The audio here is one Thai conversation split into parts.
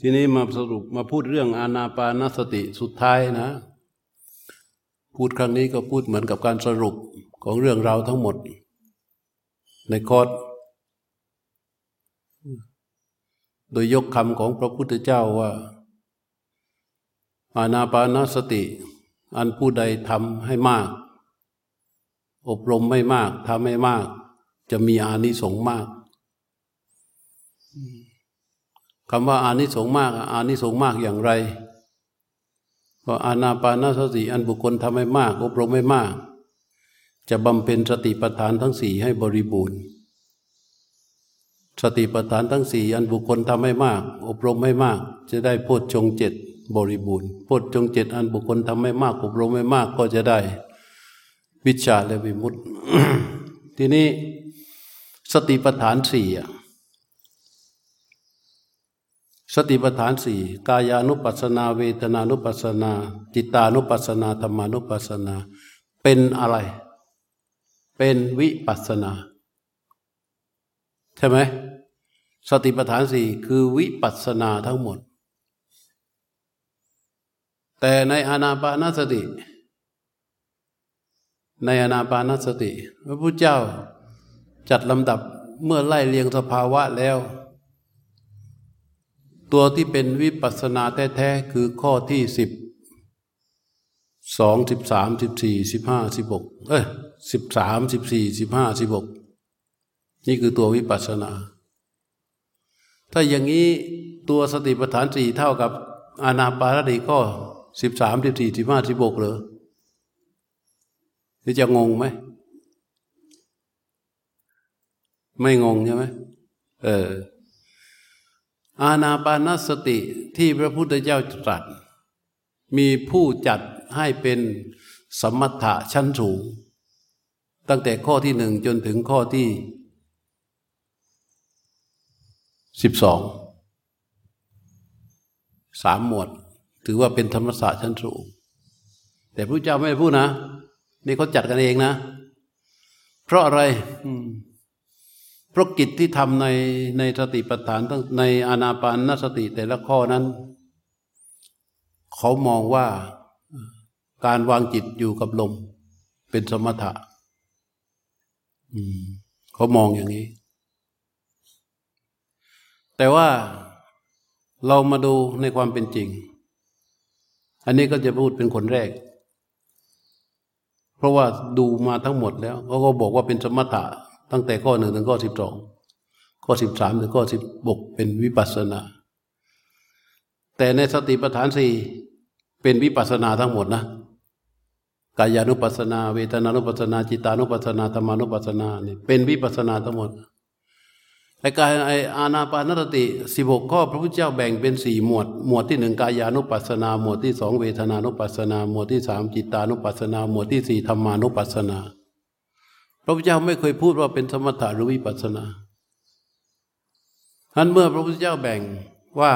ทีนี้มาสรุปมาพูดเรื่องอานาปานสติสุดท้ายนะ พูดครั้งนี้ก็พูดเหมือนกับการสรุปของเรื่องราวทั้งหมด ในคอร์สโดยยกคำของพระพุทธเจ้าว่า อานาปานสติ อันผู้ใดทำให้มาก อบรมไม่มากทำไม่มาก จะมีอานิสงส์มาก คำว่าอานิสงส์มาก อานิสงส์มากอย่างไรก็อานาปานสติอันบุคคลทำให้มาก อบรมไม่มาก จะบำเพ็ญสติปัฏฐานทั้งสี่ให้บริบูรณ์ สติปัฏฐานทั้งสี่อันบุคคลทำให้มาก อบรมไม่มาก จะได้โพชฌงเจ็ดบริบูรณ์โพชฌงเจ็ดอันบุคคลทำไม่มาก อบรมไม่มากก็จะได้วิชาและวิมุตติทีนี้สติปัฏฐานสี่อะ สติปัฏฐานสี่กายานุปัสสนาเวทนานุปัสสนา จิตานุปัสสนาธรรมานุปัสสนา เป็นอะไร เป็นวิปัสสนา ใช่ไหมสติปัฏฐานสี่คือวิปัสสนาทั้งหมด แต่ในอานาปานสติ ในอนาปานสติ พระพุทธเจ้าจัดลำดับเมื่อไล่เรียงสภาวะแล้ว ตัวที่เป็นวิปัสนาแท้ๆคือข้อที่สิบสองสิบสามสิบสี่สิบห้าสิบหกเอ้ยสิบสามสิบสี่สิบห้าสิบหกนี่คือตัววิปัสนา ถ้าอย่างนี้ตัวสติปัฏฐานสี่เท่ากับอานาปารติข้อสิบสามสิบสี่สิบห้าสิบหกเหรอนี่จะงงไหม ไม่งงใช่ไหมเออ อาณาปานสติที่พระพุทธเจ้าตรัส มีผู้จัดให้เป็นสมถะชั้นสูง ตั้งแต่ข้อที่หนึ่งจนถึงข้อที่สิบสองสามหมวด ถือว่าเป็นธรรมศาสตร์ชั้นสูง แต่พระเจ้าไม่ได้พูดนะ นี่เขาจัดกันเองนะ เพราะอะไร เพราะกิจที่ทำในในสติปัฏฐานตั้งในอานาปานสติแต่ละข้อนั้น เขามองว่าการวางจิตอยู่กับลมเป็นสมถะเขามองอย่างนี้ แต่ว่าเรามาดูในความเป็นจริง อันนี้ก็จะพูดเป็นคนแรก เพราะว่าดูมาทั้งหมดแล้วเขาก็บอกว่าเป็นสมถะ ตั้งแต่ข้อหนึ่งถึงข้อสิบสองข้อสิบสามถึงข้อสิบบกเป็นวิปัสนา แต่ในสติปัฏฐานสี่เป็นวิปัสนาทั้งหมดนะกายานุปัสนา เวทนานุปัสนา จิตานุปัสนาธรรมานุปัสนาเนี่ยเป็นวิปัสนาทั้งหมดไอ้กายไอ้อานาปานสติสิบหกข้อพระพุทธเจ้าแบ่งเป็นสี่หมวด หมวดที่หนึ่งกายานุปัสนา หมวดที่สองเวทนานุปัสนา หมวดที่สามจิตานุปัสนา หมวดที่สี่ธรรมานุปัสนา ระพุทธเจ้าไม่เคยพูดว่าเป็นสมถะหรือวิปัสนาท่านเมื่อพระพุทธเจ้าแบ่งว่า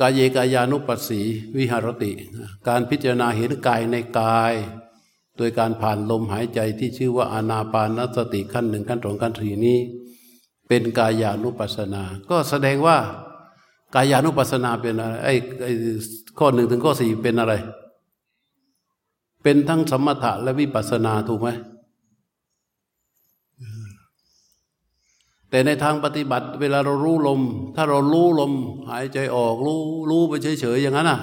กายเยกายานุปัสสีวิหารติ การพิจารณาเห็นกายในกาย โดยการผ่านลมหายใจที่ชื่อว่าอานาปานสติขั้นหนึ่งขั้นสองขั้นสี่นี้ เป็นกายานุปัสนา ก็แสดงว่ากายานุปัสนาเป็นอะไรไอ้ข้อหนึ่งถึงข้อสี่เป็นอะไร เป็นทั้งสมถะและวิปัสนาถูกไหม แต่ในทางปฏิบัติ เวลาเรารู้ลม ถ้าเรารู้ลม หายใจออกรู้รู้ไปเฉยๆอย่างนั้นอะ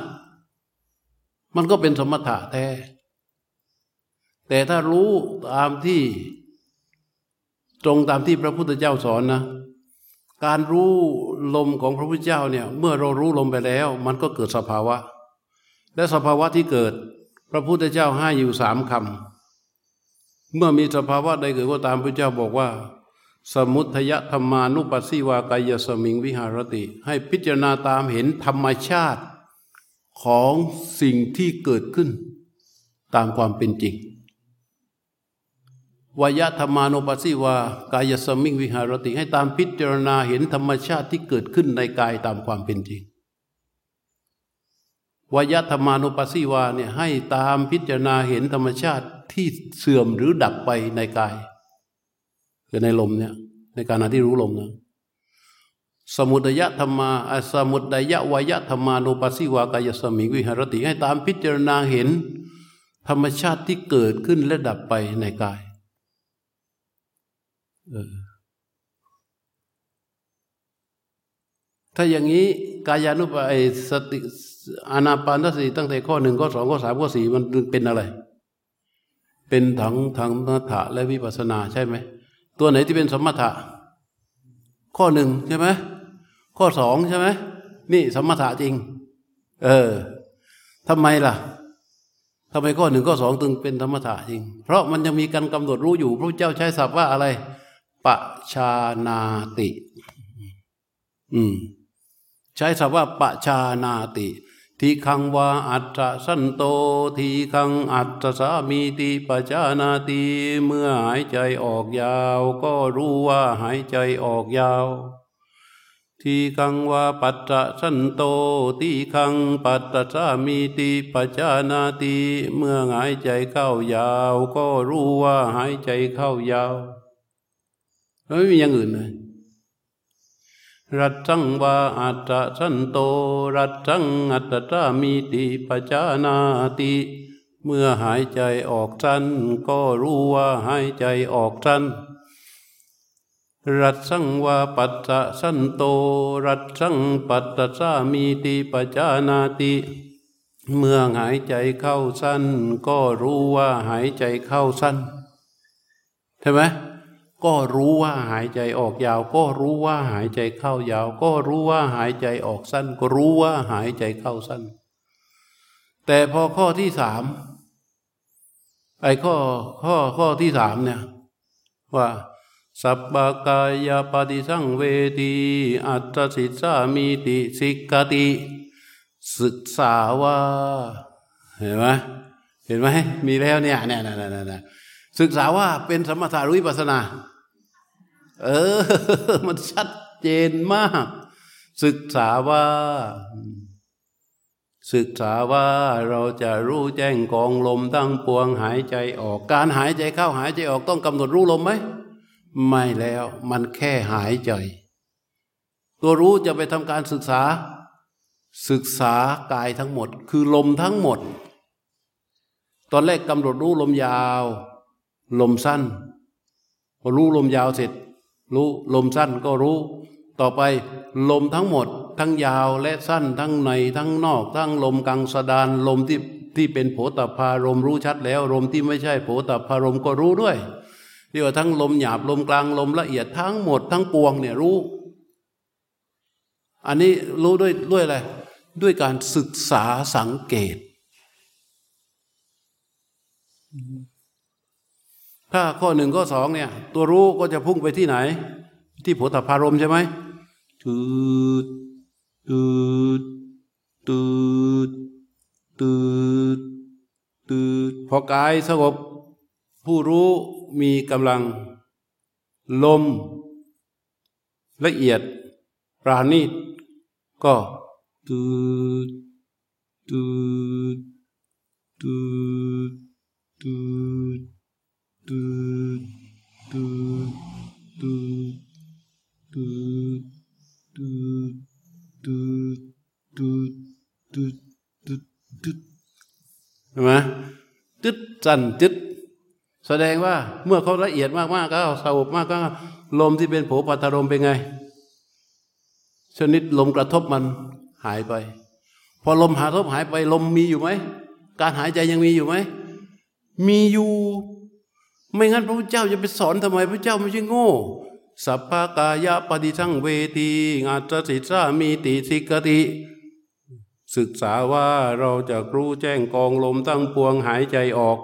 มันก็เป็นสมถะแท้ แต่ถ้ารู้ตามที่ ตรงตามที่พระพุทธเจ้าสอนนะ การรู้ลมของพระพุทธเจ้าเนี่ย เมื่อเรารู้ลมไปแล้ว มันก็เกิดสภาวะ และสภาวะที่เกิด พระพุทธเจ้าให้อยู่สามคำเมื่อมีสภาวะใดเกิดก็ตามพระเจ้าบอกว่า สมุทยธรรมานุปัสสิวากายสมิงวิหารติ ให้พิจารณาตามเห็นธรรมชาติของสิ่งที่เกิดขึ้น ตามความเป็นจริงวยธรรมานุปัสสิวากายสมิงวิหารติ ให้ตามพิจารณาเห็นธรรมชาติที่เกิดขึ้นในกายตามความเป็นจริงวยธรรมานุปัสสิวาเนี่ยให้ตามพิจารณาเห็นธรรมชาติที่เสื่อมหรือดับไปในกาย คือในลมเนี่ย ในการที่รู้ลมนะสมุดยะธรรมาสมุดยะวยะธรรมานุปัสสิวากายสมิงวิหารติให้ตามพิจารณาเห็น ธรรมชาติที่เกิดขึ้นและดับไปในกายถ้าอย่างนี้กายานุปัสสติอานาปานสติตั้งแต่ข้อหนึ่งข้อสองข้อสามข้อสี่มันเป็นอะไร เป็นถังถังนัฐะและวิปัสนาใช่ไหม ตัวไหนที่เป็นสมถะ ข้อหนึ่งใช่ไหมข้อสองใช่ไหมนี่สมถะจริง เออทำไมล่ะทำไมข้อหนึ่งข้อสองถึงเป็นธรรมถะจริง เพราะมันยังมีการกำหนดรู้อยู่ พระเจ้าใช้ศัพท์ว่าอะไรปชานาติ อืม ใช้ศัพท์ว่าปชานาติ ทีขังวาอัตสันโตทีขังอัตสามีติปจานาติเมื่อหายใจออกยาว ก็รู้ว่าหายใจออกยาวทีขังวาปัตตสันโตทีขังปัตตสามีติปจานาติเมื่อหายใจเข้ายาว ก็รู้ว่าหายใจเข้ายาวไม่มีอย่างอื่นเลย รัตสังวาอัตสันโต รัตสังอัตตามีติปจานาติ เมื่อหายใจออกสั้นก็รู้ว่าหายใจออกสั้นรัตสังวาปัตตะสันโต รัตสังปัตตสามีติปจานาติ เมื่อหายใจเข้าสั้นก็รู้ว่าหายใจเข้าสั้นใช่ไหม ก็รู้ว่าหายใจออกยาว ก็รู้ว่าหายใจเข้ายาว ก็รู้ว่าหายใจออกสั้น ก็รู้ว่าหายใจเข้าสั้น แต่พอข้อที่สามไอ้ข้อข้อข้อที่สามเนี่ยว่าสัพพกายปฏิสังเวทีอัตสิสามีติสิกติศึกษาว่าเห็นไหมเห็นไหมมีแล้วเนี่ยเนี่ยเนี่ยศึกษาว่าเป็นสมถะรุวิปัสนา เออ มันชัดเจนมาก ศึกษาว่า ศึกษาว่าเราจะรู้แจ้งกองลมตั้งปวงหายใจออก การหายใจเข้าหายใจออกต้องกำหนดรู้ลมไหมไม่แล้วมันแค่หายใจ ตัวรู้จะไปทำการศึกษา ศึกษากายทั้งหมด คือลมทั้งหมด ตอนแรกกำหนดรู้ลมยาว ลมสั้นพอรู้ลมยาวเสร็จ รู้ลมสั้นก็รู้ ต่อไปลมทั้งหมด ทั้งยาวและสั้นทั้งในทั้งนอก ทั้งลมกลางสดานลมที่ที่เป็นโผตพารมรู้ชัดแล้วลมที่ไม่ใช่โผตพารมก็รู้ด้วยเรียกว่าทั้งลมหยาบลมกลางลมละเอียดทั้งหมด ทั้งปวงเนี่ยรู้ อันนี้รู้ด้วยด้วยอะไรด้วยการศึกษาสังเกต ถ้าข้อหนึ่งข้อสองเนี่ย ตัวรู้ก็จะพุ่งไปที่ไหน ที่โผฏฐารมใช่ไหมตืดตืดตืดตืดตืดพอกายสงบ ผู้รู้มีกำลัง ลม ละเอียดปราณีตก็ตืดตืดตืดตืด ตูตูตูตูตูตูตูตูตูตูใช่ไหมตึดจันตึดแสดงว่าเมื่อเขาละเอียดมากๆก็สงบมากก็ลมที่เป็นโผปัทรมเป็นไง ชนิดลมกระทบมันหายไป พอลมหาทบหายไปลมมีอยู่ไหม การหายใจยังมีอยู่ไหม มีอยู่ ไม่งั้นพระพุทธเจ้าจะไปสอนทำไมพระเจ้าไม่ใช่โง่สัพพากายะปฏิสังเวทีงาตสิสามีติสิกติ ศึกษาว่าเราจะรู้แจ้งกองลมตั้งปวงหายใจออก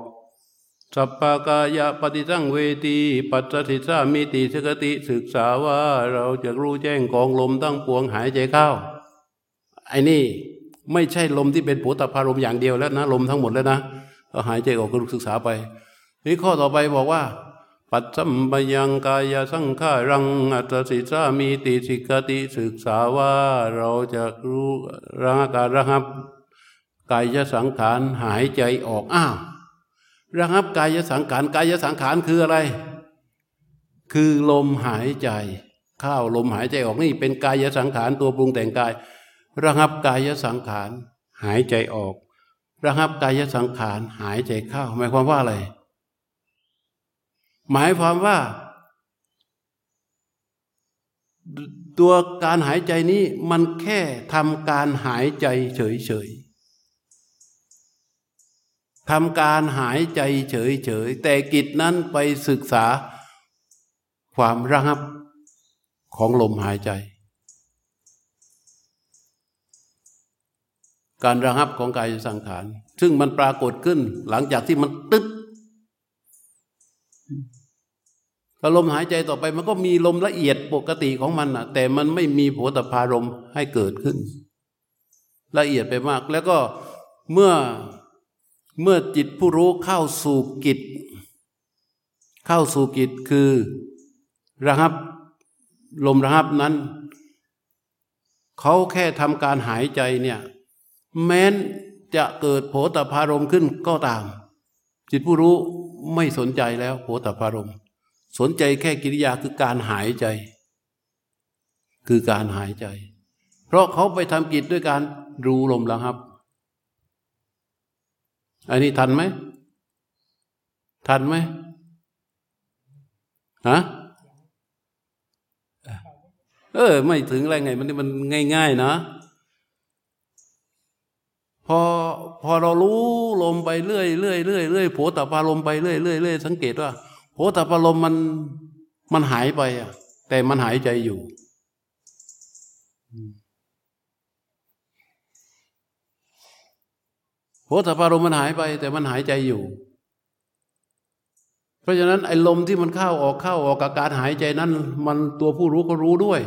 สัพพากายะปฏิสังเวทีปัจสิสามีติสิกติ ศึกษาว่าเราจะรู้แจ้งกองลมตั้งปวงหายใจเข้าไอ้นี่ไม่ใช่ลมที่เป็นผูตพารมอย่างเดียวแล้วนะลมทั้งหมดแล้วนะก็หายใจออกก็ศึกษาไป นี่ข้อต่อไปบอกว่า ปัจจัมปยังกายสังขารัง อัตสิสามีติสิกติศึกษาว่าเราจะรู้ระการระหับกายสังขารหายใจออกอ้าวระหับกายสังขารกายสังขารคืออะไร คือลมหายใจเข้าลมหายใจออกนี่เป็นกายสังขารตัวปรุงแต่งกาย ระงับกายสังขารหายใจออก ระงับกายสังขารหายใจเข้าหมายความว่าอะไร หมายความว่า ตัวการหายใจนี้มันแค่ทำการหายใจเฉยๆทำการหายใจเฉยๆแต่กิจนั้นไปศึกษาความระงับของลมหายใจ การระงับของกายสังขาร ซึ่งมันปรากฏขึ้นหลังจากที่มันตึ๊ด ถ้าลมหายใจต่อไปมันก็มีลมละเอียดปกติของมันนะแต่มันไม่มีโผฏฐารมให้เกิดขึ้น ละเอียดไปมาก แล้วก็เมื่อเมื่อจิตผู้รู้เข้าสู่กิจ เข้าสู่กิจคือระงับลมระงับนั้น เขาแค่ทำการหายใจเนี่ย แม้นจะเกิดโผตพารมขึ้นก็ตาม จิตผู้รู้ไม่สนใจแล้วโผตพารม สนใจแค่กิริยาคือการหายใจ คือการหายใจ เพราะเขาไปทำกิจด้วยการรู้ลมระงับ อันนี้ทันไหม ทันไหมฮะเออ ไม่ถึงอะไรไง มันมันง่าย ๆ นะพอพอเรารู้ลมไปเรื่อยเรื่อยเรื่อยเรื่อยโผตปาลมไปเรื่อยเรื่อยเรื่อยสังเกตว่า โผตปาลมมันมันหายไปอะ แต่มันหายใจอยู่โผตปาลมมันหายไป แต่มันหายใจอยู่ เพราะฉะนั้นไอ้ลมที่มันเข้าออกเข้าออกกับการหายใจนั้น มันตัวผู้รู้ก็รู้ด้วย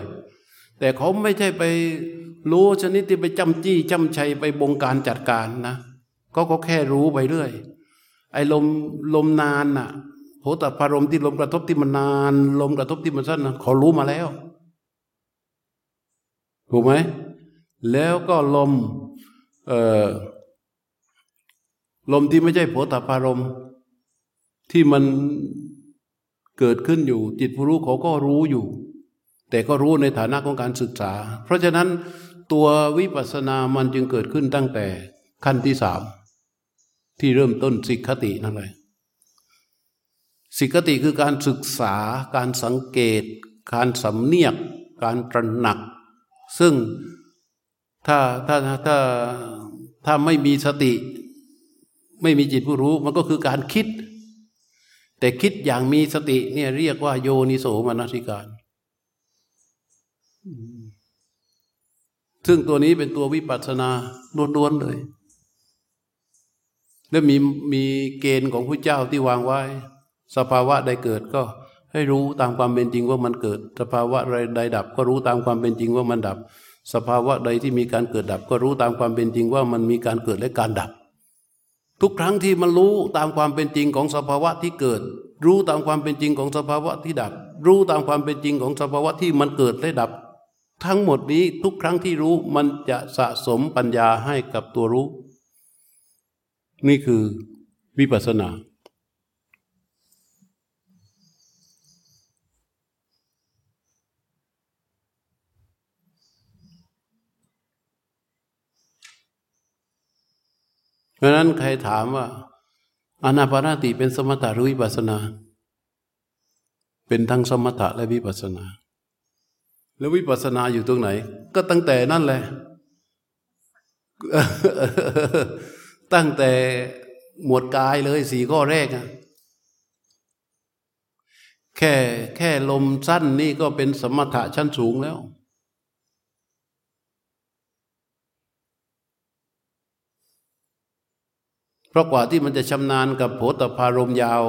แต่เขาไม่ใช่ไปรู้ชนิดที่ไปจำจี้จำชัยไปบงการจัดการนะเขาก็แค่รู้ไปเรื่อย ไอ้ลมลมนานน่ะ โหแต่พารมที่ลมกระทบที่มันนาน ลมกระทบที่มันสั้นนะเขารู้มาแล้ว ถูกไหมแล้วก็ลมเอ่อลมที่ไม่ใช่โผฏฐารมที่มันเกิดขึ้นอยู่ จิตผู้รู้เขาก็รู้อยู่ แต่ก็รู้ในฐานะของการศึกษา เพราะฉะนั้นตัววิปัสสนามันจึงเกิดขึ้นตั้งแต่ขั้นที่สามที่เริ่มต้นสิกขตินั่นเลย สิกติคือการศึกษาการสังเกต การสำเนียก การตระหนัก ซึ่งถ้าถ้าถ้าถ้าไม่มีสติ ไม่มีจิตผู้รู้มันก็คือการคิด แต่คิดอย่างมีสติเนี่ยเรียกว่าโยนิโสมนสิการ ซึ่งตัวนี้เป็นตัววิปัสสนาล้วนๆเลย และมีมีเกณฑ์ของพระเจ้าที่วางไว้ สภาวะใดเกิดก็ให้รู้ตามความเป็นจริงว่ามันเกิด สภาวะใดดับ ก็รู้ตามความเป็นจริงว่ามันดับ สภาวะใดที่มีการเกิดดับ ก็รู้ตามความเป็นจริงว่ามันมีการเกิดและการดับ ทุกครั้งที่มันรู้ตามความเป็นจริงของสภาวะที่เกิด รู้ตามความเป็นจริงของสภาวะที่ดับ รู้ตามความเป็นจริงของสภาวะที่มันเกิดและดับ ทั้งหมดนี้ทุกครั้งที่รู้มันจะสะสมปัญญาให้กับตัวรู้ นี่คือวิปัสสนา ราะนั้นใครถามว่าอนาปานาติเป็นสมถะหรือวิปัสนา เป็นทั้งสมถะและวิปัสนา แล้ววิปัสสนาอยู่ตรงไหน ก็ตั้งแต่นั่นแหละ ตั้งแต่หมวดกายเลยสี่ข้อแรกอะแค่แค่ลมสั้นนี่ก็เป็นสมถะชั้นสูงแล้ว เพราะกว่าที่มันจะชำนาญกับโผฏฐารมยาว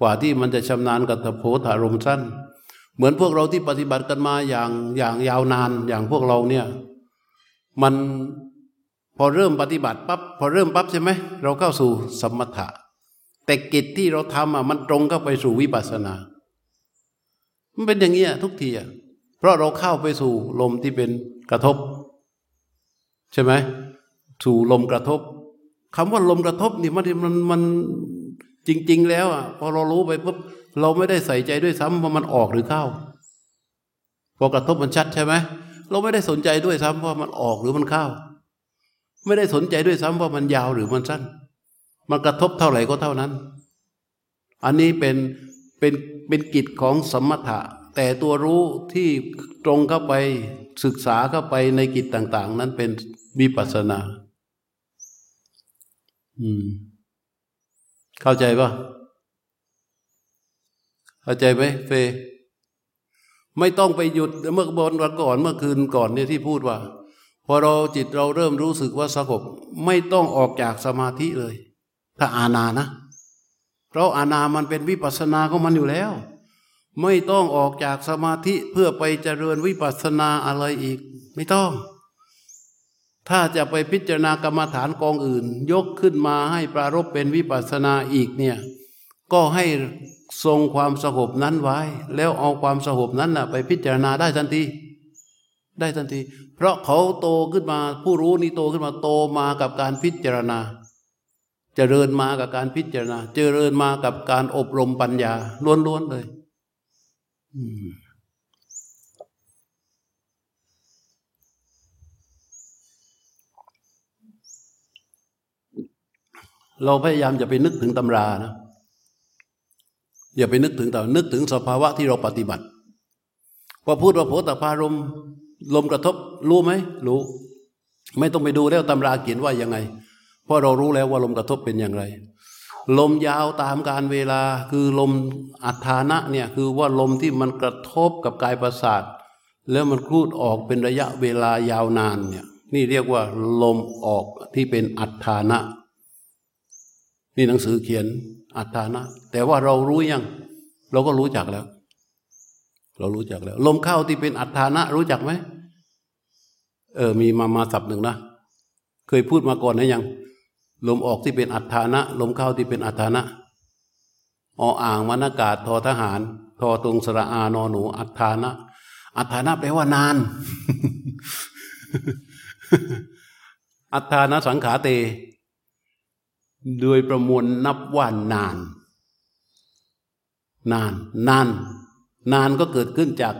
กว่าที่มันจะชำนาญกับโผฏฐารมสั้น เหมือนพวกเราที่ปฏิบัติกันมาอย่างอย่างยาวนานอย่างพวกเราเนี่ยมันพอเริ่มปฏิบัติปั๊บพอเริ่มปั๊บใช่ไหมเราเข้าสู่สมถะ แต่กิจที่เราทำอะมันตรงเข้าไปสู่วิปัสสนา มันเป็นอย่างนี้ยทุกทีอะเพราะเราเข้าไปสู่ลมที่เป็นกระทบ ใช่ไหมสู่ลมกระทบ คำว่าลมกระทบนี่มันมันมันจริง ๆ แล้วอะพอเรารู้ไปปุ๊บเราไม่ได้ใส่ใจด้วยซ้ำว่ามันออกหรือเข้า พอกระทบมันชัดใช่ไหมเราไม่ได้สนใจด้วยซ้ำว่ามันออกหรือมันเข้า ไม่ได้สนใจด้วยซ้ำว่ามันยาวหรือมันสั้น มันกระทบเท่าไหร่ก็เท่านั้น อันนี้เป็นเป็นเป็นกิจของสมถะ แต่ตัวรู้ที่ตรงเข้าไปศึกษาเข้าไปในกิจต่าง ๆ นั้นเป็นวิปัสสนา อืม เข้าใจปะเข้าใจไหมเฟไม่ต้องไปหยุดเมื่อบนวันก่อนเมื่อคืนก่อนเนี่ยที่พูดว่า พอเราจิตเราเริ่มรู้สึกว่าสงบไม่ต้องออกจากสมาธิเลย ถ้าอานานะเพราะอานามันเป็นวิปัสสนาของมันอยู่แล้ว ไม่ต้องออกจากสมาธิเพื่อไปเจริญวิปัสสนาอะไรอีก ไม่ต้อง ถ้าจะไปพิจารณากรรมฐานกองอื่น ยกขึ้นมาให้ปรารบเป็นวิปัสสนาอีกเนี่ยก็ให้ทรงความสงบนั้นไว้ แล้วเอาความสงบนั้นนะไปพิจารณาได้ทันทีได้ทันที เพราะเขาโตขึ้นมาผู้รู้นี่โตขึ้นมาโตมากับการพิจารณาเจริญมากับการพิจารณา เจริญมากับการอบรมปัญญาล้วนๆเลย เราพยายามจะไปนึกถึงตำรานะอย่าไปนึกถึงแต่นึกถึงสภาวะที่เราปฏิบัติพอพูดว่าโพธพารมลมกระทบรู้ไหมรู้ ไม่ต้องไปดูแล้วตำราเขียนว่ายังไง เพราะเรารู้แล้วว่าลมกระทบเป็นอย่างไร ลมยาวตามการเวลาคือลมอัฐานะเนี่ยคือว่าลมที่มันกระทบกับกายประสาท แล้วมันคลูดออกเป็นระยะเวลายาวนานเนี่ยนี่เรียกว่าลมออกที่เป็นอัฐานะ นี่หนังสือเขียนอัตานะ แต่ว่าเรารู้ยัง เราก็รู้จักแล้ว เรารู้จักแล้ว ลมเข้าที่เป็นอัตานะ รู้จักไหมเออ มีมามาสับหนึ่งนะ เคยพูดมาก่อนนะยัง ลมออกที่เป็นอัตานะ ลมเข้าที่เป็นอัตานะออ่างวนากาศทอทหารทอตรงสระอานอหนู อัตานะ อัตานะแปลว่านาน อัตานะสังขาเต โดยประมวลนับว่านาน นาน นาน นานก็เกิดขึ้นจาก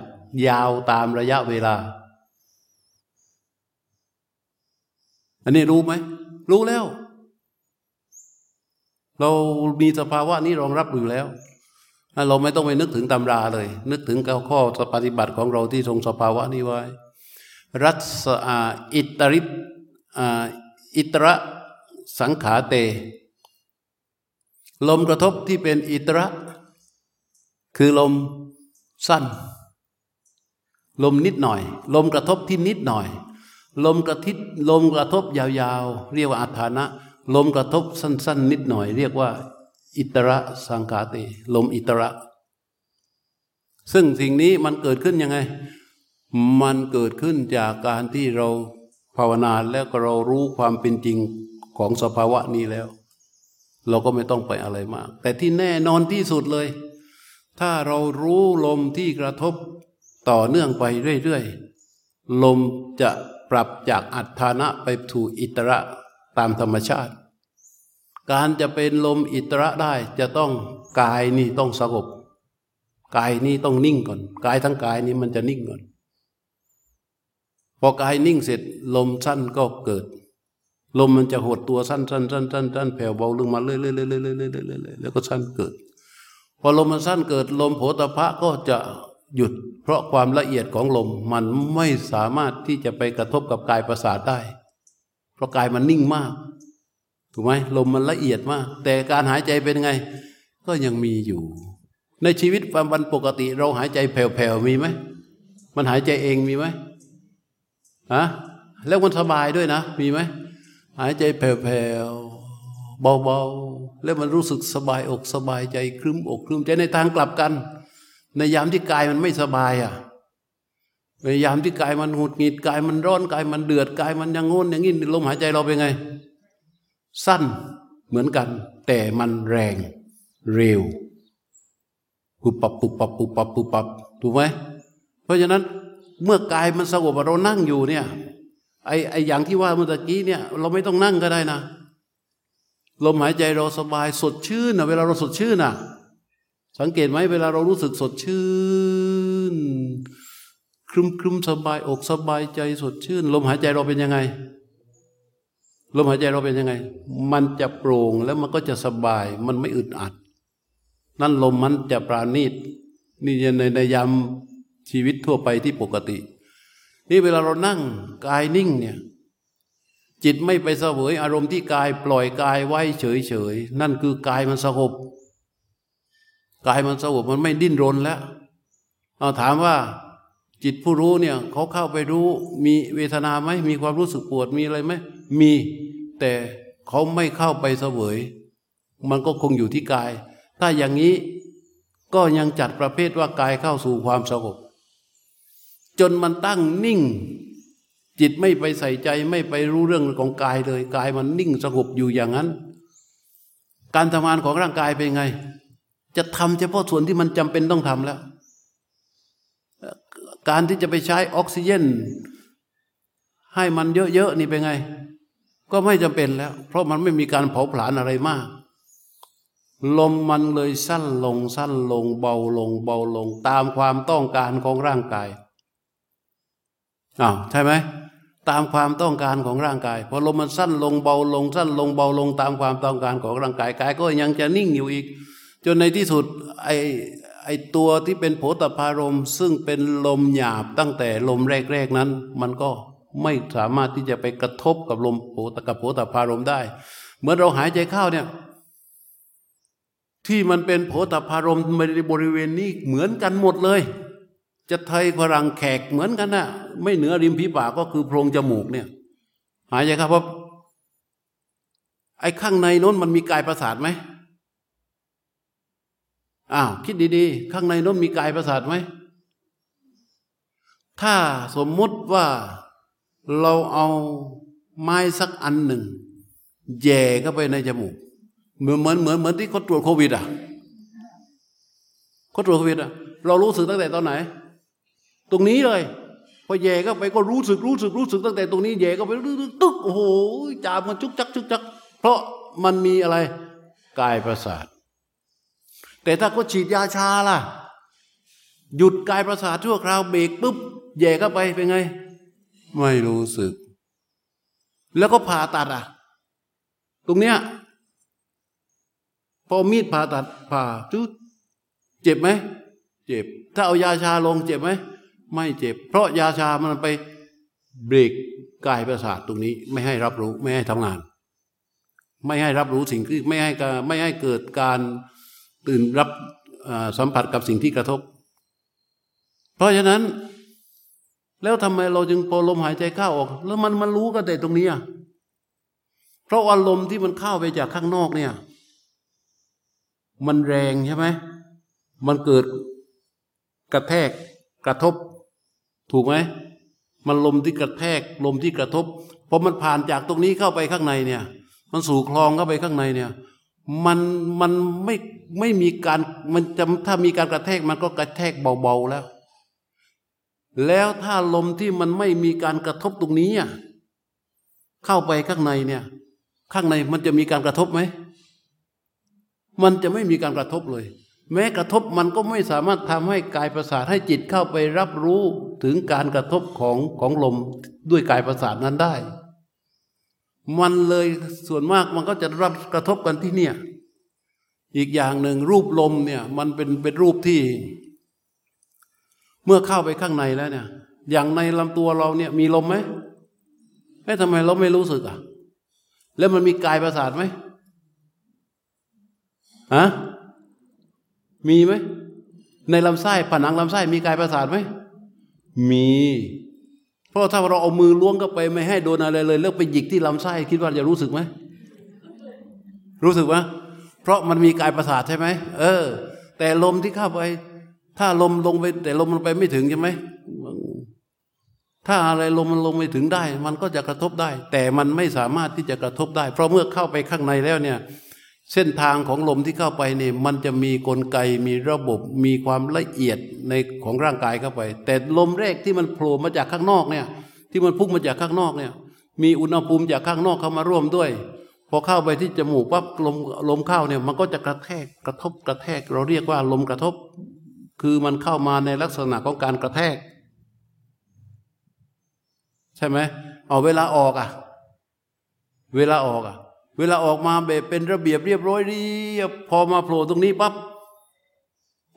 ยาวตามระยะเวลา อันนี้รู้ไหม รู้แล้ว เรามีสภาวะนี้รองรับอยู่แล้ว เราไม่ต้องไปนึกถึงตำราเลย นึกถึงข้อปฏิบัติของเราที่ทรงสภาวะนี้ไว้ รัศอิตริอิตระ สังขาเต ลมกระทบที่เป็นอิตระ คือลมสั้น ลมนิดหน่อย ลมกระทบที่นิดหน่อย ลมกระทิดลมกระทบยาวๆ เรียกว่าอัฐานะ ลมกระทบสั้น ๆ นิดหน่อย เรียกว่า อิตระสังขาเต ลมอิตระ ซึ่งสิ่งนี้มันเกิดขึ้นยังไง มันเกิดขึ้นจากการที่เราภาวนาแล้วก็เรารู้ความเป็นจริง ของสภาวะนี้แล้ว เราก็ไม่ต้องไปอะไรมาก แต่ที่แน่นอนที่สุดเลย ถ้าเรารู้ลมที่กระทบต่อเนื่องไปเรื่อยๆ ลมจะปรับจากอัตฐานะไปถูอิตระตามธรรมชาติ การจะเป็นลมอิตระได้จะต้องกายนี่ต้องสงบกายนี่ต้องนิ่งก่อน กายทั้งกายนี้มันจะนิ่งก่อน พอกายนิ่งเสร็จลมสั้นก็เกิด ลมมันจะหดตัวสั้นสั้นสั้นสั้นสั้นแผ่วเบาลงมาเรื่อยเรื่อยเรื่อยเรื่อยเรื่อยเรื่อยแล้วก็สั้นเกิด พอลมมันสั้นเกิด ลมโผตพะก็จะหยุด เพราะความละเอียดของลมมันไม่สามารถที่จะไปกระทบกับกายประสาทได้ เพราะกายมันนิ่งมาก ถูกไหมลมมันละเอียดมาก แต่การหายใจเป็นไง ก็ยังมีอยู่ ในชีวิตประจำวันปกติเราหายใจแผ่วๆมีไหมมันหายใจเองมีไหมฮะแล้วมันสบายด้วยนะ มีไหม หายใจแผ่วๆเบาๆ แล้วมันรู้สึกสบายอกสบายใจครึ้มอกครึ้มใจในทางกลับกัน ในยามที่กายมันไม่สบายอะในยามที่กายมันหุดหงิดกายมันร้อนกายมันเดือดกายมันยังงนอย่างนี้ลมหายใจเราเป็นไง สั้นเหมือนกัน แต่มันแรงเร็วปุบปับปุบปับปุบปับปุบปับถูกไหมเพราะฉะนั้นเมื่อกายมันสงบเรานั่งอยู่เนี่ย ไอ้ไอ้อย่างที่ว่าเมื่อกี้เนี่ย เราไม่ต้องนั่งก็ได้นะลมหายใจเราสบายสดชื่นนะเวลาเราสดชื่นนะสังเกตไหมเวลาเรารู้สึกสดชื่นครึมครึมสบายอกสบายใจสดชื่น ลมหายใจเราเป็นยังไง ลมหายใจเราเป็นยังไง มันจะโปร่งแล้วมันก็จะสบาย มันไม่อึดอัด นั่นลมมันจะปราณีตนี่ในในยามชีวิตทั่วไปที่ปกติ นี่เวลาเรานั่งกายนิ่งเนี่ยจิตไม่ไปเสวยอารมณ์ที่กายปล่อยกายไว้เฉยๆนั่นคือกายมันสงบกายมันสงบมันไม่ดิ้นรนแล้วเอาถามว่าจิตผู้รู้เนี่ยเขาเข้าไปรู้มีเวทนาไหมมีความรู้สึกปวดมีอะไรไหมมี แต่เขาไม่เข้าไปเสวย มันก็คงอยู่ที่กาย ถ้าอย่างนี้ก็ยังจัดประเภทว่ากายเข้าสู่ความสงบ จนมันตั้งนิ่ง จิตไม่ไปใส่ใจไม่ไปรู้เรื่องของกายเลยกายมันนิ่งสงบอยู่อย่างนั้น การทำงานของร่างกายเป็นไง จะทำเฉพาะส่วนที่มันจำเป็นต้องทำแล้ว การที่จะไปใช้ออกซิเจนให้มันเยอะๆนี่เป็นไง ก็ไม่จำเป็นแล้ว เพราะมันไม่มีการเผาผลาญอะไรมากลมมันเลยสั้นลงสั้นลงเบาลงเบาลงตามความต้องการของร่างกาย อ้าวใช่ไหมตามความต้องการของร่างกายพอลมมันสั้นลงเบาลงสั้นลงเบาลงตามความต้องการของร่างกายกายก็ยังจะนิ่งอยู่อีก จนในที่สุดไอไอตัวที่เป็นโผตพารมซึ่งเป็นลมหยาบตั้งแต่ลมแรกๆนั้น มันก็ไม่สามารถที่จะไปกระทบกับลมโผตกับโผตพารมได้ เหมือนเราหายใจเข้าเนี่ยที่มันเป็นโผตพารมในบริเวณนี้เหมือนกันหมดเลย จะไทยฝรั่งแขกเหมือนกันนะไม่เหนือริมผีปากก็คือโพรงจมูกเนี่ย หายใจครับว่าไอ้ข้างในน้นมันมีกายประสาทไหมอ้าวคิดดีๆ ข้างในน้นมีกายประสาทไหมถ้าสมมุติว่าเราเอาไม้สักอันหนึ่งแย่เข้าไปในจมูก เหมือนเหมือนเหมือนเหมือนที่เขาตรวจโควิดอะเขาตรวจโควิดอะเรารู้สึกตั้งแต่ตอนไหน ตรงนี้เลย พอแย่ก็ไปก็รู้สึกรู้สึกรู้สึกตั้งแต่ตรงนี้แย่ก็ไปตึ๊กโอ้โหจามมันจุกจักจุกจัก เพราะมันมีอะไรกายประสาท แต่ถ้าก็ฉีดยาชาล่ะ หยุดกายประสาทชั่วคราวเบรกปุ๊บแย่เข้าไปเป็นไง ไม่รู้สึก แล้วก็ผ่าตัดอะ ตรงเนี้ยพอมีดผ่าตัดผ่าจุดเจ็บไหม เจ็บ ถ้าเอายาชาลงเจ็บไหม ไม่เจ็บ เพราะยาชามันไปเบรกกายประสาทตรงนี้ ไม่ให้รับรู้ไม่ให้ทำงาน ไม่ให้รับรู้สิ่งที่ไม่ให้ไม่ให้เกิดการตื่นรับสัมผัสกับสิ่งที่กระทบ เพราะฉะนั้น แล้วทำไมเราจึงพอลมหายใจเข้าออก แล้วมันมันรู้กันแต่ตรงนี้เพราะว่าลมณ์ที่มันเข้าไปจากข้างนอกเนี่ย มันแรงใช่ไหมมันเกิดกระแทกกระทบ ถูกไหมมันลมที่กระแทกลมที่กระทบพอมันผ่านจากตรงนี้เข้าไปข้างในเนี่ย มันสู่คลองเข้าไปข้างในเนี่ย มันมันไม่ไม่มีการมันจะถ้ามีการกระแทกมันก็กระแทกเบาๆแล้ว แล้วถ้าลมที่มันไม่มีการกระทบตรงนี้เข้าไปข้างในเนี่ย ข้างในมันจะมีการกระทบไหมมันจะไม่มีการกระทบเลย แม้กระทบมันก็ไม่สามารถทำให้กายประสาทให้จิตเข้าไปรับรู้ถึงการกระทบของของลมด้วยกายประสาทนั้นได้ มันเลยส่วนมากมันก็จะรับกระทบกันที่เนี่ย อีกอย่างหนึ่งรูปลมเนี่ย มันเป็นเป็นรูปที่ เมื่อเข้าไปข้างในแล้วเนี่ย อย่างในลำตัวเราเนี่ย มีลมไหมเอ๊ะทำไมเราไม่รู้สึกอะ แล้วมันมีกายประสาทไหมฮะ มีไหมในลำไส้ผนังลำไส้มีกายประสาทไหมมี เพราะถ้าเราเอามือล้วงเข้าไปไม่ให้โดนอะไรเลยแล้วไปหยิกที่ลำไส้คิดว่าจะรู้สึกไหมรู้สึกไหมเพราะมันมีกายประสาทใช่ไหมเออ แต่ลมที่เข้าไป ถ้าลมลงไป แต่ลมมันไปไม่ถึงใช่ไหมถ้าอะไรลมมันลงไม่ถึงได้ มันก็จะกระทบได้ แต่มันไม่สามารถที่จะกระทบได้ เพราะเมื่อเข้าไปข้างในแล้วเนี่ย เส้นทางของลมที่เข้าไปนี่มันจะมีกลไกมีระบบมีความละเอียดในของร่างกายเข้าไป แต่ลมแรกที่มันโผล่มาจากข้างนอกเนี่ยที่มันพุ่งมาจากข้างนอกเนี่ยมีอุณหภูมิจากข้างนอกเข้ามาร่วมด้วย พอเข้าไปที่จมูกปั๊บลมลมเข้าเนี่ยมันก็จะกระแทกกระทบกระแทก เราเรียกว่าลมกระทบ คือมันเข้ามาในลักษณะของการกระแทก ใช่ไหมเอาเวลาออกอะ เวลาออกอะ เวลาออกมาแบบเป็นระเบียบเรียบร้อยเรียบพอมาโผล่ตรงนี้ปั๊บ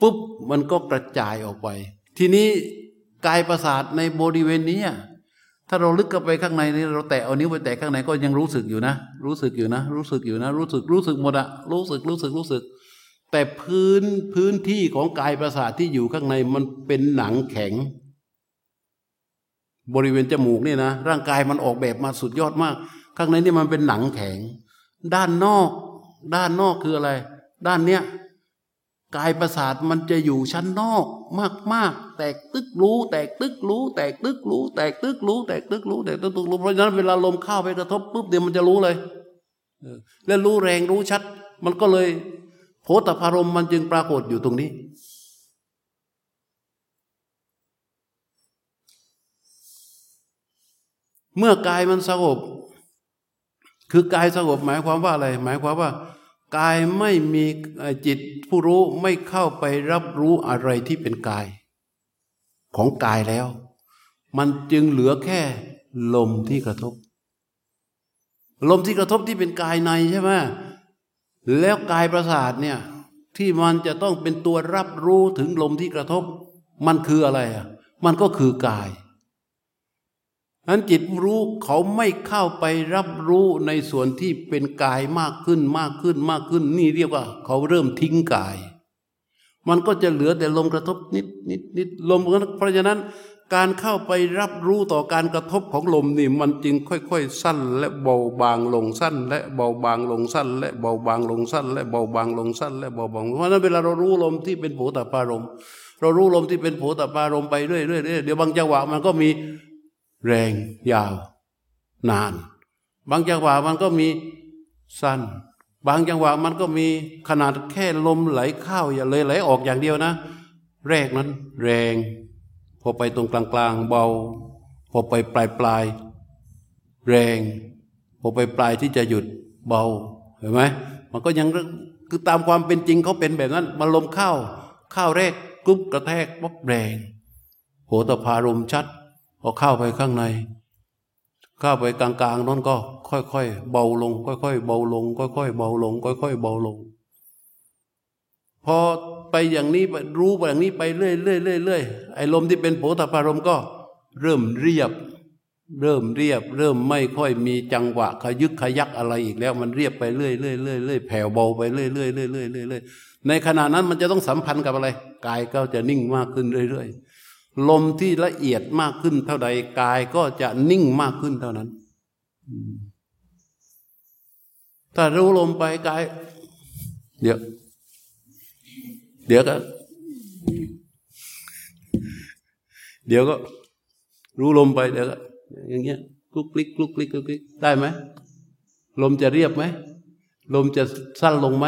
ปุ๊บมันก็กระจายออกไป ทีนี้กายประสาทในบริเวณนี้ถ้าเราลึกเข้าไปข้างในนี่เราแตะเอานิ้วไปแตะข้างในก็ยังรู้สึกอยู่นะ รู้สึกอยู่นะ รู้สึกอยู่นะ รู้สึกรู้สึกหมดอะรู้สึกรู้สึกรู้สึก แต่พื้นพื้นที่ของกายประสาทที่อยู่ข้างในมันเป็นหนังแข็ง บริเวณจมูกนี่นะร่างกายมันออกแบบมาสุดยอดมาก ข้างในนี่มันเป็นหนังแข็ง ด้านนอก ด้านนอกคืออะไร ด้านเนี้ยกายประสาทมันจะอยู่ชั้นนอกมากมากแตกตึกรู้ แตกตึกรู้ แตกตึกรู้ แตกตึกรู้ แตกตึกรู้แตกตึกรู้เพราะฉะนั้นเวลาลมเข้าไปกระทบปุ๊บเดี๋ยวมันจะรู้เลยแล้วรู้แรงรู้ชัด มันก็เลยโพธพารมมันจึงปรากฏอยู่ตรงนี้ เมื่อกายมันสงบ คือกายสงบหมายความว่าอะไร หมายความว่ากายไม่มีจิตผู้รู้ไม่เข้าไปรับรู้อะไรที่เป็นกาย ของกายแล้ว มันจึงเหลือแค่ลมที่กระทบ ลมที่กระทบที่เป็นกายในใช่ไหมแล้วกายประสาทเนี่ยที่มันจะต้องเป็นตัวรับรู้ถึงลมที่กระทบ มันคืออะไรอะมันก็คือกาย นั้นจิตรู้เขาไม่เข้าไปรับรู้ในส่วนที่เป็นกายมากขึ้นมากขึ้นมากขึ้น นี่เรียกว่า เขาเริ่มทิ้งกาย มันก็จะเหลือแต่ลมกระทบนิดนิดนิดลมเพราะฉะนั้น การเข้าไปรับรู้ต่อการกระทบของลมนี่มันจึงค่อยๆ สั้นและเบาบางลงสั้น และเบาบางลงสั้น และเบาบางลงสั้น และเบาบางลงสั้น และเบาบางเพราะฉะนั้นเวลาเรารู้ลมที่เป็นโผตปารมเรารู้ลมที่เป็นโผตปารมไปเรื่อยๆเดี๋ยวบางจังหวะมันก็มี แรงยาว นาน บางจังหวะมันก็มีสั้น บางจังหวะมันก็มีขนาดแค่ลมไหลเข้าอย่าเลยไหลออกอย่างเดียวนะ แรกนั้น แรง พอไปตรงกลางกลางเบา พอไปปลายปลายแรง พอไปปลายที่จะหยุดเบาเห็นไหมมันก็ยังคือตามความเป็นจริงเขาเป็นแบบนั้นมันลมเข้า เข้าแรกกรุ๊บกระแทกปั๊บแรงโหตพารมชัด พอเข้าไปข้างใน เข้าไปกลางๆนั่นก็ ค่อยๆเบาลง ค่อยๆเบาลง ค่อยๆเบาลง ค่อยๆเบาลง พอไปอย่างนี้รู้ไปอย่างนี้ไปเรื่อยๆเรื่อยๆไอ้ลมที่เป็นโผฏฐารมก็ เริ่มเรียบ เริ่มเรียบ เริ่มไม่ค่อยมีจังหวะขยึกขยักอะไรอีกแล้วมันเรียบไปเรื่อยๆเรื่อยๆแผ่วเบาไปเรื่อยๆเรื่อยๆเรื่อยๆในขณะนั้นมันจะต้องสัมพันธ์กับอะไรกายก็จะนิ่งมากขึ้นเรื่อย ๆ ลมที่ละเอียดมากขึ้นเท่าใดกายก็จะนิ่งมากขึ้นเท่านั้น ถ้ารู้ลมไปกาย เดี๋ยว เดี๋ยวก็ เดี๋ยวก็ รู้ลมไปเดี๋ยวก็อย่างเงี้ยคลุกคลิกคลุกคลิกคลุกคลิกได้ไหมลมจะเรียบไหมลมจะสั้นลงไหม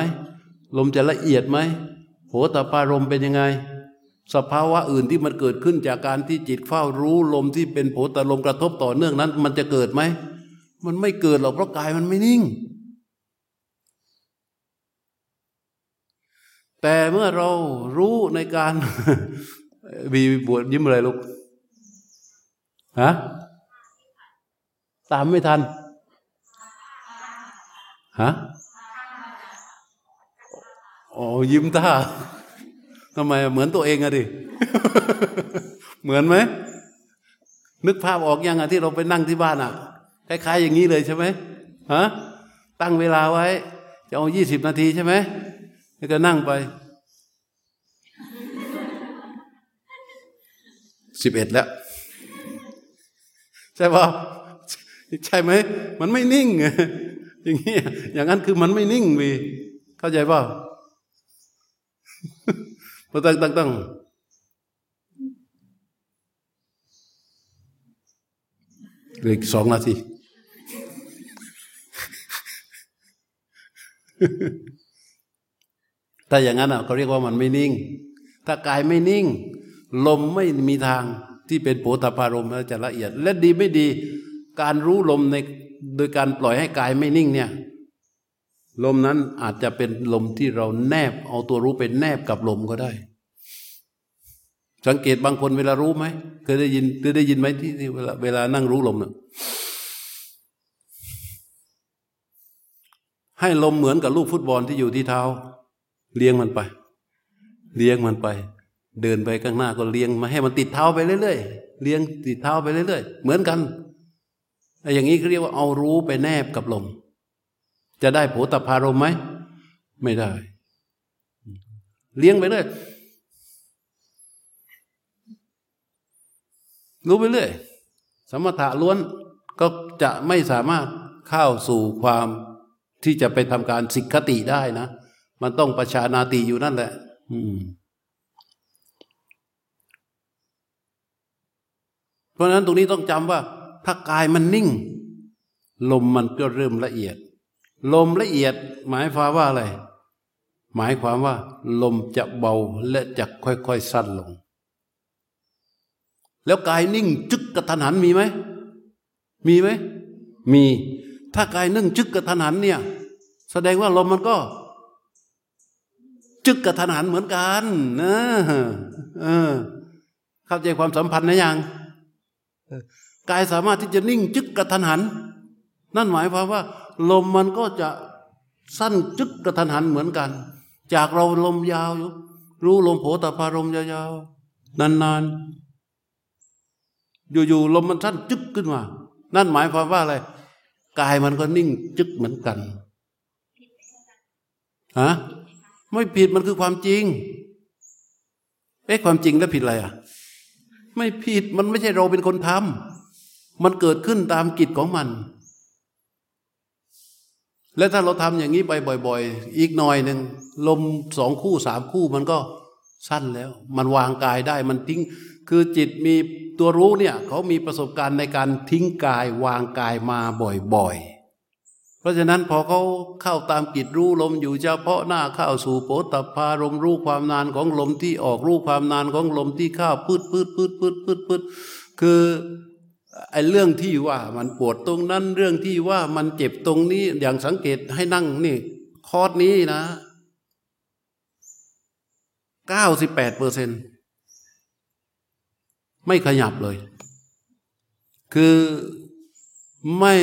ลมจะละเอียดไหมโหตาปารมเป็นยังไง สภาวะอื่นที่มันเกิดขึ้นจากการที่จิตเฝ้ารู้ลมที่เป็นโผตลมกระทบต่อเนื่องนั้น มันจะเกิดไหม มันไม่เกิดหรอกเพราะกายมันไม่นิ่ง แต่เมื่อเรารู้ในการมีบวชยิ้มอะไรลูกฮะตามไม่ทันฮะอ๋อยิ้มตา ทำไมเหมือนตัวเองอะดิ เหมือนไหม นึกภาพออกยังอะที่เราไปนั่งที่บ้านอะคล้ายๆอย่างนี้เลยใช่ไหมฮะตั้งเวลาไว้ จะเอายี่สิบนาทีใช่ไหมแล้วก็นั่งไปสิบเอ็ดแล้ว ใช่ป่ะใช่ไหม มันไม่นิ่ง อย่างนี้อย่างนั้นคือมันไม่นิ่งวีเข้าใจป่ะ พอตั้งตั้งตั้งเหลืออีกสองนาทีถ้าอย่างนั้นอะเขาเรียกว่ามันไม่นิ่ง ถ้ากายไม่นิ่ง ลมไม่มีทางที่เป็นโผฏฐารมแล้วจะละเอียด และดีไม่ดี การรู้ลมในโดยการปล่อยให้กายไม่นิ่งเนี่ย ลมนั้นอาจจะเป็นลมที่เราแนบ เอาตัวรู้เป็นแนบกับลมก็ได้ สังเกตบางคนเวลารู้ไหมเคยได้ยินเคยได้ยินไหมที่เวลาเวลานั่งรู้ลมเนี่ยให้ลมเหมือนกับลูกฟุตบอลที่อยู่ที่เท้า เลี้ยงมันไป เลี้ยงมันไป เดินไปข้างหน้าก็เลี้ยงมาให้มันติดเท้าไปเรื่อยๆเลี้ยงติดเท้าไปเรื่อยๆเหมือนกันอย่างนี้เขาเรียกว่าเอารู้ไปแนบกับลม จะได้โผตพารมไหม ไม่ได้ เลี้ยงไปเรื่อยรู้ไปเรื่อยสมถะล้วนก็จะไม่สามารถเข้าสู่ความที่จะไปทำการสิกขติได้นะ มันต้องประชานาติอยู่นั่นแหละ อืมเพราะฉะนั้นตรงนี้ต้องจำว่า ถ้ากายมันนิ่ง ลมมันก็เริ่มละเอียด ลมละเอียดหมายความว่าอะไร หมายความว่า ลมจะเบาและจะค่อยๆสั้นลง แล้วกายนิ่งจึกกระทันหันมีไหม มีไหม มี ถ้ากายนึ่งจึกกระทันหันเนี่ย แสดงว่าลมมันก็ จึกกระทันหันเหมือนกันนะเออ เข้าใจความสัมพันธ์นะยังกายสามารถที่จะนิ่งจึกกระทันหัน นั่นหมายความว่า ลมมันก็จะสั้นจึกกระทันหันเหมือนกัน จากเราลมยาวอยู่รู้ลมโผตพารมยาวๆนานๆ อยู่ๆลมมันสั้นจึกขึ้นมา นั่นหมายความว่าอะไร กายมันก็นิ่งจึกเหมือนกันฮะไม่ผิดมันคือความจริงเอ๊ะความจริงแล้วผิดอะไรอะ ไม่ผิดมันไม่ใช่เราเป็นคนทำมันเกิดขึ้นตามกิจของมัน และถ้าเราทำอย่างนี้ไปบ่อย ๆ อีกหน่อยหนึ่งลมสองคู่สามคู่มันก็สั้นแล้ว มันวางกายได้มันทิ้ง คือจิตมีตัวรู้เนี่ยเขามีประสบการณ์ในการทิ้งกายวางกายมาบ่อยๆเพราะฉะนั้นพอเขาเข้าตามกิจรู้ลมอยู่เฉพาะหน้าเข้าสู่โปตพารมรู้ความนานของลมที่ออกรู้ความนานของลมที่เข้าพืดพืดพืดพืดพืดพืดคือ ไอ้เรื่องที่ว่ามันปวดตรงนั้น เรื่องที่ว่ามันเจ็บตรงนี้ อย่างสังเกตให้นั่งนี่ คอร์สนี้นะเก้าสิบแปดเปอร์เซ็นต์ไม่ขยับเลย คือไม่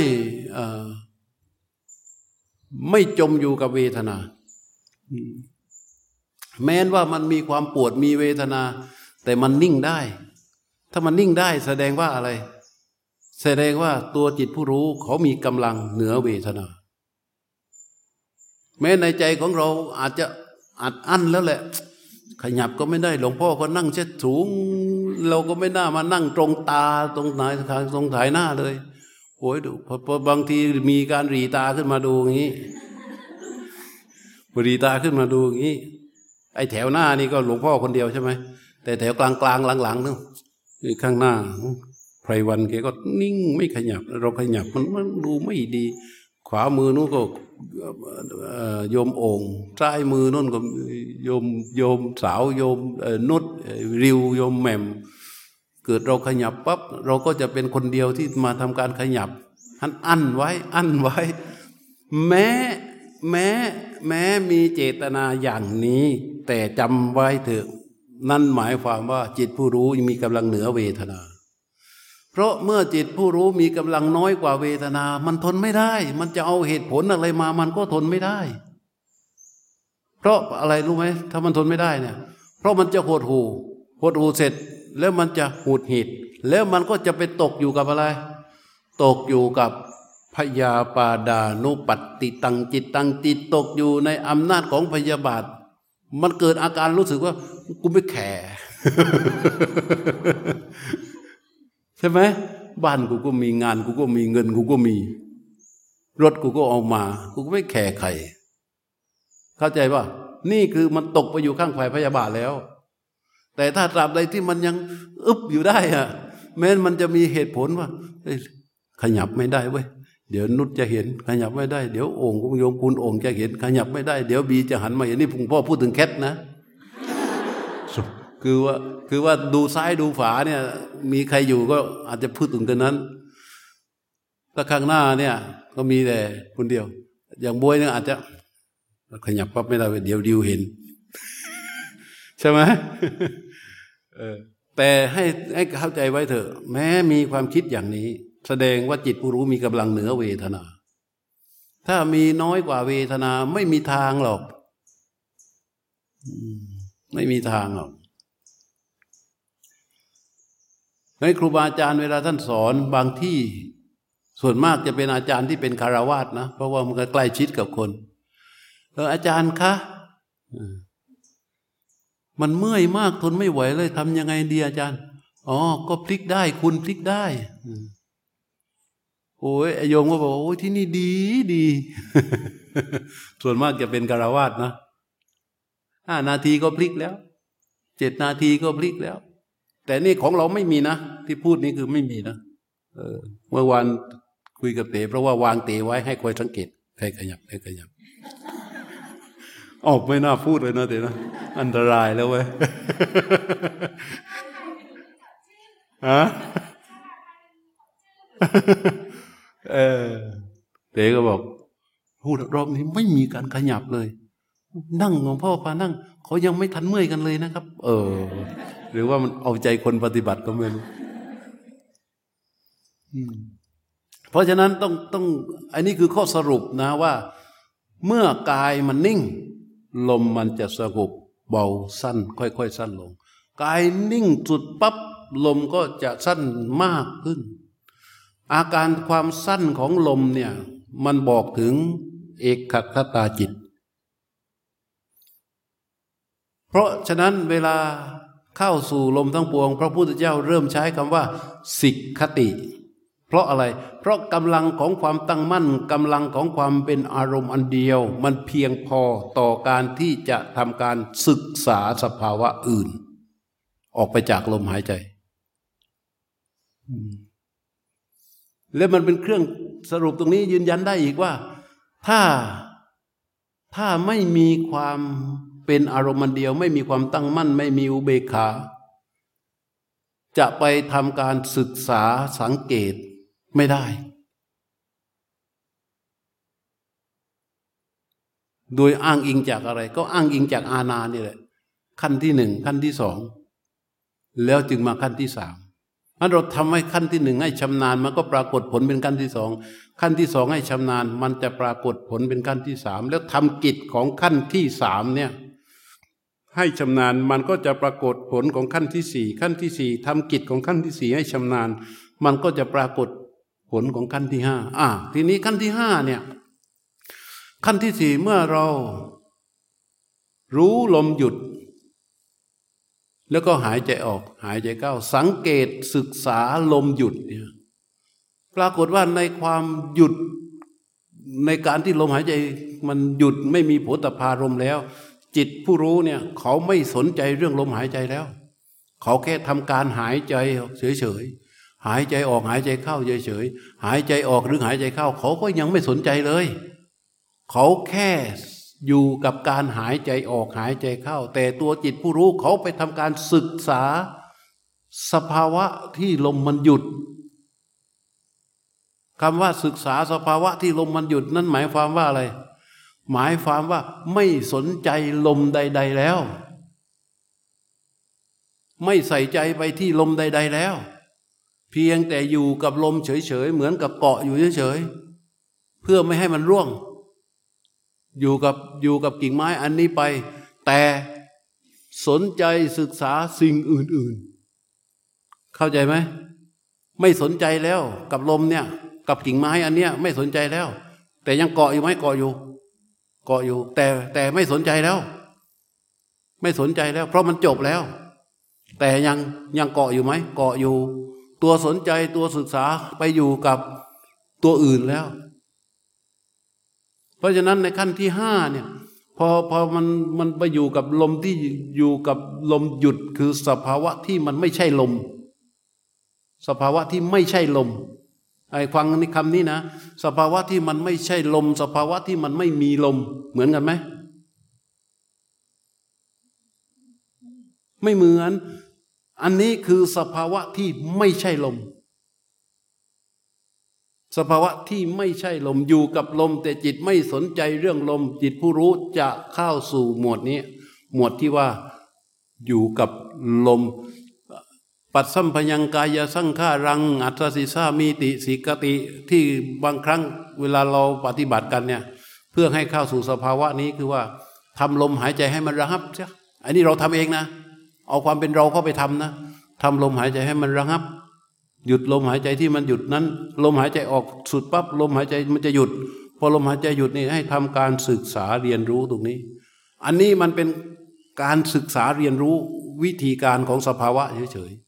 ไม่จมอยู่กับเวทนา แม้นว่ามันมีความปวดมีเวทนา แต่มันนิ่งได้ ถ้ามันนิ่งได้แสดงว่าอะไร แสดงว่าตัวจิตผู้รู้เขามีกำลังเหนือเวทนา แม้ในใจของเราอาจจะอัดอั้นแล้วแหละ ขยับก็ไม่ได้หลวงพ่อก็นั่งเช็ดสูง เราก็ไม่น่ามานั่งตรงตาตรงไหนตรงถ่ายหน้าเลยโอ้ยดูพอบางทีมีการรีตาขึ้นมาดูอย่างนี้รีตาขึ้นมาดูอย่างนี้ ไอ้แถวหน้านี่ก็หลวงพ่อคนเดียวใช่ไหมแต่แถวกลางกลางหลังๆนึงข้างหน้า ไพรวันแกก็นิ่งไม่ขยับ เราขยับมันมันดูไม่ดี ขวามือนู้นก็โยมโองซ้ายมือนู่นก็โยมโยมสาวโยมนุดริวโยมแหม่ม เกิดเราขยับปั๊บเราก็จะเป็นคนเดียวที่มาทำการขยับอันอั้นไว้อั้นไว้ แม้แม้แม้มีเจตนาอย่างนี้ แต่จำไว้เถอะนั่นหมายความว่าจิตผู้รู้มีกำลังเหนือเวทนา เพราะเมื่อจิตผู้รู้มีกำลังน้อยกว่าเวทนา มันทนไม่ได้ มันจะเอาเหตุผลอะไรมา มันก็ทนไม่ได้ เพราะอะไรรู้ไหมถ้ามันทนไม่ได้เนี่ย เพราะมันจะหดหูหดหูเสร็จ แล้วมันจะหูดหิด แล้วมันก็จะไปตกอยู่กับอะไร ตกอยู่กับพยาปาดานุปัตติตังจิตตังจิตตกอยู่ในอำนาจของพยาบาท มันเกิดอาการรู้สึกว่ากูไม่แข่ ใช่ไหมบ้านกูก็มีงานกูก็มีเงินกูก็มี รถกูก็เอามา กูก็ไม่แข่ใคร เข้าใจป่ะนี่คือมันตกไปอยู่ข้างฝ่ายพยาบาทแล้ว แต่ถ้าตราบใดที่มันยังอึบอยู่ได้อะแม้มันจะมีเหตุผลว่าขยับไม่ได้เว้ยเดี๋ยวนุชจะเห็นขยับไม่ได้ เดี๋ยวองค์ของโยมคุณองค์จะเห็นขยับไม่ได้ เดี๋ยวบีจะหันมาเห็นนี่พ่อพูดถึงแคทนะ คือว่าคือว่าดูซ้ายดูฝาเนี่ย มีใครอยู่ก็อาจจะพูดถึงกันนั้นถ้าข้างหน้าเนี่ย ก็มีแต่คนเดียว อย่างบวยเนี่ยอาจจะขยับปั๊บไม่ได้เดี๋ยวดิวเห็น ใช่ไหม。แต่ให้ให้เข้าใจไว้เถอะ แม้มีความคิดอย่างนี้ แสดงว่าจิตผู้รู้มีกำลังเหนือเวทนา ถ้ามีน้อยกว่าเวทนาไม่มีทางหรอก ไม่มีทางหรอก ในครูบาอาจารย์เวลาท่านสอนบางที่ส่วนมากจะเป็นอาจารย์ที่เป็นคารวาสนะ เพราะว่ามันก็ใกล้ชิดกับคนเอออาจารย์คะมันเมื่อยมากทนไม่ไหวเลยทำยังไงดีอาจารย์ อ๋อ ก็พลิกได้คุณพลิกได้โอ้ยโยมก็บอกโอ้ยที่นี่ดีดี ส่วนมากจะเป็นคารวาสนะห้านาทีก็พลิกแล้ว เจ็ดนาทีก็พลิกแล้ว แต่นี่ของเราไม่มีนะ ที่พูดนี้คือไม่มีนะเออเมื่อวานคุยกับเต๋เพราะว่าวางเต๋ไว้ให้คอยสังเกตใครขยับใครขยับออกไม่น่าพูดเลยนะเต๋นะ อันตรายแล้วเว้ยฮะเออเต๋ก็บอกพูดรอบนี้ไม่มีการขยับเลย นั่งหลวงพ่อพานั่ง เขายังไม่ทันเมื่อยกันเลยนะครับ เออ หรือว่ามันเอาใจคนปฏิบัติก็ไม่รู้เพราะฉะนั้นต้องต้อง อันนี้คือข้อสรุปนะว่า เมื่อกายมันนิ่ง ลมมันจะสงบเบาสั้น ค่อยๆสั้นลง กายนิ่งจุดปับ๊บลมก็จะสั้นมากขึ้น อาการความสั้นของลมเนี่ย มันบอกถึงเอกขคตาจิต เพราะฉะนั้นเวลา เข้าสู่ลมทั้งปวง พระพุทธเจ้าเริ่มใช้คำว่า สิกขติ เพราะอะไร เพราะกำลังของความตั้งมั่นกำลังของความเป็นอารมณ์อันเดียว มันเพียงพอต่อการที่จะทำการศึกษาสภาวะอื่น ออกไปจากลมหายใจ และมันเป็นเครื่องสรุปตรงนี้ยืนยันได้อีกว่า ถ้าถ้าไม่มีความ เป็นอารมณ์เดียวไม่มีความตั้งมั่น ไม่มีอุเบกขา จะไปทำการศึกษาสังเกตไม่ได้ โดยอ้างอิงจากอะไร ก็อ้างอิงจากอาณานี่แหละ ขั้นที่หนึ่งขั้นที่สองแล้วจึงมาขั้นที่สามถ้าเราทำให้ขั้นที่หนึ่งให้ชำนาญมันก็ปรากฏผลเป็นขั้นที่สองขั้นที่สองให้ชำนาญ มันจะปรากฏผลเป็นขั้นที่สามแล้วทำกิจของขั้นที่สามเนี่ย ให้ชำนาญมันก็จะปรากฏผลของขั้นที่สี่ขั้นที่สี่ทำกิจของขั้นที่สี่ให้ชำนาญ มันก็จะปรากฏผลของขั้นที่ห้าอ่า ทีนี้ขั้นที่ห้าเนี่ย ขั้นที่สี่เมื่อเรา รู้ลมหยุด แล้วก็หายใจออก หายใจเข้าสังเกตศึกษาลมหยุดเนี่ยปรากฏว่าในความหยุดในการที่ลมหายใจมันหยุดไม่มีโผฏฐารมแล้ว จิตผู้รู้เนี่ยเขาไม่สนใจเรื่องลมหายใจแล้ว เขาแค่ทำการหายใจเฉยๆหายใจออกหายใจเข้าเฉยๆหายใจออกหรือหายใจเข้า เขาก็ยังไม่สนใจเลย เขาแค่อยู่กับการหายใจออกหายใจเข้า แต่ตัวจิตผู้รู้เขาไปทำการศึกษา สภาวะที่ลมมันหยุดคำว่าศึกษาสภาวะที่ลมมันหยุดนั้นหมายความว่าอะไร หมายความว่าไม่สนใจลมใด ๆแล้ว ไม่ใส่ใจไปที่ลมใด ๆแล้ว เพียงแต่อยู่กับลมเฉยๆเหมือนกับเกาะอยู่เฉยๆเพื่อไม่ให้มันร่วง อยู่กับอยู่กับกิ่งไม้อันนี้ไป แต่สนใจศึกษาสิ่งอื่น ๆ เข้าใจไหมไม่สนใจแล้วกับลมเนี่ย กับกิ่งไม้อันเนี้ยไม่สนใจแล้ว แต่ยังเกาะอยู่ไหมเกาะอยู่ เกาะอยู่ แต่แต่ไม่สนใจแล้ว ไม่สนใจแล้ว เพราะมันจบแล้ว แต่ยังยังเกาะอยู่ไหมเกาะอยู่ ตัวสนใจตัวศึกษาไปอยู่กับตัวอื่นแล้ว เพราะฉะนั้นในขั้นที่ห้าเนี่ยพอพอมันมันไปอยู่กับลมที่อยู่กับลมหยุดคือสภาวะที่มันไม่ใช่ลม สภาวะที่ไม่ใช่ลม ไอ้ฟังในคำนี้นะ สภาวะที่มันไม่ใช่ลม สภาวะที่มันไม่มีลม เหมือนกันไหม ไม่เหมือน อันนี้คือสภาวะที่ไม่ใช่ลม สภาวะที่ไม่ใช่ลมอยู่กับลม แต่จิตไม่สนใจเรื่องลม จิตผู้รู้จะเข้าสู่หมวดนี้ หมวดที่ว่าอยู่กับลม ปัดสัมพยังกายสังขารัง อัตสิสามีติสิกติที่บางครั้งเวลาเราปฏิบัติกันเนี่ยเพื่อให้เข้าสู่สภาวะนี้คือว่าทำลมหายใจให้มันระงับใช่อันนี้เราทำเองนะ เอาความเป็นเราเข้าไปทำนะทำลมหายใจให้มันระงับ หยุดลมหายใจที่มันหยุดนั้น ลมหายใจออกสุดปั๊บลมหายใจมันจะหยุด พอลมหายใจหยุดนี่ให้ทำการศึกษาเรียนรู้ตรงนี้ อันนี้มันเป็นการศึกษาเรียนรู้วิธีการของสภาวะเฉยๆ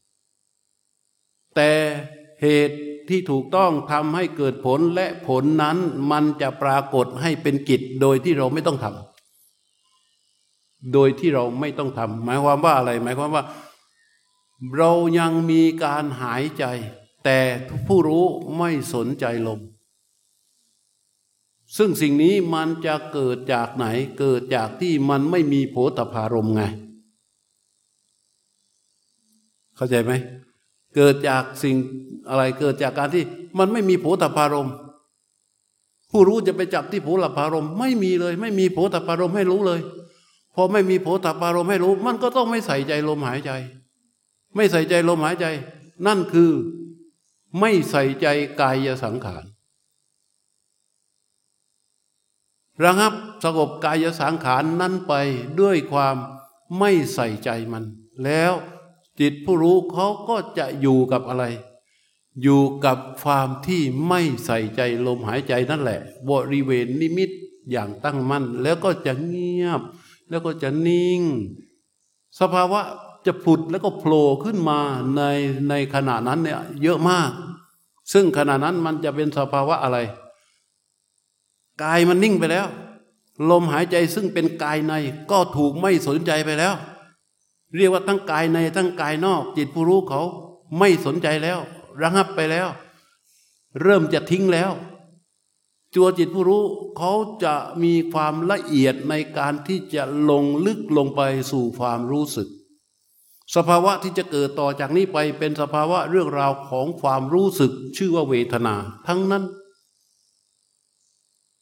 แต่เหตุที่ถูกต้องทำให้เกิดผลและผลนั้นมันจะปรากฏให้เป็นกิจโดยที่เราไม่ต้องทำโดยที่เราไม่ต้องทำหมายความว่าอะไร หมายความว่า เรายังมีการหายใจ แต่ผู้รู้ไม่สนใจลม ซึ่งสิ่งนี้มันจะเกิดจากไหน เกิดจากที่มันไม่มีโผฏฐารมไง เข้าใจไหม เกิดจากสิ่งอะไรเกิดจากการที่มันไม่มีโผฏฐารมผู้รู้จะไปจับที่โผฏฐารมไม่มีเลย ไม่มีโผฏฐารมให้รู้เลยพอไม่มีโผฏฐารมให้รู้ มันก็ต้องไม่ใส่ใจลมหายใจ ไม่ใส่ใจลมหายใจ นั่นคือไม่ใส่ใจกายสังขารระงับสงบกายสังขารนั้นไปด้วยความไม่ใส่ใจมัน แล้ว จิตผู้รู้เขาก็จะอยู่กับอะไร อยู่กับความที่ไม่ใส่ใจลมหายใจนั่นแหละ บริเวณนิมิตอย่างตั้งมั่น แล้วก็จะเงียบ แล้วก็จะนิ่ง สภาวะจะผุดแล้วก็โผล่ขึ้นมาในในขณะนั้นเนี่ยเยอะมาก ซึ่งขณะนั้นมันจะเป็นสภาวะอะไร กายมันนิ่งไปแล้ว ลมหายใจซึ่งเป็นกายในก็ถูกไม่สนใจไปแล้ว เรียกว่าทั้งกายในทั้งกายนอก จิตผู้รู้เขาไม่สนใจแล้ว ระงับไปแล้ว เริ่มจะทิ้งแล้วจัวจิตผู้รู้เขาจะมีความละเอียดในการที่จะลงลึกลงไปสู่ความรู้สึก สภาวะที่จะเกิดต่อจากนี้ไปเป็นสภาวะเรื่องราวของความรู้สึก ชื่อว่าเวทนา ทั้งนั้น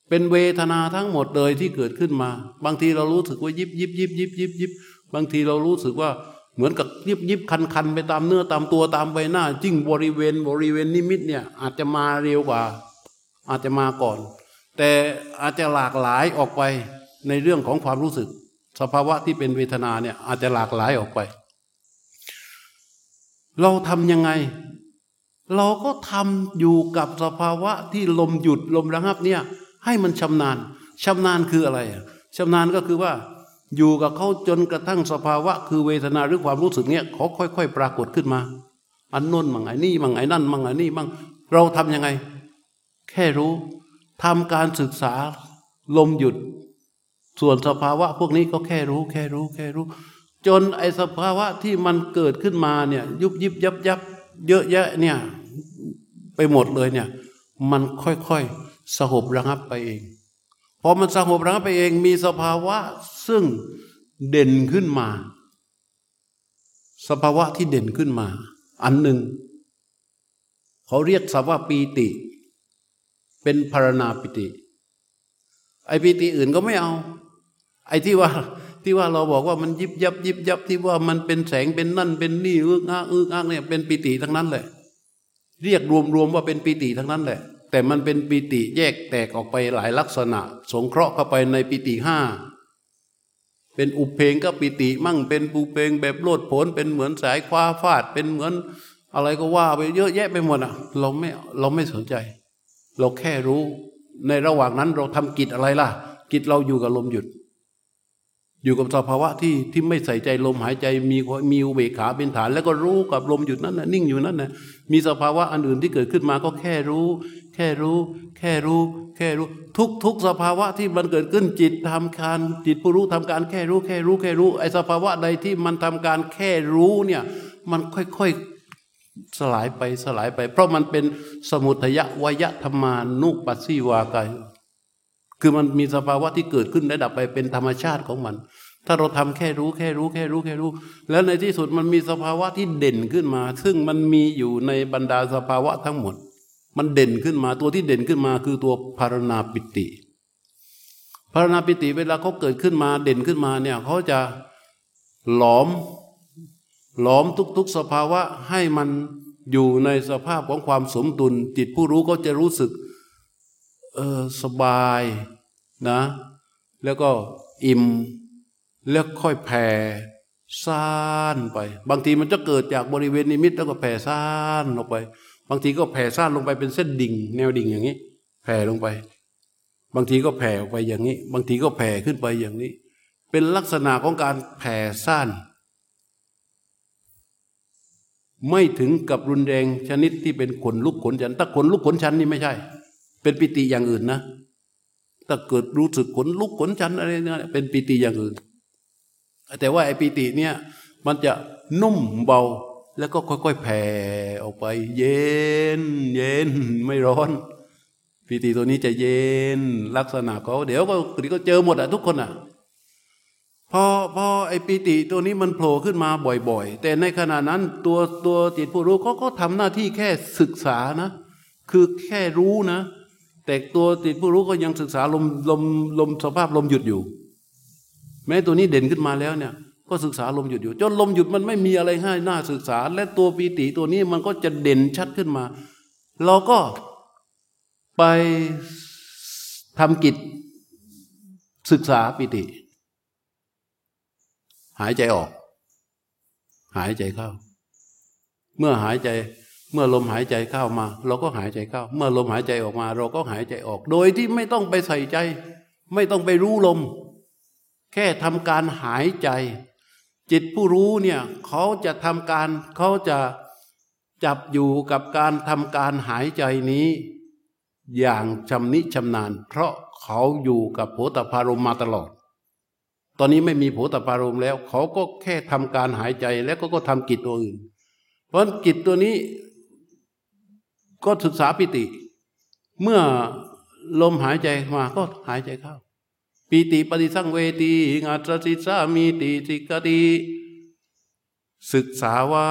เป็นเวทนาทั้งหมดเลยที่เกิดขึ้นมา บางทีเรารู้สึกว่ายิบยิบยิบยิบยิบยิบ บางทีเรารู้สึกว่าเหมือนกับยิบยิบคันคันไปตามเนื้อตามตัวตามใบหน้าจิ้งบริเวณบริเวณนิมิตเนี่ยอาจจะมาเร็วกว่า อาจจะมาก่อน แต่อาจจะหลากหลายออกไปในเรื่องของความรู้สึก สภาวะที่เป็นเวทนาเนี่ยอาจจะหลากหลายออกไป เราทำยังไง เราก็ทำอยู่กับสภาวะที่ลมหยุดลมระงับเนี่ยให้มันชำนาญชำนาญคืออะไรชำนาญก็คือว่า อยู่กับเขาจนกระทั่งสภาวะ คือเวทนาหรือความรู้สึกเนี่ยเขาค่อย ๆ ปรากฏขึ้นมา อันน้นมั่งไอ้นี่มั่งไอ้นั่นมั่งไอ้นี่มั่งเราทำยังไง แค่รู้ทำการศึกษาลมหยุด ส่วนสภาวะ พวกนี้ก็แค่รู้ แค่รู้ แค่รู้ จนไอสภาวะที่มันเกิดขึ้นมาเนี่ย ยุบยิบยับยับเยอะแยะเนี่ยไปหมดเลยเนี่ย มันค่อยๆสงบระงับไปเอง พอมันสงบระงับไปเองมีสภาวะซึ่งเด่นขึ้นมา สภาวะที่เด่นขึ้นมา อันหนึ่ง เขาเรียกสภาวะปีติ เป็นพารณาปิติ ไอปีติอื่นก็ไม่เอา ไอที่ว่าที่ว่าเราบอกว่ามันยิบยับยิบยับที่ว่ามันเป็นแสงเป็นนั่น เป็นนี่อึกอักอึกอักเนี่ยเป็นปิติทั้งนั้นแหละ เรียกรวมๆว่าเป็นปิติทั้งนั้นแหละ แต่มันเป็นปิติแยกแตกออกไปหลายลักษณะ สงเคราะห์เข้าไปในปิติห้าเป็นอุเพงก็ปิติมั่งเป็นปูเพงแบบโลดผลเป็นเหมือนสายคว้าฟาด เป็นเหมือนอะไรก็ว่าไปเยอะแยะไปหมดอะ เราไม่เราไม่สนใจ เราแค่รู้ ในระหว่างนั้นเราทำกิจอะไรล่ะ กิจเราอยู่กับลมหยุด อยู่กับสภาวะที่ที่ไม่ใส่ใจลมหายใจมีมีอุเบกขาเป็นฐาน แล้วก็รู้กับลมหยุดนั้นนะนิ่งอยู่นั้นนะมีสภาวะอันอื่นที่เกิดขึ้นมาก็แค่รู้ แค่รู้ แค่รู้ แค่รู้ ทุกทุกสภาวะที่มันเกิดขึ้นจิตทำการจิตผู้รู้ทำการแค่รู้แค่รู้แค่รู้ไอ้สภาวะใดที่มันทำการแค่รู้เนี่ยมันค่อยๆสลายไปสลายไป เพราะมันเป็นสมุทยวยธรรมานุปัสสิวากาย คือมันมีสภาวะที่เกิดขึ้นและดับไปเป็นธรรมชาติของมัน ถ้าเราทำแค่รู้แค่รู้แค่รู้แค่รู้ แล้วในที่สุดมันมีสภาวะที่เด่นขึ้นมา ซึ่งมันมีอยู่ในบรรดาสภาวะทั้งหมด มันเด่นขึ้นมาตัวที่เด่นขึ้นมาคือตัวภารณาปิติภารณาปิติเวลาเขาเกิดขึ้นมาเด่นขึ้นมาเนี่ยเขาจะหลอมหลอมทุกๆสภาวะให้มันอยู่ในสภาพของความสมดุลจิตผู้รู้ก็จะรู้สึก เออสบายนะ แล้วก็อิ่มแล้วค่อยแผ่ซ่านไป บางทีมันจะเกิดจากบริเวณนิมิตแล้วก็แผ่ซ่านออกไป บางทีก็แผ่ซ่านลงไปเป็นเส้นดิ่ง แนวดิ่งอย่างนี้ แผ่ลงไป บางทีก็แผ่ออกไปอย่างนี้ บางทีก็แผ่ขึ้นไปอย่างนี้ เป็นลักษณะของการแผ่ซ่านไม่ถึงกับรุนแรงชนิดที่เป็นขนลุกขนชันถ้าขนลุกขนชันนี่ไม่ใช่ เป็นปิติอย่างอื่นนะถ้าเกิดรู้สึกขนลุกขนชันอะไรเนี่ยเป็นปิติอย่างอื่น แต่ว่าไอ้ปีติเนี่ยมันจะนุ่มเบาแล้วก็ค่อยๆแผ่ออกไป เย็น เย็นไม่ร้อนปีติตัวนี้จะเย็นลักษณะเขาเดี๋ยวก็ก็เจอหมดอะทุกคนอะพอพอไอ้ปีติตัวนี้มันโผล่ขึ้นมาบ่อยๆ แต่ในขณะนั้นตัวตัวจิตผู้รู้เขาก็ทำหน้าที่แค่ศึกษานะ คือแค่รู้นะ แต่ตัวจิตผู้รู้ก็ยังศึกษาลมลมลมสภาพลมหยุดอยู่ แม้ตัวนี้เด่นขึ้นมาแล้วเนี่ย ก็ศึกษาลมหยุดอยู่ จนลมหยุดมันไม่มีอะไรให้น่าศึกษา และตัวปีติตัวนี้มันก็จะเด่นชัดขึ้นมา เราก็ไปทำกิจศึกษาปิติ หายใจออก หายใจเข้า เมื่อหายใจ เมื่อลมหายใจเข้ามา เราก็หายใจเข้า เมื่อลมหายใจออกมา เราก็หายใจออก โดยที่ไม่ต้องไปใส่ใจ ไม่ต้องไปรู้ลม แค่ทำการหายใจ จิตผู้รู้เนี่ยเขาจะทำการเขาจะจับอยู่กับการทำการหายใจนี้ อย่างชำนิชำนาญ เพราะเขาอยู่กับโผตพารมมาตลอด ตอนนี้ไม่มีโผตพารมแล้ว เขาก็แค่ทำการหายใจแล้วก็ก็ทำกิจตัวอื่น เพราะกิจตัวนี้ ก็ศึกษาปิติ เมื่อลมหายใจมาก็หายใจเข้าปีติปฏิสังเวทีงัตสิสามีติสิกติศึกษาว่า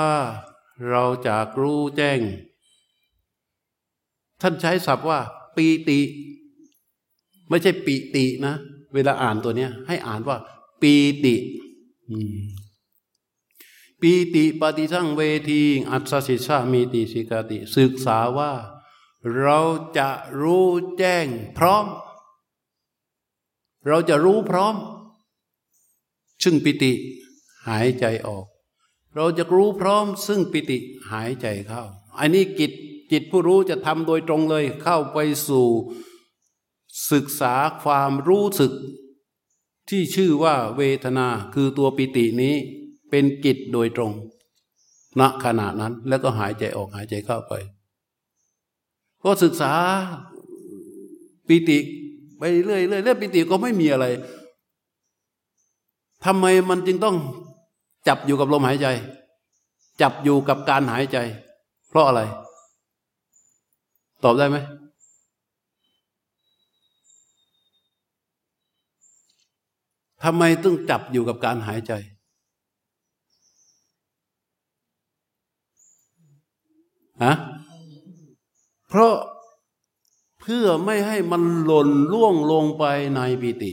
เราจากรู้แจ้ง ท่านใช้ศัพท์ว่าปีติ ไม่ใช่ปีตินะ เวลาอ่านตัวเนี้ย ให้อ่านว่าปีติ ปีติปฏิสังเวที อัศสิสามีติสิกติ ศึกษาว่า เราจะรู้แจ้งพร้อม เราจะรู้พร้อม ซึ่งปิติหายใจออก เราจะรู้พร้อม ซึ่งปิติหายใจเข้า อันนี้กิจจิตผู้รู้จะทำโดยตรงเลยเข้าไปสู่ ศึกษาความรู้สึก ที่ชื่อว่าเวทนาคือตัวปิตินี้ เป็นกิจโดยตรง ณขณะนั้น แล้วก็หายใจออกหายใจเข้าไปก็ศึกษาปิติไปเรื่อยเรื่อยเรื่องปิติก็ไม่มีอะไรทำไมมันจึงต้องจับอยู่กับลมหายใจ จับอยู่กับการหายใจ เพราะอะไร ตอบได้ไหมทำไมต้องจับอยู่กับการหายใจ ฮะเพราะเพื่อไม่ให้มันหล่นล่วงลงไปในปิติ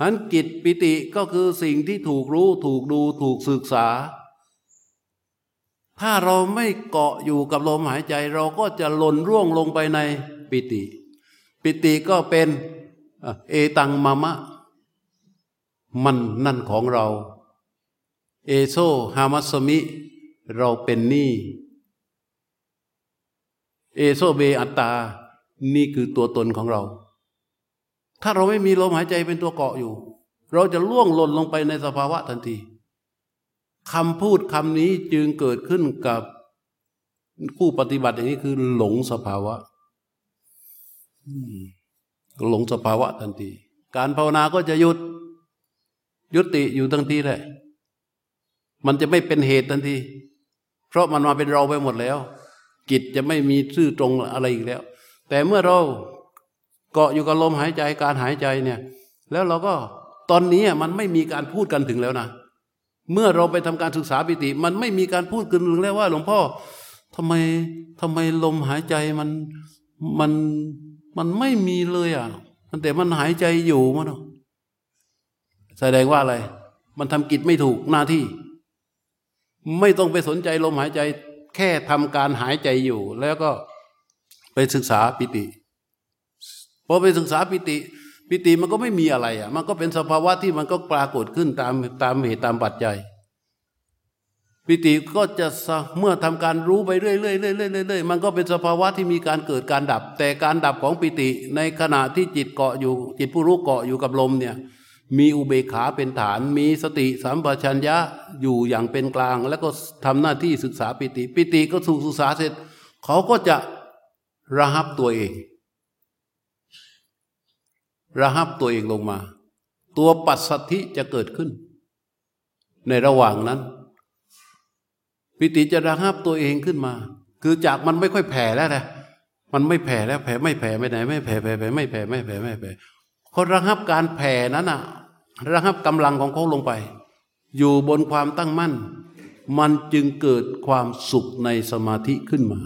อันกิจปิติก็คือสิ่งที่ถูกรู้ถูกดูถูกศึกษา ถ้าเราไม่เกาะอยู่กับลมหายใจ เราก็จะหล่นร่วงลงไปในปิติ ปิติก็เป็นเอตังมามะ มันนั่นของเรา เอโซฮามัสมิ เราเป็นนี่เอโซเบอัตตา นี่คือตัวตนของเรา ถ้าเราไม่มีลมหายใจเป็นตัวเกาะอยู่ เราจะล่วงหล่นลงไปในสภาวะทันทีคำพูดคำนี้จึงเกิดขึ้นกับผู้ปฏิบัติอย่างนี้คือหลงสภาวะหลงสภาวะทันที การภาวนาก็จะหยุด ยุติอยู่ทันทีแหละ มันจะไม่เป็นเหตุทันที เพราะมันมาเป็นเราไปหมดแล้ว จิตจะไม่มีซื่อตรงอะไรอีกแล้ว แต่เมื่อเราเกาะอยู่กับลมหายใจการหายใจเนี่ย แล้วเราก็ตอนนี้มันไม่มีการพูดกันถึงแล้วนะเมื่อเราไปทำการศึกษาปิติ มันไม่มีการพูดกันถึงแล้วว่า หลวงพ่อทำไมทำไมลมหายใจมันมันมันไม่มีเลยอะมันแต่มันหายใจอยู่มันแสดงว่าอะไร มันทำกิจไม่ถูกหน้าที่ ไม่ต้องไปสนใจลมหายใจ แค่ทำการหายใจอยู่ แล้วก็ไปศึกษาปิติพอไปศึกษาปิติปิติมันก็ไม่มีอะไรอะ มันก็เป็นสภาวะที่มันก็ปรากฏขึ้นตามตามเหตุตามปัจจัย ปิติก็จะเมื่อทำการรู้ไปเรื่อยๆเรื่อยๆเรื่อยๆมันก็เป็นสภาวะที่มีการเกิดการดับ แต่การดับของปิติในขณะที่จิตเกาะอยู่ จิตผู้รู้เกาะอยู่กับลมเนี่ย มีอุเบกขาเป็นฐาน มีสติสัมปชัญญะอยู่อย่างเป็นกลาง แล้วก็ทำหน้าที่ศึกษาปิติ ปิติก็ถูกศึกษาเสร็จ เขาก็จะระหับตัวเอง ระหับตัวเองลงมา ตัวปัสสัทธิจะเกิดขึ้น ในระหว่างนั้น ปิติจะระหับตัวเองขึ้นมา คือจากมันไม่ค่อยแผ่แล้วนะมันไม่แผ่แล้วแผ่ไม่แผ่ไม่ไหน ไม่แผ่แผ่แผ่ไม่แผ่ไม่แผ่ไม่แผ่เขาระหับการแผ่นั้นอะ ระงับกำลังของเขาลงไป อยู่บนความตั้งมั่น มันจึงเกิดความสุขในสมาธิขึ้นมา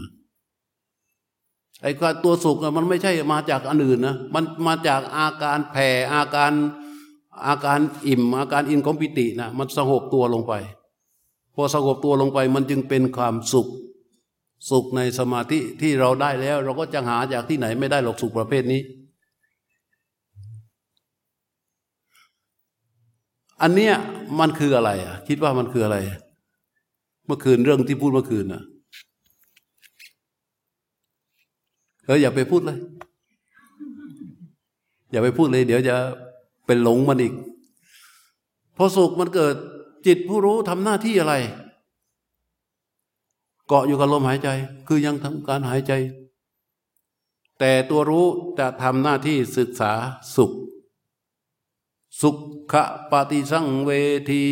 ไอ้ตัวสุขมันไม่ใช่มาจากอันอื่นนะมันมาจากอาการแผ่อาการอาการอิ่ม อาการอินของปิตินะมันสงบตัวลงไป พอสงบตัวลงไปมันจึงเป็นความสุข สุขในสมาธิที่เราได้แล้ว เราก็จะหาจากที่ไหนไม่ได้หรอกสุขประเภทนี้ อันเนี้ยมันคืออะไรอะ คิดว่ามันคืออะไร เมื่อคืนเรื่องที่พูดเมื่อคืนน่ะเอออย่าไปพูดเลย อย่าไปพูดเลย เดี๋ยวจะเป็นหลงมันอีกพอสุขมันเกิดจิตผู้รู้ทำหน้าที่อะไร เกาะอยู่กับลมหายใจ คือยังทำการหายใจ แต่ตัวรู้จะทำหน้าที่ศึกษาสุข สุขปฏิสังเวที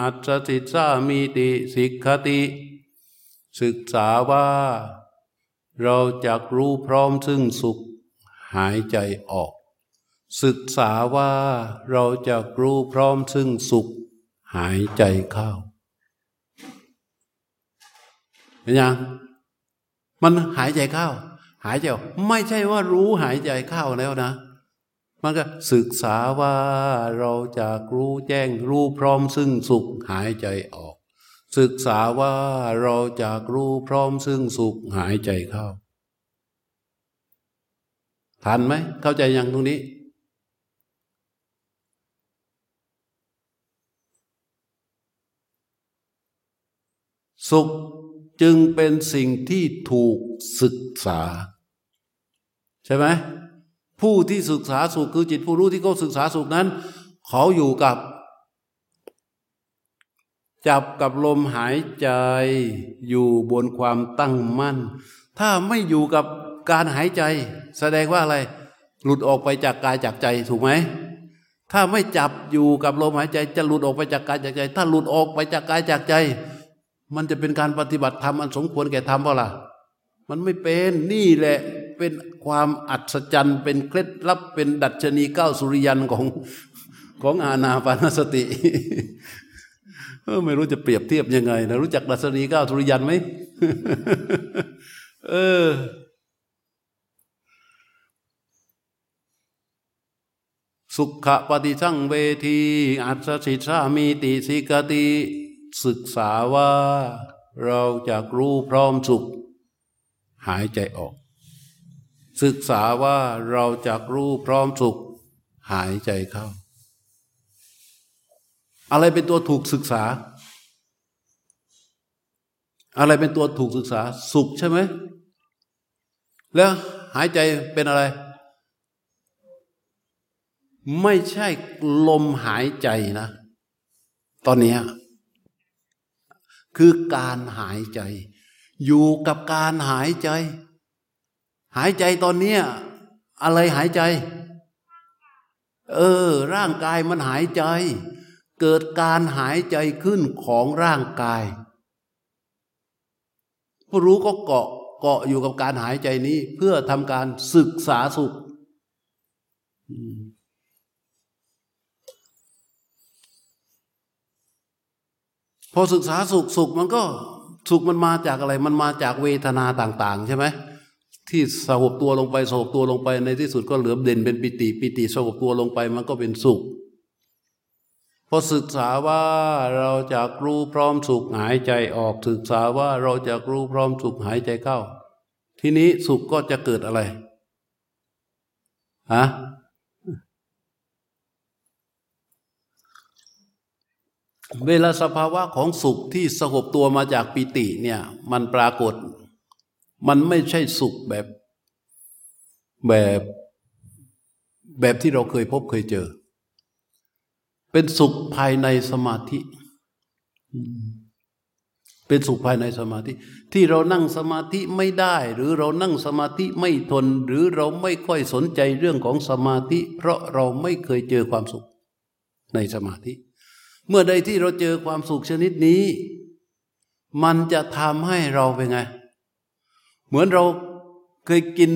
อัตสิสามีติสิกขติ ศึกษาว่า เราจะรู้พร้อมซึ่งสุขหายใจออก ศึกษาว่าเราจะรู้พร้อมซึ่งสุขหายใจเข้าเห็นยังมันหายใจเข้า หายใจออกไม่ใช่ว่ารู้หายใจเข้าแล้วนะ มันก็ศึกษาว่าเราจะรู้แจ้งรู้พร้อมซึ่งสุขหายใจออก ศึกษาว่าเราจะรู้พร้อมซึ่งสุขหายใจเข้าทันไหมเข้าใจยังตรงนี้ สุขจึงเป็นสิ่งที่ถูกศึกษา ใช่ไหม ผู้ที่ศึกษาสุขคือจิตผู้รู้ที่เขาศึกษาสุขนั้น เขาอยู่กับ จับกับลมหายใจอยู่บนความตั้งมั่น ถ้าไม่อยู่กับการหายใจ แสดงว่าอะไร หลุดออกไปจากกายจากใจถูกไหมถ้าไม่จับอยู่กับลมหายใจ จะหลุดออกไปจากกายจากใจ ถ้าหลุดออกไปจากกายจากใจ มันจะเป็นการปฏิบัติธรรมอันสมควรแก่ธรรมเปล่าล่ะมันไม่เป็นนี่แหละ เป็นความอัศจรรย์ เป็นเคล็ดลับเป็นดัชนีเก้าสุริยันของของอาณาปานสติไม่รู้จะเปรียบเทียบยังไงนะรู้จักดัชนีเก้าสุริยันไหมเออสุขปฏิสังเวที อัศสิสามีติสิกติศึกษาว่า เราจะรู้พร้อมสุข หายใจออก ศึกษาว่าเราจะรู้พร้อมสุขหายใจเข้า อะไรเป็นตัวถูกศึกษา อะไรเป็นตัวถูกศึกษา สุขใช่ไหม แล้วหายใจเป็นอะไร ไม่ใช่ลมหายใจนะ ตอนนี้คือการหายใจ อยู่กับการหายใจ หายใจตอนนี้อะไรหายใจ เออ ร่างกายมันหายใจ เกิดการหายใจขึ้นของร่างกาย ผู้รู้ก็เกาะเกาะอยู่กับการหายใจนี้ เพื่อทำการศึกษาสุขพอศึกษาสุขสุขมันก็สุขมันมาจากอะไร มันมาจากเวทนาต่าง ๆ ใช่ไหม ที่สงบตัวลงไปสงบตัวลงไปในที่สุดก็เหลือเด่นเป็นปิติ ปิติสงบตัวลงไปมันก็เป็นสุขพอศึกษาว่าเราจะรู้พร้อมสุขหายใจออกศึกษาว่าเราจะรู้พร้อมสุขหายใจเข้า ทีนี้สุขก็จะเกิดอะไรฮะเวลาสภาวะของสุขที่สงบตัวมาจากปิติเนี่ย มันปรากฏ มันไม่ใช่สุขแบบแบบแบบที่เราเคยพบเคยเจอ เป็นสุขภายในสมาธิ เป็นสุขภายในสมาธิ ที่เรานั่งสมาธิไม่ได้ หรือเรานั่งสมาธิไม่ทน หรือเราไม่ค่อยสนใจเรื่องของสมาธิ เพราะเราไม่เคยเจอความสุขในสมาธิ เมื่อใดที่เราเจอความสุขชนิดนี้ มันจะทำให้เราเป็นไง เหมือนเราเคยกิน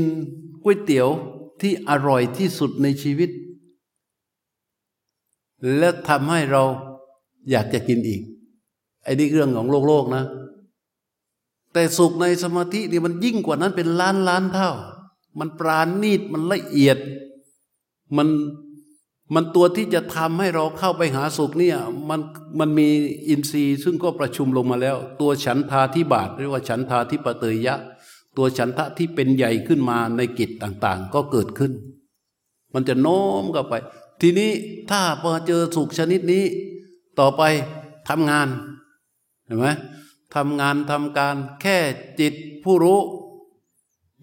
ก๋วยเตี๋ยวที่อร่อยที่สุดในชีวิต และทำให้เราอยากจะกินอีก ไอ้นี่เรื่องของโลกโลกนะ แต่สุขในสมาธินี่มันยิ่งกว่านั้นเป็นล้านล้านเท่า มันปราณีตมันละเอียด มันมันตัวที่จะทำให้เราเข้าไปหาสุขเนี่ยมันมันมีอินทรีย์ซึ่งก็ประชุมลงมาแล้ว ตัวฉันทาธิบาทเรียกว่าฉันทาธิปเตยยะ ตัวฉันทะที่เป็นใหญ่ขึ้นมาในกิจต่าง ๆ ก็เกิดขึ้น มันจะโน้มเข้าไป ทีนี้ถ้าพอเจอสุขชนิดนี้ ต่อไปทำงานเห็นไหมทำงานทำการแค่จิตผู้รู้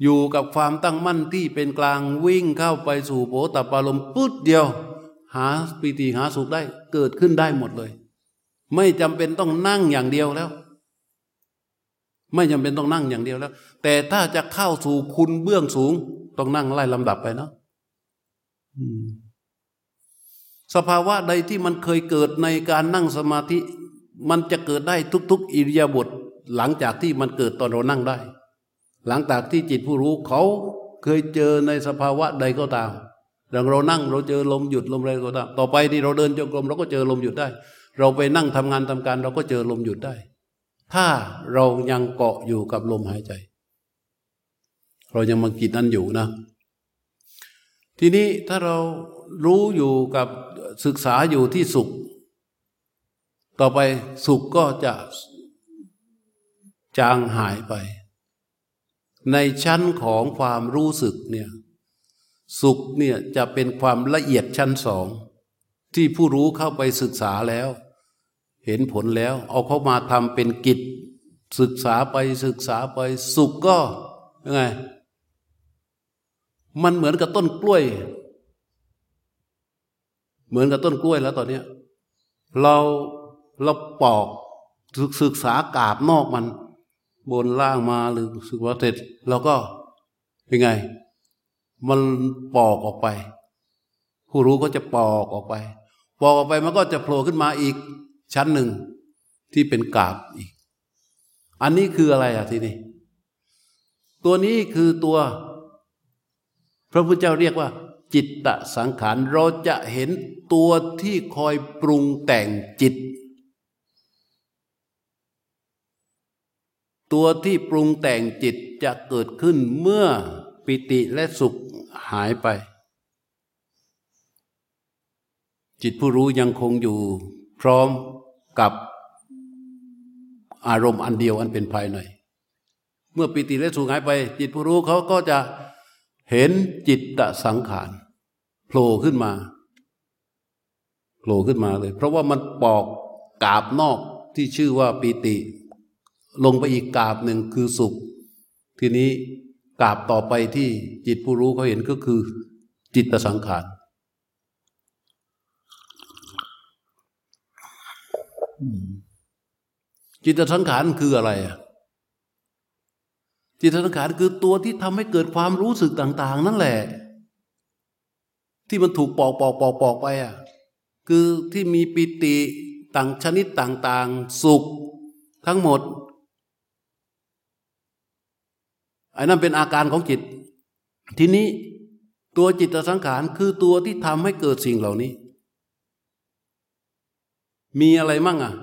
อยู่กับความตั้งมั่นที่เป็นกลางวิ่งเข้าไปสู่โผตปารมปุ๊ดเดียว หาปิติหาสุขได้เกิดขึ้นได้หมดเลย ไม่จำเป็นต้องนั่งอย่างเดียวแล้ว ไม่จำเป็นต้องนั่งอย่างเดียวแล้ว แต่ถ้าจะเข้าสู่คุณเบื้องสูง ต้องนั่งไล่ลำดับไปเนาะสภาวะใดที่มันเคยเกิดในการนั่งสมาธิ มันจะเกิดได้ทุก ๆ อิริยาบถหลังจากที่มันเกิดตอนเรานั่งได้ หลังจากที่จิตผู้รู้เขาเคยเจอในสภาวะใดก็ตามอย่างเรานั่งเราเจอลมหยุดลมอะไรก็ตามต่อไปที่เราเดินจงกรมเราก็เจอลมหยุดได้ เราไปนั่งทำงานทำการเราก็เจอลมหยุดได้ ถ้าเรายังเกาะอยู่กับลมหายใจ เรายังมากิจนั้นอยู่นะ ทีนี้ถ้าเรารู้อยู่กับศึกษาอยู่ที่สุข ต่อไปสุขก็จะจางหายไป ในชั้นของความรู้สึกเนี่ยสุขเนี่ยจะเป็นความละเอียดชั้นสอง ที่ผู้รู้เข้าไปศึกษาแล้ว เห็นผลแล้ว เอาเข้ามาทำเป็นกิจ ศึกษาไปศึกษาไปสุขก็ยังไง มันเหมือนกับต้นกล้วย เหมือนกับต้นกล้วยแล้วตอนนี้เราเราปอกศึกษากาบนอกมัน บนล่างมาหรือสึกว่าเสร็จเราก็เป็นไง มันปอกออกไป ผู้รู้ก็จะปอกออกไป ปอกออกไปมันก็จะโผล่ขึ้นมาอีก ชั้นหนึ่งที่เป็นกาบอีก อันนี้คืออะไรอะทีนี้ ตัวนี้คือตัว พระพุทธเจ้าเรียกว่า จิตตสังขารเราจะเห็นตัวที่คอยปรุงแต่งจิต ตัวที่ปรุงแต่งจิตจะเกิดขึ้นเมื่อปิติและสุขหายไป จิตผู้รู้ยังคงอยู่ ร้อมกับอารมณ์อันเดียวอันเป็นภายใน เมื่อปิติและสุขหายไป จิตผู้รู้เขาก็จะเห็นจิตตสังขารโผล่ขึ้นมาโผล่ขึ้นมาเลย เพราะว่ามันปอกกาบนอกที่ชื่อว่าปิติ ลงไปอีกกาบหนึ่งคือสุข ทีนี้กาบต่อไปที่จิตผู้รู้เขาเห็นก็คือจิตสังขาร จิตสังขารคืออะไรอะจิตสังขารคือตัวที่ทำให้เกิดความรู้สึกต่าง ๆ นั่นแหละ ที่มันถูกปอกปอกปอกปอกไปอะคือที่มีปิติต่างชนิดต่าง ๆ สุขทั้งหมดอันนั้นเป็นอาการของจิต ทีนี้ตัวจิตสังขารคือตัวที่ทำให้เกิดสิ่งเหล่านี้ มีอะไรมั่งอะ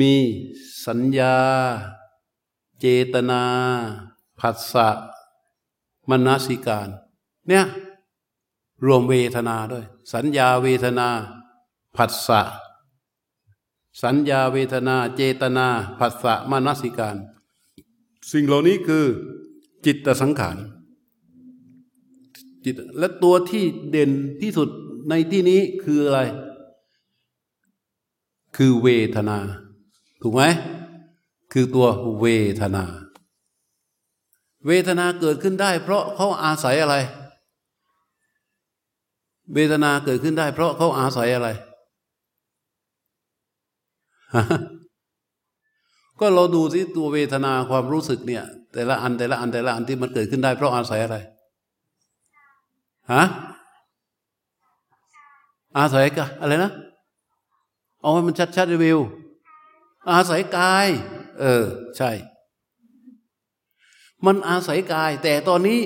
มีสัญญา เจตนา ผัสสะมนสิการ เนี่ย รวมเวทนาด้วย สัญญาเวทนา ผัสสะสัญญาเวทนาเจตนาผัสสะมนสิการ สิ่งเหล่านี้คือจิตสังขารจิตและตัวที่เด่นที่สุดในที่นี้คืออะไร คือเวทนา ถูกไหมคือตัวเวทนา เวทนาเกิดขึ้นได้ เพราะเขาอาศัยอะไร เวทนาเกิดขึ้นได้ เพราะเขาอาศัยอะไร ก็เราดูสิตัวเวทนาความรู้สึกเนี่ย แต่ละอันแต่ละอันแต่ละอันที่มันเกิดขึ้นได้ เพราะอาศัยอะไรฮะอาศัยกะอะไรนะ เอาให้มันชัดๆรีวิว อาศัยกาย เออ ใช่ มันอาศัยกาย แต่ตอนนี้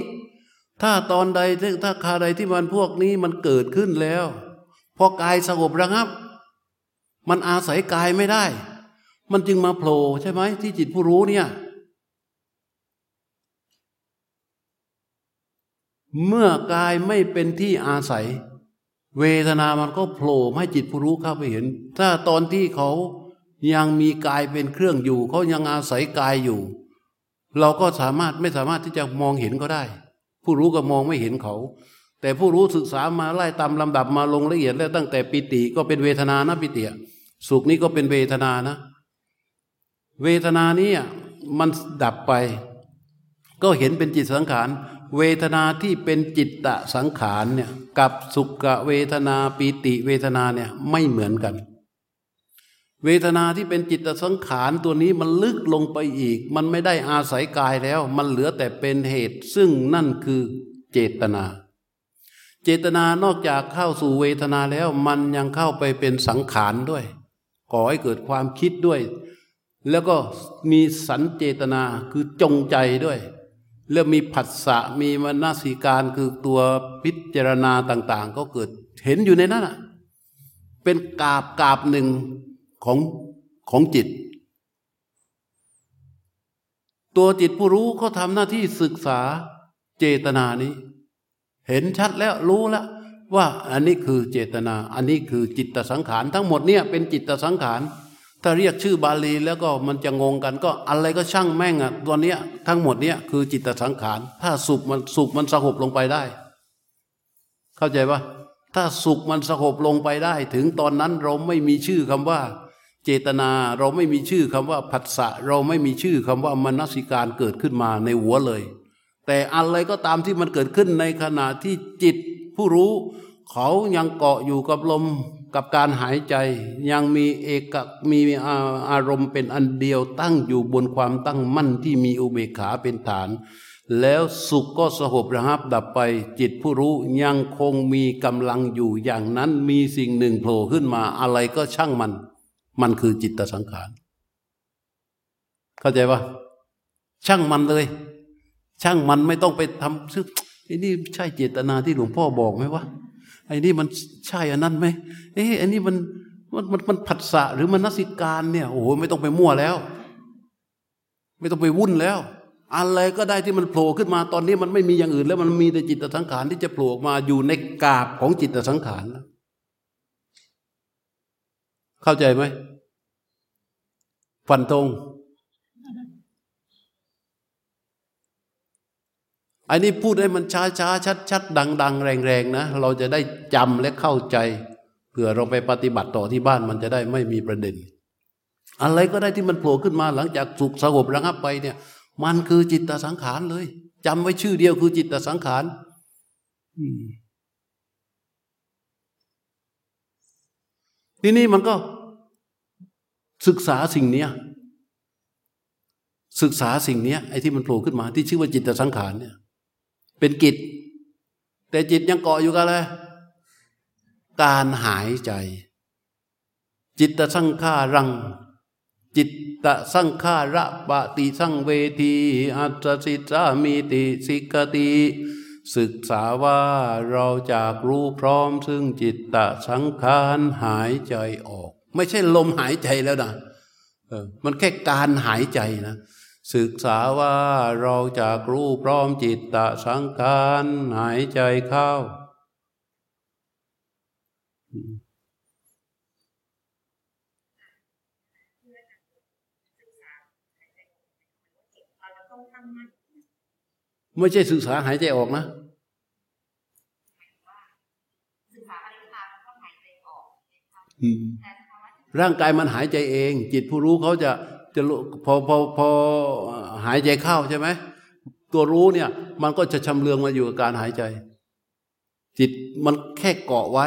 ถ้าตอนใดถ้าคาใดที่มันพวกนี้มันเกิดขึ้นแล้ว พอกายสงบระงับ มันอาศัยกายไม่ได้ มันจึงมาโผล่ใช่ไหมที่จิตผู้รู้เนี่ยเมื่อกายไม่เป็นที่อาศัย เวทนามันก็โผล่ให้จิตผู้รู้เข้าไปเห็น ถ้าตอนที่เขายังมีกายเป็นเครื่องอยู่ เขายังอาศัยกายอยู่ เราก็สามารถไม่สามารถที่จะมองเห็นก็ได้ ผู้รู้ก็มองไม่เห็นเขา แต่ผู้รู้ศึกษามาไล่ตามลำดับมาลงละเอียดแล้วตั้งแต่ปิติก็เป็นเวทนานะปิติสุขนี้ก็เป็นเวทนานะ เวทนานี้มันดับไป ก็เห็นเป็นจิตสังขาร เวทนาที่เป็นจิตตะสังขารเนี่ยกับสุขเวทนาปีติเวทนาเนี่ยไม่เหมือนกัน เวทนาที่เป็นจิตตสังขารตัวนี้มันลึกลงไปอีก มันไม่ได้อาศัยกายแล้ว มันเหลือแต่เป็นเหตุ ซึ่งนั่นคือเจตนา เจตนานอกจากเข้าสู่เวทนาแล้วมันยังเข้าไปเป็นสังขารด้วยก่อให้เกิดความคิดด้วย แล้วก็มีสันเจตนาคือจงใจด้วย แล้วมีผัสสะมีมนสิการคือตัวพิจารณาต่าง ๆ ก็เกิดเห็นอยู่ในนั้นเป็นกาบกาบหนึ่งของของจิต ตัวจิตผู้รู้เขาทำหน้าที่ศึกษาเจตนานี้ เห็นชัดแล้วรู้แล้วว่าอันนี้คือเจตนา อันนี้คือจิตตสังขาร ทั้งหมดเนี่ยเป็นจิตตสังขาร ถ้าเรียกชื่อบาลีแล้วก็มันจะงงกันก็อะไรก็ช่างแม่งอะตัวเนี้ยทั้งหมดเนี้ยคือจิตสังขาร ถ้าสุขมันสุขมันสงบลงไปได้ เข้าใจปะถ้าสุขมันสงบลงไปได้ ถึงตอนนั้นเราไม่มีชื่อคำว่า เจตนาเราไม่มีชื่อคำว่าผัสสะเราไม่มีชื่อคำว่ามนสิการเกิดขึ้นมาในหัวเลย แต่อะไรก็ตามที่มันเกิดขึ้นในขณะที่จิตผู้รู้ เขายังเกาะอยู่กับลม กับการหายใจยังมีเอกมีอารมณ์เป็นอันเดียวตั้งอยู่บนความตั้งมั่นที่มีอุเบกขาเป็นฐาน แล้วสุขก็สงบระหับดับไป จิตผู้รู้ยังคงมีกำลังอยู่อย่างนั้นมีสิ่งหนึ่งโผล่ขึ้นมาอะไรก็ช่างมัน มันคือจิตตสังขาร เข้าใจปะช่างมันเลย ช่างมันไม่ต้องไปทำซึ่งนี่ใช่เจตนาที่หลวงพ่อบอกไหมวะ ไอ้นี่มันใช่อันนั้นไหมเอ๊ะอันนี้มันมันมันมันผัสสะหรือมันนสิการเนี่ยโอ้โหไม่ต้องไปมั่วแล้ว ไม่ต้องไปวุ่นแล้ว อะไรก็ได้ที่มันโผล่ขึ้นมาตอนนี้มันไม่มีอย่างอื่น แล้วมันมีแต่จิตสังขารที่จะโผล่มาอยู่ในกาบของจิตสังขารเข้าใจไหมฟันธง อันนี้พูดให้มันช้าช้าชัดชัดดังดังแรงแรงนะ เราจะได้จำและเข้าใจเผื่อเราไปปฏิบัติต่อที่บ้านมันจะได้ไม่มีประเด็น อะไรก็ได้ที่มันโผล่ขึ้นมาหลังจากสุขสงบระงับไปเนี่ย มันคือจิตตสังขารเลยจำไว้ชื่อเดียวคือจิตตสังขารทีนี้มันก็ศึกษาสิ่งเนี้ยศึกษาสิ่งเนี้ยไอ้ที่มันโผล่ขึ้นมาที่ชื่อว่าจิตสังขารเนี่ย เป็นกิจ แต่จิตยังเกาะอยู่กับอะไรการหายใจ จิตตสังขารัง จิตตะสังขาระปะติสังเวทีอัตสิตามีติสิกติศึกษาว่าเราจากรู้พร้อม ซึ่งจิตตะสังขารหายใจออก ไม่ใช่ลมหายใจแล้วนะมันแค่การหายใจนะ ศึกษาว่าเราจะรู้พร้อมจิตตะสังขารหายใจเข้า ไม่ใช่ศึกษาหายใจออกนะร่างกายมันหายใจเอง จิตผู้รู้เขาจะ จะพอพอพอหายใจเข้าใช่ไหมตัวรู้เนี่ย มันก็จะชำเลืองมาอยู่กับการหายใจ จิตมันแค่เกาะไว้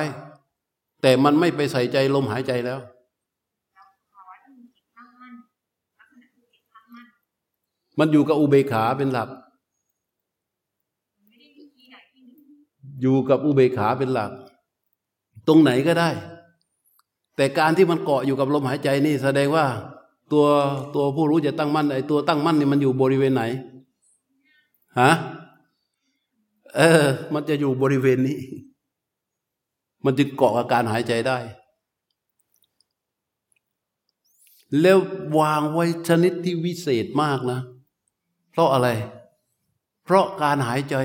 แต่มันไม่ไปใส่ใจลมหายใจแล้วมันอยู่กับอุเบกขาเป็นหลัก อยู่กับอุเบกขาเป็นหลัก ตรงไหนก็ได้ แต่การที่มันเกาะอยู่กับลมหายใจนี่แสดงว่า ตัวตัวผู้รู้จะตั้งมั่นไอ้ตัวตั้งมั่นนี่มันอยู่บริเวณไหนฮะเออ มันจะอยู่บริเวณนี้ มันจึงเกาะอาการหายใจได้ แล้ววางไว้ชนิดที่วิเศษมากนะ เพราะอะไร เพราะการหายใจ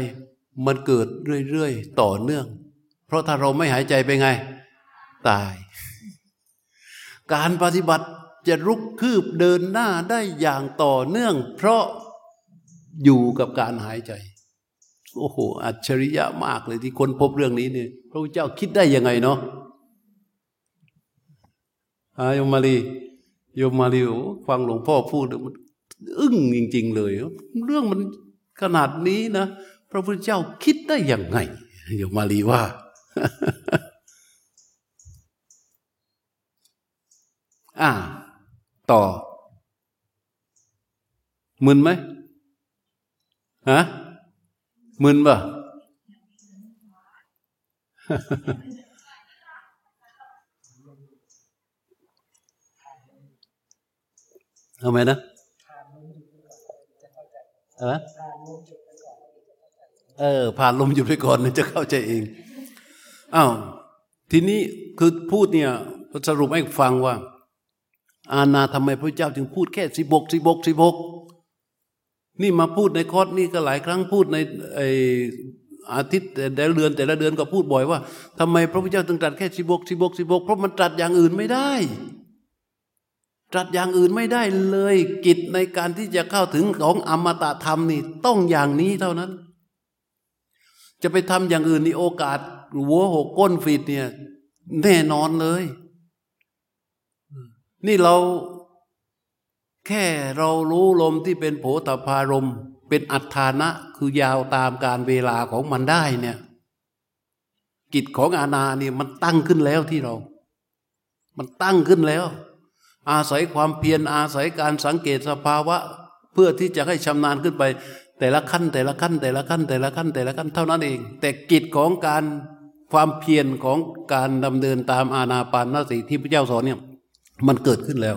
มันเกิดเรื่อยๆ ต่อเนื่อง เพราะถ้าเราไม่หายใจไปไง ตาย การปฏิบัติ จะรุกคืบเดินหน้าได้อย่างต่อเนื่อง เพราะอยู่กับการหายใจ โอ้โห อัจฉริยะมากเลยที่คนพบเรื่องนี้เนี่ยพระพุทธเจ้าคิดได้ยังไงเนาะอายมมาลีโยมมาลีฟังหลวงพ่อพูดมันอึ้งจริง ๆ เลย เรื่องมันขนาดนี้นะ พระพุทธเจ้าคิดได้ยังไงโยมมาลีว่าอ่า ต่อ มึนไหมฮะมึนปะทำไมนะเออเออ ผ่านลมหยุดไปก่อนจะเข้าใจเองอ้าวทีนี้คือพูดเนี่ยสรุปให้ฟังว่า อาณาทำไมพระเจ้าจึงพูดแค่สิบกสิบกสิบกนี่มาพูดในคอร์สนี่ก็หลายครั้งพูดในไออาทิตย์แต่ละเดือนแต่ละเดือนก็พูดบ่อยว่าทำไมพระพุทธเจ้าถึงตรัสแค่สิบกสิบกสิบกเพราะมันตรัสอย่างอื่นไม่ได้ ตรัสอย่างอื่นไม่ได้เลย กิจในการที่จะเข้าถึงของอมตะธรรมนี่ต้องอย่างนี้เท่านั้น จะไปทำอย่างอื่นนี่โอกาสหัวหกก้นฟีดเนี่ยแน่นอนเลย นี่เราแค่เรารู้ลมที่เป็นโผฏพารม เป็นอัฏฐานะคือยาวตามการเวลาของมันได้เนี่ย กิจของอาณาเนี่ยมันตั้งขึ้นแล้วที่เรา มันตั้งขึ้นแล้ว อาศัยความเพียรอาศัยการสังเกตสภาวะ เพื่อที่จะให้ชำนาญขึ้นไป แต่ละขั้น แต่ละขั้น แต่ละขั้น แต่ละขั้น แต่ละขั้นเท่านั้นเอง แต่กิจของการความเพียรของการดำเนินตามอาณาปานสติที่พระเจ้าสอนเนี่ย มันเกิดขึ้นแล้ว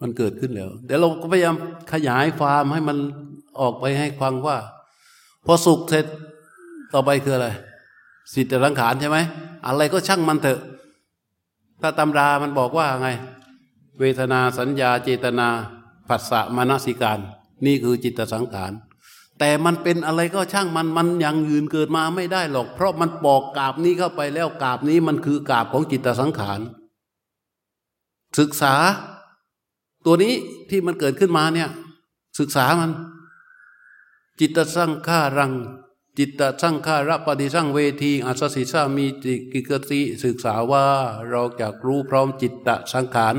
มันเกิดขึ้นแล้วเดี๋ยวเราก็พยายามขยายความให้มันออกไปให้ฟังว่า พอสุขเสร็จต่อไปคืออะไร สิทธิรังขานใช่ไหม อะไรก็ช่างมันเถอะ ถ้าตำรามันบอกว่าไง เวทนาสัญญาเจตนาผัสสะมนสิการ นี่คือจิตสังขาร แต่มันเป็นอะไรก็ช่างมันมันอย่างอื่นเกิดมาไม่ได้หรอก เพราะมันปอกกาบนี้เข้าไปแล้วกาบนี้มันคือกาบของจิตสังขาร ศึกษา ตัวนี้ที่มันเกิดขึ้นมาเนี่ย ศึกษามัน จิตสร้างข้ารัง จิตสร้างข้าระปฏิสร้างเวทีอัศสิสามีจิกิกติศึกษาว่าเราจะรู้พร้อมจิตตสังขาร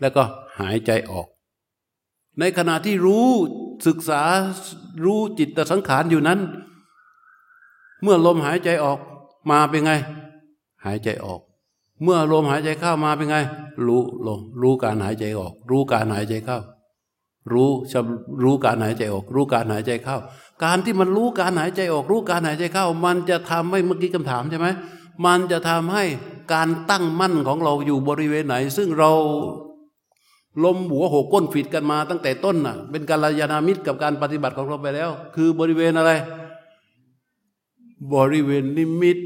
แล้วก็หายใจออก ในขณะที่รู้ ศึกษารู้จิตสังขารอยู่นั้น เมื่อลมหายใจออกมาเป็นไง หายใจออก เมื่อลมหายใจเข้ามาเป็นไง รู้ลมรู้การหายใจออก รู้การหายใจเข้า รู้จะรู้การหายใจออก รู้การหายใจเข้า การที่มันรู้การหายใจออก รู้การหายใจเข้า มันจะทำให้เมื่อกี้คำถามใช่ไหมมันจะทำให้การตั้งมั่นของเราอยู่บริเวณไหน ซึ่งเรา ลมหัวหกก้นฝีดกันมาตั้งแต่ต้นน่ะ เป็นการยานามิตรกับการปฏิบัติของเราไปแล้ว คือบริเวณอะไร บริเวณนิมิต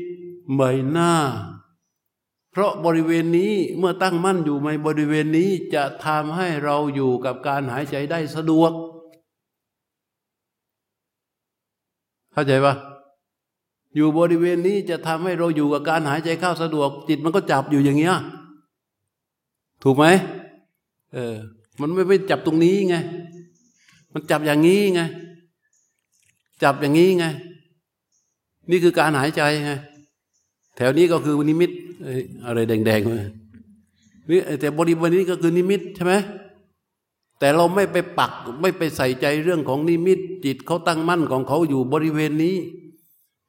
ใบหน้า เพราะบริเวณนี้เมื่อตั้งมั่นอยู่ในบริเวณนี้จะทำให้เราอยู่กับการหายใจได้สะดวก เข้าใจปะอยู่บริเวณนี้จะทำให้เราอยู่กับการหายใจเข้าสะดวก จิตมันก็จับอยู่อย่างเงี้ย ถูกไหม เออ มันไม่ไปจับตรงนี้ไง มันจับอย่างนี้ไง จับอย่างนี้ไง นี่คือการหายใจไง แถวนี้ก็คือนิมิตอะไรแดงๆมานี่แต่บริบทนี้ก็คือนิมิตใช่ไหมแต่เราไม่ไปปักไม่ไปใส่ใจเรื่องของนิมิต จิตเขาตั้งมั่นของเขาอยู่บริเวณนี้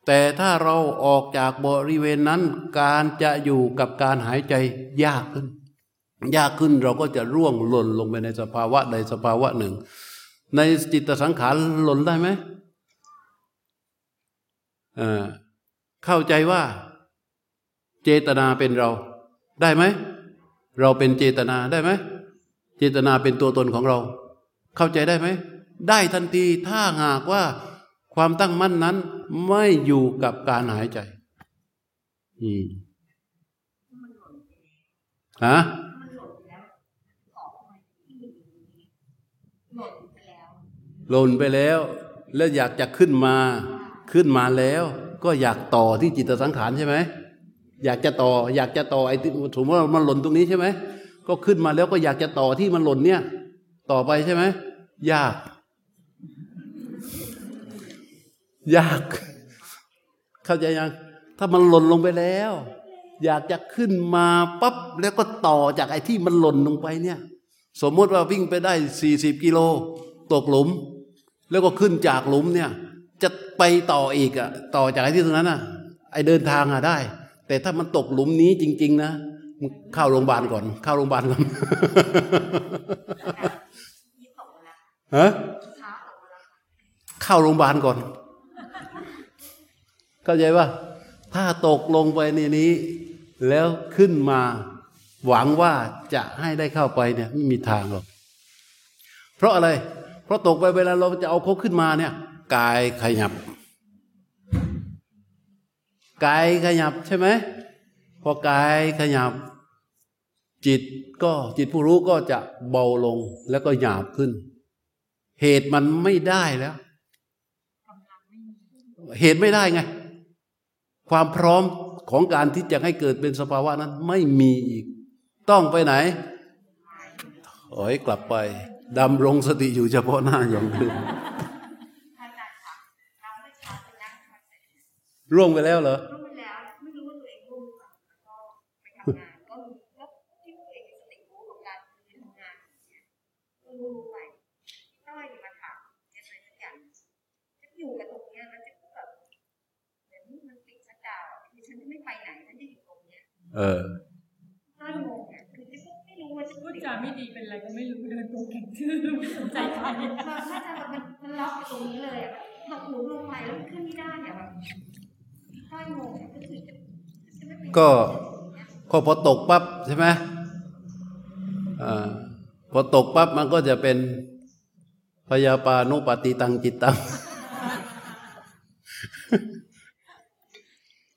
แต่ถ้าเราออกจากบริเวณนั้น การจะอยู่กับการหายใจยากขึ้น ยากขึ้นเราก็จะร่วงหล่นลงไปในสภาวะใดสภาวะหนึ่ง ในจิตสังขารหล่นได้ไหมเข้าใจว่า เจตนาเป็นเราได้ไหม เราเป็นเจตนาได้ไหม เจตนาเป็นตัวตนของเรา เข้าใจได้ไหม ได้ทันทีถ้าหากว่าความตั้งมั่นนั้น ไม่อยู่กับการหายใจ อืมฮะ หล่นไปแล้ว แล้วอยากจะขึ้นมาขึ้นมาแล้ว ก็อยากต่อที่จิตสังขารใช่ไหมอยากจะต่อ อยากจะต่อไอ้สมมติว่ามันหล่นตรงนี้ใช่ไหมก็ขึ้นมาแล้วก็อยากจะต่อที่มันหล่นเนี่ย ต่อไปใช่ไหมยาก ยาก เข้าใจยัง ถ้ามันหล่นลงไปแล้ว อยากจะขึ้นมาปั๊บแล้วก็ต่อจากไอ้ที่มันหล่นลงไปเนี่ย สมมติว่าวิ่งไปได้สี่สิบกิโลตกหลุม แล้วก็ขึ้นจากหลุมเนี่ย จะไปต่ออีกอะต่อจากไอ้ที่ตรงนั้นอะไอ้เดินทางอะได้ แต่ถ้ามันตกหลุมนี้จริง ๆ นะเข้าโรงพยาบาลก่อน เข้าโรงพยาบาลก่อนฮะเข้าโรงพยาบาลก่อน เข้าใจว่า ถ้าตกลงไปในนี้ แล้วขึ้นมา หวังว่าจะให้ได้เข้าไปเนี่ยไม่มีทางหรอก เพราะอะไร เพราะตกไปเวลาเราจะเอาเขาขึ้นมาเนี่ยกายขยับกายขยับใช่ไหมพอกายขยับ จิตก็จิตผู้รู้ก็จะเบาลงแล้วก็หยาบขึ้น เหตุมันไม่ได้แล้ว เหตุไม่ได้ไง ความพร้อมของการที่จะให้เกิดเป็นสภาวะนั้น ไม่มีอีก ต้องไปไหนถอยกลับไป ดำรงสติอยู่เฉพาะหน้าอย่างเดิมร่วงไปแล้วเหรอเออก็งงอะคือจะไม่รู้ว่าจะพูดจาไม่ดีเป็นอะไรก็ไม่รู้เดินตัวแข็งชื่อไม่สนใจใครถ้าจะมันมันล็อกตรงนี้เลยอะตกหลุมลงไปแล้วขึ้นไม่ได้อะแบบก็งงก็คือก็ก็พอตกปั๊บใช่ไหมอ่าพอตกปั๊บมันก็จะเป็นพยาปานุปฏิตังจิตตัง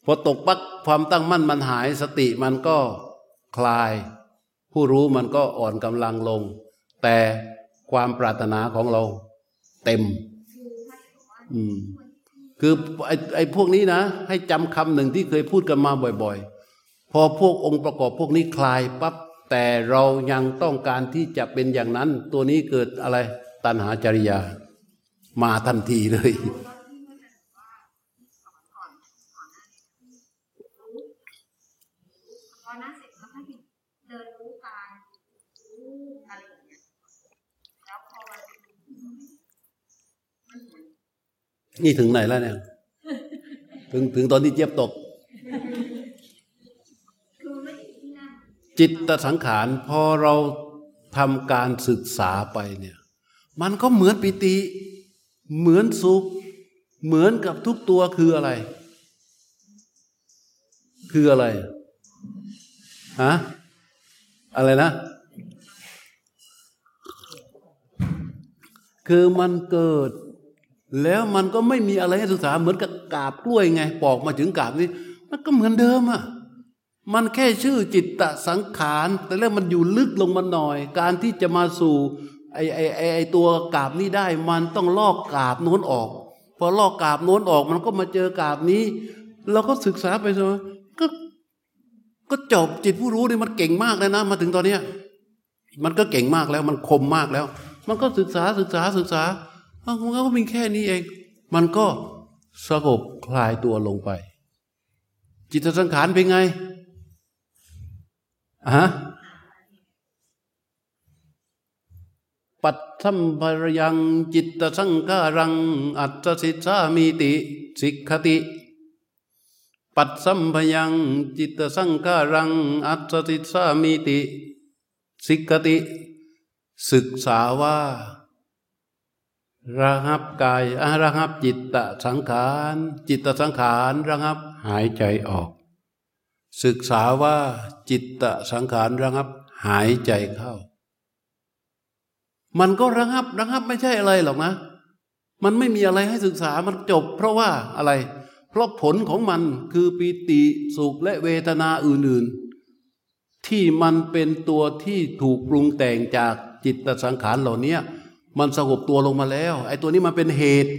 พอตกปักความตั้งมั่นมันหายสติมันก็คลาย ผู้รู้มันก็อ่อนกำลังลง แต่ความปรารถนาของเรา เต็ม อืม คือไอ้ไอ้พวกนี้นะ ให้จำคำหนึ่งที่เคยพูดกันมาบ่อย ๆ พอพวกองค์ประกอบพวกนี้คลายปับ๊บแต่เรายังต้องการที่จะเป็นอย่างนั้น ตัวนี้เกิดอะไร ตัณหาจริยา มาทันทีเลย นี่ถึงไหนแล้วเนี่ย ถึงถึงตอนที่เจี๊ยบตก จิตตสังขารพอเราทำการศึกษาไปเนี่ย มันก็เหมือนปิติ เหมือนสุข เหมือนกับทุกตัวคืออะไร คืออะไรฮะอะไรนะ คือมันเกิด แล้วมันก็ไม่มีอะไรให้ศึกษาเหมือนกับกาบกล้วยไงปอกมาถึงกาบนี้ มันก็เหมือนเดิมอะมันแค่ชื่อจิตตสังขาร แต่แล้วมันอยู่ลึกลงมาหน่อย การที่จะมาสู่ไอ้ไอ้ไอ้ไอตัวกาบนี้ได้ มันต้องลอกกาบโน้นออกพอลอกกาบโน้นออกมันก็มาเจอกาบนี้ เราก็ศึกษาไปเสมอก็ก็จบจิตผู้รู้นี่มันเก่งมากเลยนะ มาถึงตอนเนี้ยมันก็เก่งมากแล้วมันคมมากแล้ว มันก็ศึกษาศึกษาศึกษา มันก็มีแค่นี้เอง มันก็สงบคลายตัวลงไป จิตสังขารเป็นไงฮะปัตสัมภรยังจิตสังการัง อัตสิสามีติสิกขติ ปัตสัมภยังจิตสังการัง อัตสิสามีติ สิกขติ ศึกษาว่า ระงับกายระงับจิตตสังขาร จิตตสังขารระงับหายใจออก ศึกษาว่าจิตตสังขารระงับหายใจเข้า มันก็ระงับระงับไม่ใช่อะไรหรอกนะ มันไม่มีอะไรให้ศึกษามันจบ เพราะว่าอะไร เพราะผลของมันคือปีติสุขและเวทนาอื่นๆ ที่มันเป็นตัวที่ถูกปรุงแต่งจากจิตตสังขารเหล่านี้ มันสงบตัวลงมาแล้ว ไอ้ตัวนี้มันเป็นเหตุ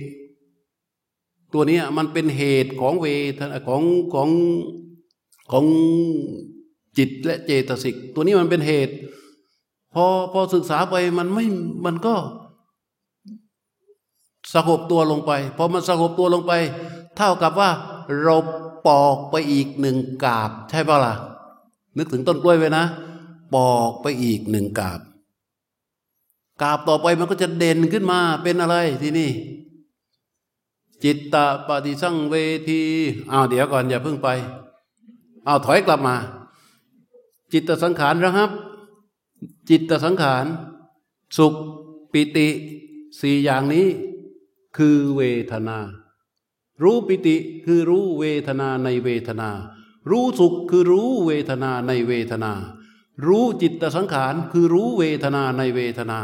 ตัวนี้มันเป็นเหตุของเวทนาของของของจิตและเจตสิก ตัวนี้มันเป็นเหตุ พอพอศึกษาไปมันไม่มันก็สงบตัวลงไปพอมันสงบตัวลงไป เท่ากับว่าเราปอกไปอีกหนึ่งกาบ ใช่ป่ะล่ะ นึกถึงต้นกล้วยไว้นะ ปอกไปอีกหนึ่งกาบ กาบต่อไปมันก็จะเด่นขึ้นมาเป็นอะไรที่นี่ จิตตะปฏิสังเวทีอ้าวเดี๋ยวก่อนอย่าเพิ่งไปอ้าวถอยกลับมา จิตตสังขารนะครับ จิตตสังขาร สุขปิติสี่อย่างนี้ คือเวทนา รู้ปิติคือรู้เวทนาในเวทนา รู้สุขคือรู้เวทนาในเวทนา รู้จิตสังขารคือรู้เวทนาในเวทนา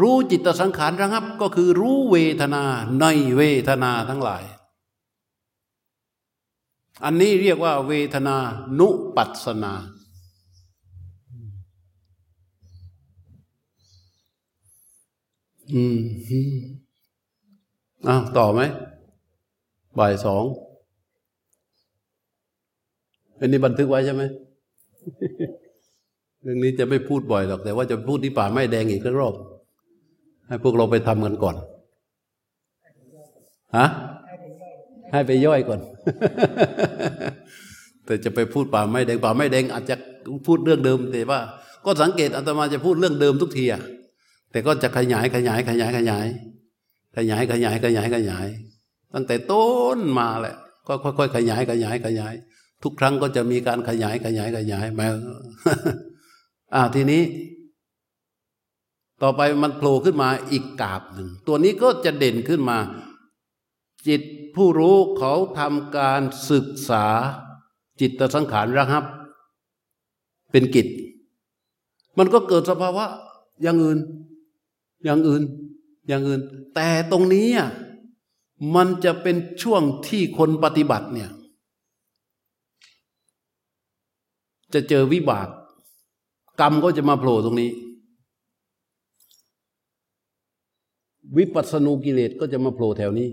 รู้จิตสังขารระงับก็คือรู้เวทนาในเวทนาทั้งหลาย อันนี้เรียกว่าเวทนานุปัสนา อืมอ้าวต่อไหมบ่ายสองอันนี้บันทึกไว้ใช่ไหม รื่องนี้จะไม่พูดบ่อยหรอก แต่ว่าจะพูดที่ป่าไม้แดงอีกรอบ ให้พวกเราไปทำกันก่อนฮะให้ไปย่อยก่อน แต่จะไปพูดป่าไม้แดงป่าไม้แดงอาจจะพูดเรื่องเดิมแต่ว่า ก็สังเกตอาตมาจะพูดเรื่องเดิมทุกทีอะแต่ก็จะขยายขยายขยายขยาย ขยายขยายขยายขยาย ตั้งแต่ต้นมาแหละ ก็ค่อยๆขยายขยายขยาย ทุกครั้งก็จะมีการขยายขยายขยายมา อ่าทีนี้ ต่อไปมันโผล่ขึ้นมาอีกกาบหนึ่ง ตัวนี้ก็จะเด่นขึ้นมา จิตผู้รู้เขาทำการศึกษาจิตสังขารระงับ เป็นกิจ มันก็เกิดสภาวะอย่างอื่น อย่างอื่น อย่างอื่น แต่ตรงนี้อะมันจะเป็นช่วงที่คนปฏิบัติเนี่ย จะเจอวิบาก กรรมก็จะมาโผล่ตรงนี้ วิปัสสนูกิเลสก็จะมาโผล่แถวนี้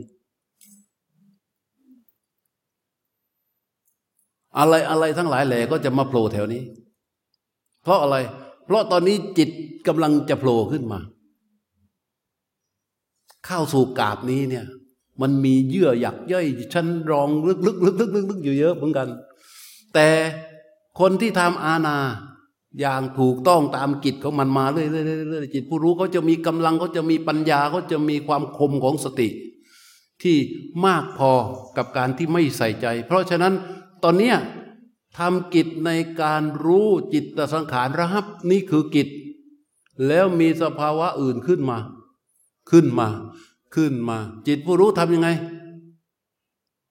อะไรอะไรทั้งหลายแหล่ก็จะมาโผล่แถวนี้ เพราะอะไร เพราะตอนนี้จิตกำลังจะโผล่ขึ้นมา เข้าสู่กาบนี้เนี่ยมันมีเยื่อหยักย่อยชั้นรองลึกลึกลึกลึกลึกอยู่เยอะเหมือนกัน แต่คนที่ทำอาณา อย่างถูกต้องตามกิจของมันมาเรื่อยๆจิตผู้รู้เขาจะมีกำลังเขาจะมีปัญญาเขาจะมีความคมของสติ ที่มากพอกับการที่ไม่ใส่ใจ เพราะฉะนั้นตอนเนี้ทำกิจในการรู้จิตสังขารระหับนี่คือกิจ แล้วมีสภาวะอื่นขึ้นมา ขึ้นมา ขึ้นมา จิตผู้รู้ทำยังไง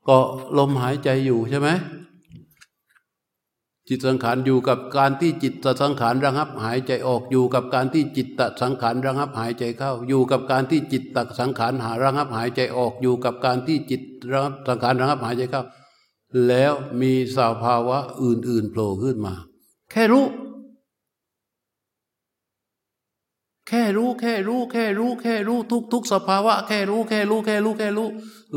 ก็ลมหายใจอยู่ใช่ไหม จิตสังขารอยู่กับการที่จิตสังขารระงับหายใจออกอยู่กับการที่จิตตสังขารระงับหายใจเข้า อยู่กับการที่จิตตสังขารหาระงับหายใจออกอยู่กับการที่จิตระงับสังขารระงับหายใจเข้า แล้วมีสภาวะอื่นๆโผล่ขึ้นมา แค่รู้ แค่รู้แค่รู้ แค่รู้ แค่รู้ทุกทุกสภาวะ แค่รู้แค่รู้แค่รู้แค่รู้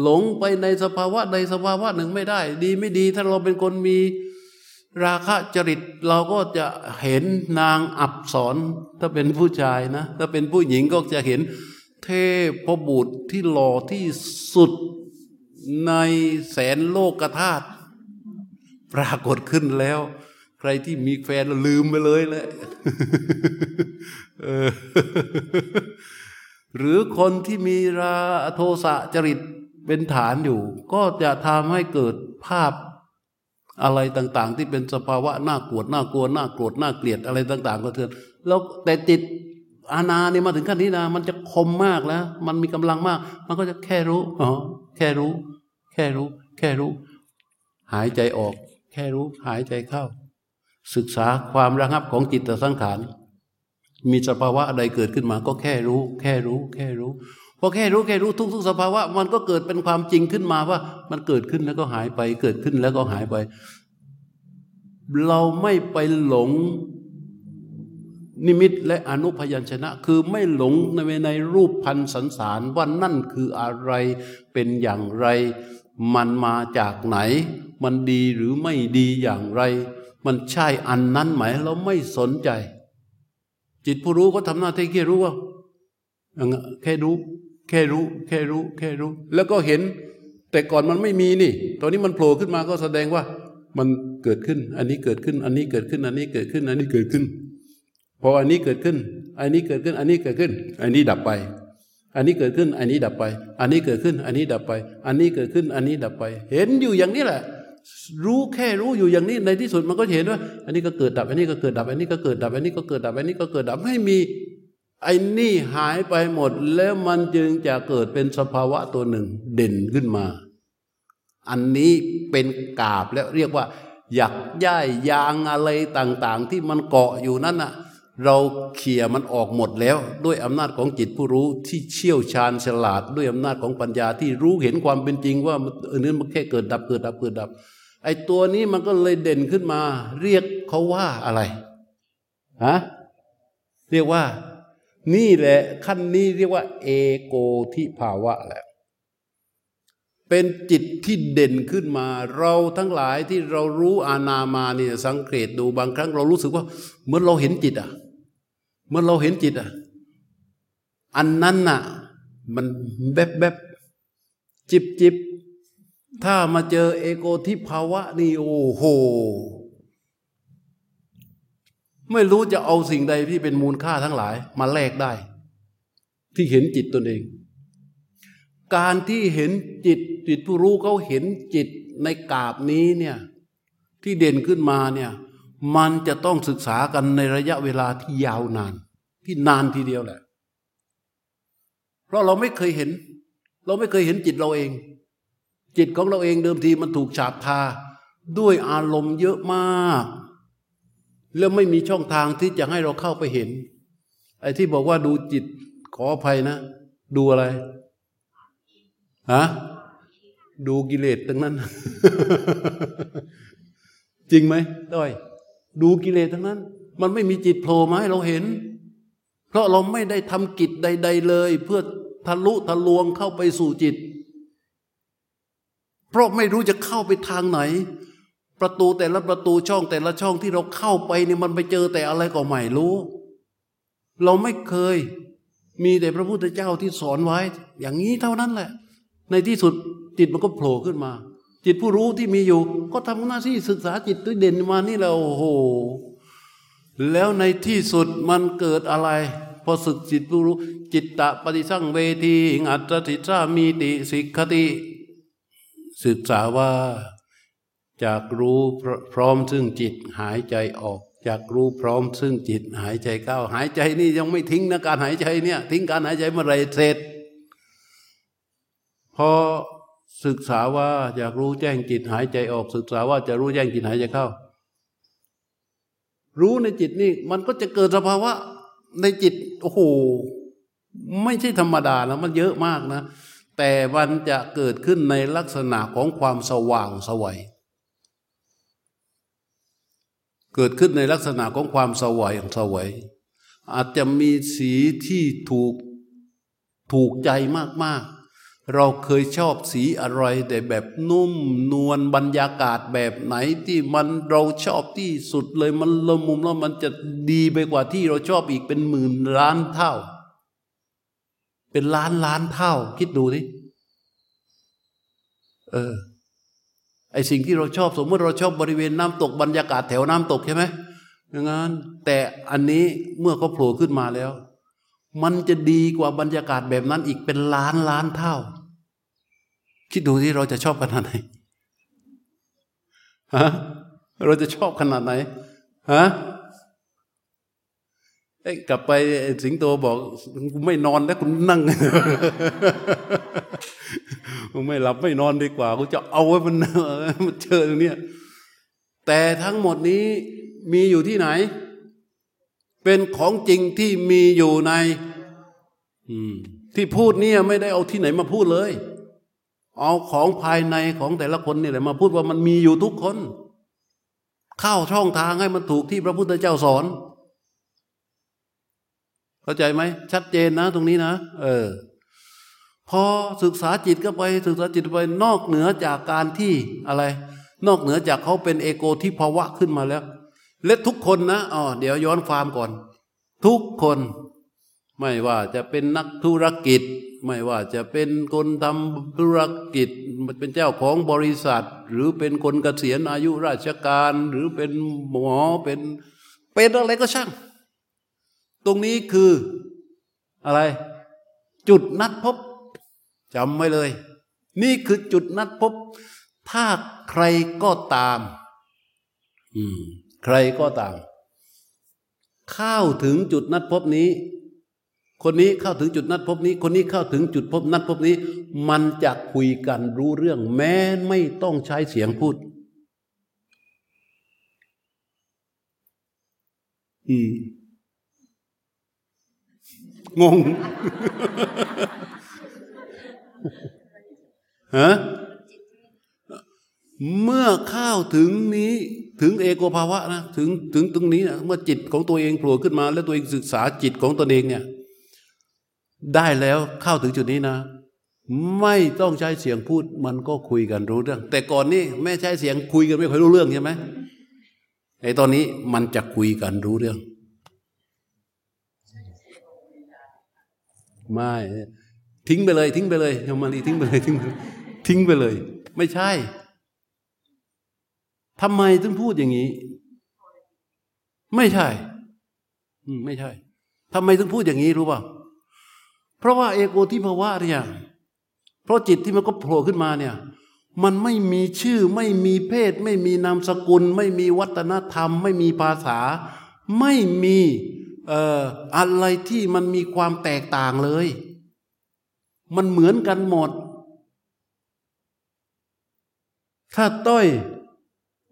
หลงไปในสภาวะใดสภาวะหนึ่งไม่ได้ ดีไม่ดีถ้าเราเป็นคนมี ราคะจริตเราก็จะเห็นนางอับสรถ้าเป็นผู้ชายนะ ถ้าเป็นผู้หญิงก็จะเห็นเทพบุตรที่หล่อที่สุดในแสนโลกธาตุปรากฏขึ้นแล้ว ใครที่มีแฟนลืมไปเลยแหละหรือคนที่มีราโทสะจริตเป็นฐานอยู่ ก็จะทำให้เกิดภาพ อะไรต่างๆ ที่เป็นสภาวะน่ากลัวน่ากลัวน่าโกรธน่าเกลียดอะไรต่าง ๆ ก็เถือนแล้วแต่ติดอาณาเนี่ยมาถึงขั้นนี้นะมันจะคมมากแล้ว มันมีกำลังมาก มันก็จะแค่รู้อ๋อแค่รู้ แค่รู้ แค่รู้ หายใจออก แค่รู้หายใจเข้า ศึกษาความระงับของจิตสังขารมีสภาวะอะไรเกิดขึ้นมาก็แค่รู้ แค่รู้ แค่รู้ พอแค่รู้แค่รู้ทุกๆสภาวะ มันก็เกิดเป็นความจริงขึ้นมาว่า มันเกิดขึ้นแล้วก็หายไป เกิดขึ้นแล้วก็หายไป เราไม่ไปหลงนิมิตและอนุพยัญชนะ คือไม่หลงในในรูปพันสันสารว่านั่นคืออะไรเป็นอย่างไร มันมาจากไหน มันดีหรือไม่ดีอย่างไร มันใช่อันนั้นไหมเราไม่สนใจ จิตผู้รู้ก็ทำหน้าที่แค่รู้ว่าแค่รู้ แค่รู้ แค่รู้ แค่รู้ แล้วก็เห็น แต่ก่อนมันไม่มีนี่ ตอนนี้มันโผล่ขึ้นมาก็แสดงว่า มันเกิดขึ้น อันนี้เกิดขึ้น อันนี้เกิดขึ้น อันนี้เกิดขึ้น อันนี้เกิดขึ้น พออันนี้เกิดขึ้น อันนี้เกิดขึ้น อันนี้เกิดขึ้น อันนี้ดับไป อันนี้เกิดขึ้น อันนี้ดับไป อันนี้เกิดขึ้น อันนี้ดับไป อันนี้เกิดขึ้น อันนี้ดับไป เห็นอยู่อย่างนี้แหละรู้แค่รู้อยู่อย่างนี้ในที่สุดมันก็เห็นว่า อันนี้ก็เกิดดับ อันนี้ก็เกิดดับ อันนี้ก็เกิดดับ อันนี้ก็เกิดดับ อันนี้ก็เกิดดับ ไม่มี ไอ้นี่หายไปหมดแล้วมันจึงจะเกิดเป็นสภาวะตัวหนึ่งเด่นขึ้นมา อันนี้เป็นกาบแล้วเรียกว่า หยักย่ายยางอะไรต่างๆ ที่มันเกาะอยู่นั่นน่ะ เราเขี่ยมันออกหมดแล้ว ด้วยอำนาจของจิตผู้รู้ที่เชี่ยวชาญฉลาด ด้วยอำนาจของปัญญาที่รู้เห็นความเป็นจริงว่าอันนี้มันแค่เกิดดับเกิดดับเกิดดับ ไอ้ตัวนี้มันก็เลยเด่นขึ้นมา เรียกเขาว่าอะไรฮะเรียกว่า นี่แหละขั้นนี้เรียกว่า เอโกทิภาวะแหละ เป็นจิตที่เด่นขึ้นมา เราทั้งหลายที่เรารู้อานามาเนี่ยสังเกตดูบางครั้งเรารู้สึกว่าเหมือนเราเห็นจิตอะเมื่อเราเห็นจิตอะ อันนั้นน่ะ มันแบบแบบจิบจิบถ้ามาเจอเอโกทิภาวะนี่โอ้โห ไม่รู้จะเอาสิ่งใดที่เป็นมูลค่าทั้งหลายมาแลกได้ ที่เห็นจิตตนเอง การที่เห็นจิตจิตผู้รู้เขาเห็นจิตในกาบนี้เนี่ยที่เด่นขึ้นมาเนี่ยมันจะต้องศึกษากันในระยะเวลาที่ยาวนาน ที่นานทีเดียวแหละ เพราะเราไม่เคยเห็น เราไม่เคยเห็นจิตเราเอง จิตของเราเองเดิมทีมันถูกฉาบทาด้วยอารมณ์เยอะมาก แล้วไม่มีช่องทางที่จะให้เราเข้าไปเห็น ไอ้ที่บอกว่าดูจิตขออภัยนะ ดูอะไรฮะดูกิเลสทั้งนั้น จริงไหมต้อยดูกิเลสทั้งนั้น มันไม่มีจิตโผล่มาให้เราเห็น เพราะเราไม่ได้ทำกิจใด ๆ เลย เพื่อทะลุทะลวงเข้าไปสู่จิต เพราะไม่รู้จะเข้าไปทางไหน ประตูแต่ละประตูช่องแต่ละช่องที่เราเข้าไปเนี่ยมันไปเจอแต่อะไรก็ไม่รู้ เราไม่เคย มีแต่พระพุทธเจ้าที่สอนไว้ อย่างนี้เท่านั้นแหละ ในที่สุดจิตมันก็โผล่ขึ้นมา จิตผู้รู้ที่มีอยู่ ก็ทำหน้าที่ศึกษาจิตด้วยเด่นมานี่แล้วโอ้โห แล้วในที่สุดมันเกิดอะไรพอศึกจิตผู้รู้ จิตตะปฏิสั่งเวทีอัตติสามีติสิกขติ ศึกษาว่า จากรู้พร้อมซึ่งจิตหายใจออก จากรู้พร้อมซึ่งจิตหายใจเข้า หายใจนี่ยังไม่ทิ้งนะการหายใจเนี่ยทิ้งการหายใจเมื่อไรเสร็จพอศึกษาว่าอยากรู้แจ้งจิตหายใจออก ศึกษาว่าจะรู้แจ้งจิตหายใจเข้า รู้ในจิตนี่มันก็จะเกิดสภาวะในจิตโอ้โหไม่ใช่ธรรมดานะมันเยอะมากนะ แต่มันจะเกิดขึ้นในลักษณะของความสว่างสวัย เกิดขึ้นในลักษณะของความสวยของสวย อาจจะมีสีที่ถูกถูกใจมากๆ เราเคยชอบสีอะไรแต่แบบนุ่มนวลบรรยากาศแบบไหนที่มันเราชอบที่สุดเลยมันละมุมแล้วมันจะดีไปกว่าที่เราชอบอีกเป็นหมื่นล้านเท่า เป็นล้านล้านเท่า คิดดูดิเออ ไอสิ่งที่เราชอบสมมติเราชอบบริเวณน้ำตกบรรยากาศแถวน้ำตกใช่ไหมอย่างนั้นแต่อันนี้เมื่อเขาโผล่ขึ้นมาแล้ว มันจะดีกว่าบรรยากาศแบบนั้นอีกเป็นล้านล้านเท่า คิดดูที่เราจะชอบขนาดไหนฮะเราจะชอบขนาดไหนฮะ กลับไปสิงโตบอกไม่นอนแล้วคุณนั่งไม่หลับไม่นอนดีกว่ากูจะเอาไว้มันมันเจอตรงนี้แต่ทั้งหมดนี้มีอยู่ที่ไหน เป็นของจริงที่มีอยู่ในที่พูดนี่ไม่ได้เอาที่ไหนมาพูดเลย เอาของภายในของแต่ละคนนี่แหละมาพูดว่ามันมีอยู่ทุกคน เข้าช่องทางให้มันถูกที่พระพุทธเจ้าสอน เข้าใจไหมชัดเจนนะ ตรงนี้นะ เออ พอศึกษาจิตก็ไป ศึกษาจิตไปนอกเหนือจากการที่อะไร นอกเหนือจากเขาเป็นเอโกที่ภาวะขึ้นมาแล้ว และทุกคนนะอ๋อเดี๋ยวย้อนความก่อน ทุกคน ไม่ว่าจะเป็นนักธุรกิจ ไม่ว่าจะเป็นคนทำธุรกิจเป็นเจ้าของบริษัท หรือเป็นคนเกษียณอายุราชการ หรือเป็นหมอเป็นเป็นอะไรก็ช่าง ตรงนี้คืออะไร จุดนัดพบจำไว้เลย นี่คือจุดนัดพบ ถ้าใครก็ตาม อืม ใครก็ตาม เข้าถึงจุดนัดพบนี้ คนนี้เข้าถึงจุดนัดพบนี้ คนนี้เข้าถึงจุดพบนัดพบนี้ มันจะคุยกันรู้เรื่อง แม้ไม่ต้องใช้เสียงพูด อืม งงฮะเมื่อข้าวถึงนี้ถึงเอโกภาวะนะถึงถึงตรงนี้นะเมื่อจิตของตัวเองโผล่ขึ้นมา แล้วตัวเองศึกษาจิตของตนเองเนี่ย ได้แล้วเข้าถึงจุดนี้นะ ไม่ต้องใช้เสียงพูดมันก็คุยกันรู้เรื่อง แต่ก่อนนี้แม่ใช้เสียงคุยกันไม่ค่อยรู้เรื่องใช่ไหมไอ้ตอนนี้มันจะคุยกันรู้เรื่อง ไม่ ทิ้งไปเลย ทิ้งไปเลยโยมมาลีทิ้งไปเลยทิ้งทิ้งไปเลย ไม่ใช่ทำไมถึงพูดอย่างนี้ ไม่ใช่ไม่ใช่ทำไมถึงพูดอย่างนี้รู้ป่ะเพราะว่าเอโกทิภาวะเนี่ยเพราะจิตที่มันก็โผล่ขึ้นมาเนี่ย มันไม่มีชื่อ ไม่มีเพศ ไม่มีนามสกุล ไม่มีวัฒนธรรม ไม่มีภาษา ไม่มี เอ่ออะไรที่มันมีความแตกต่างเลย มันเหมือนกันหมด ถ้าต้อย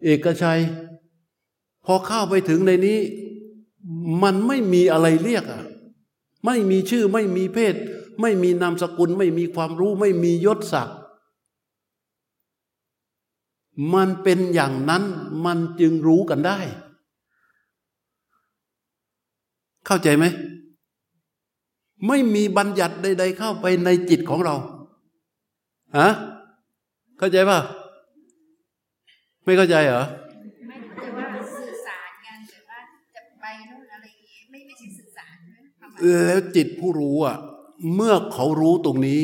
เอกชัย พอเข้าไปถึงในนี้ มันไม่มีอะไรเรียกอะไม่มีชื่อไม่มีเพศ ไม่มีนามสกุล ไม่มีความรู้ ไม่มียศศักดิ์มันเป็นอย่างนั้นมันจึงรู้กันได้ เข้าใจไหม ไม่มีบัญญัติใด ๆ เข้าไปในจิตของเราฮะเข้าใจป่ะไม่เข้าใจเหรอไม่แต่ว่าสื่อสารกันแต่ว่าจะไปนู่นอะไรไม่ไม่ใช่สื่อสารแล้วจิตผู้รู้อะ เมื่อเขารู้ตรงนี้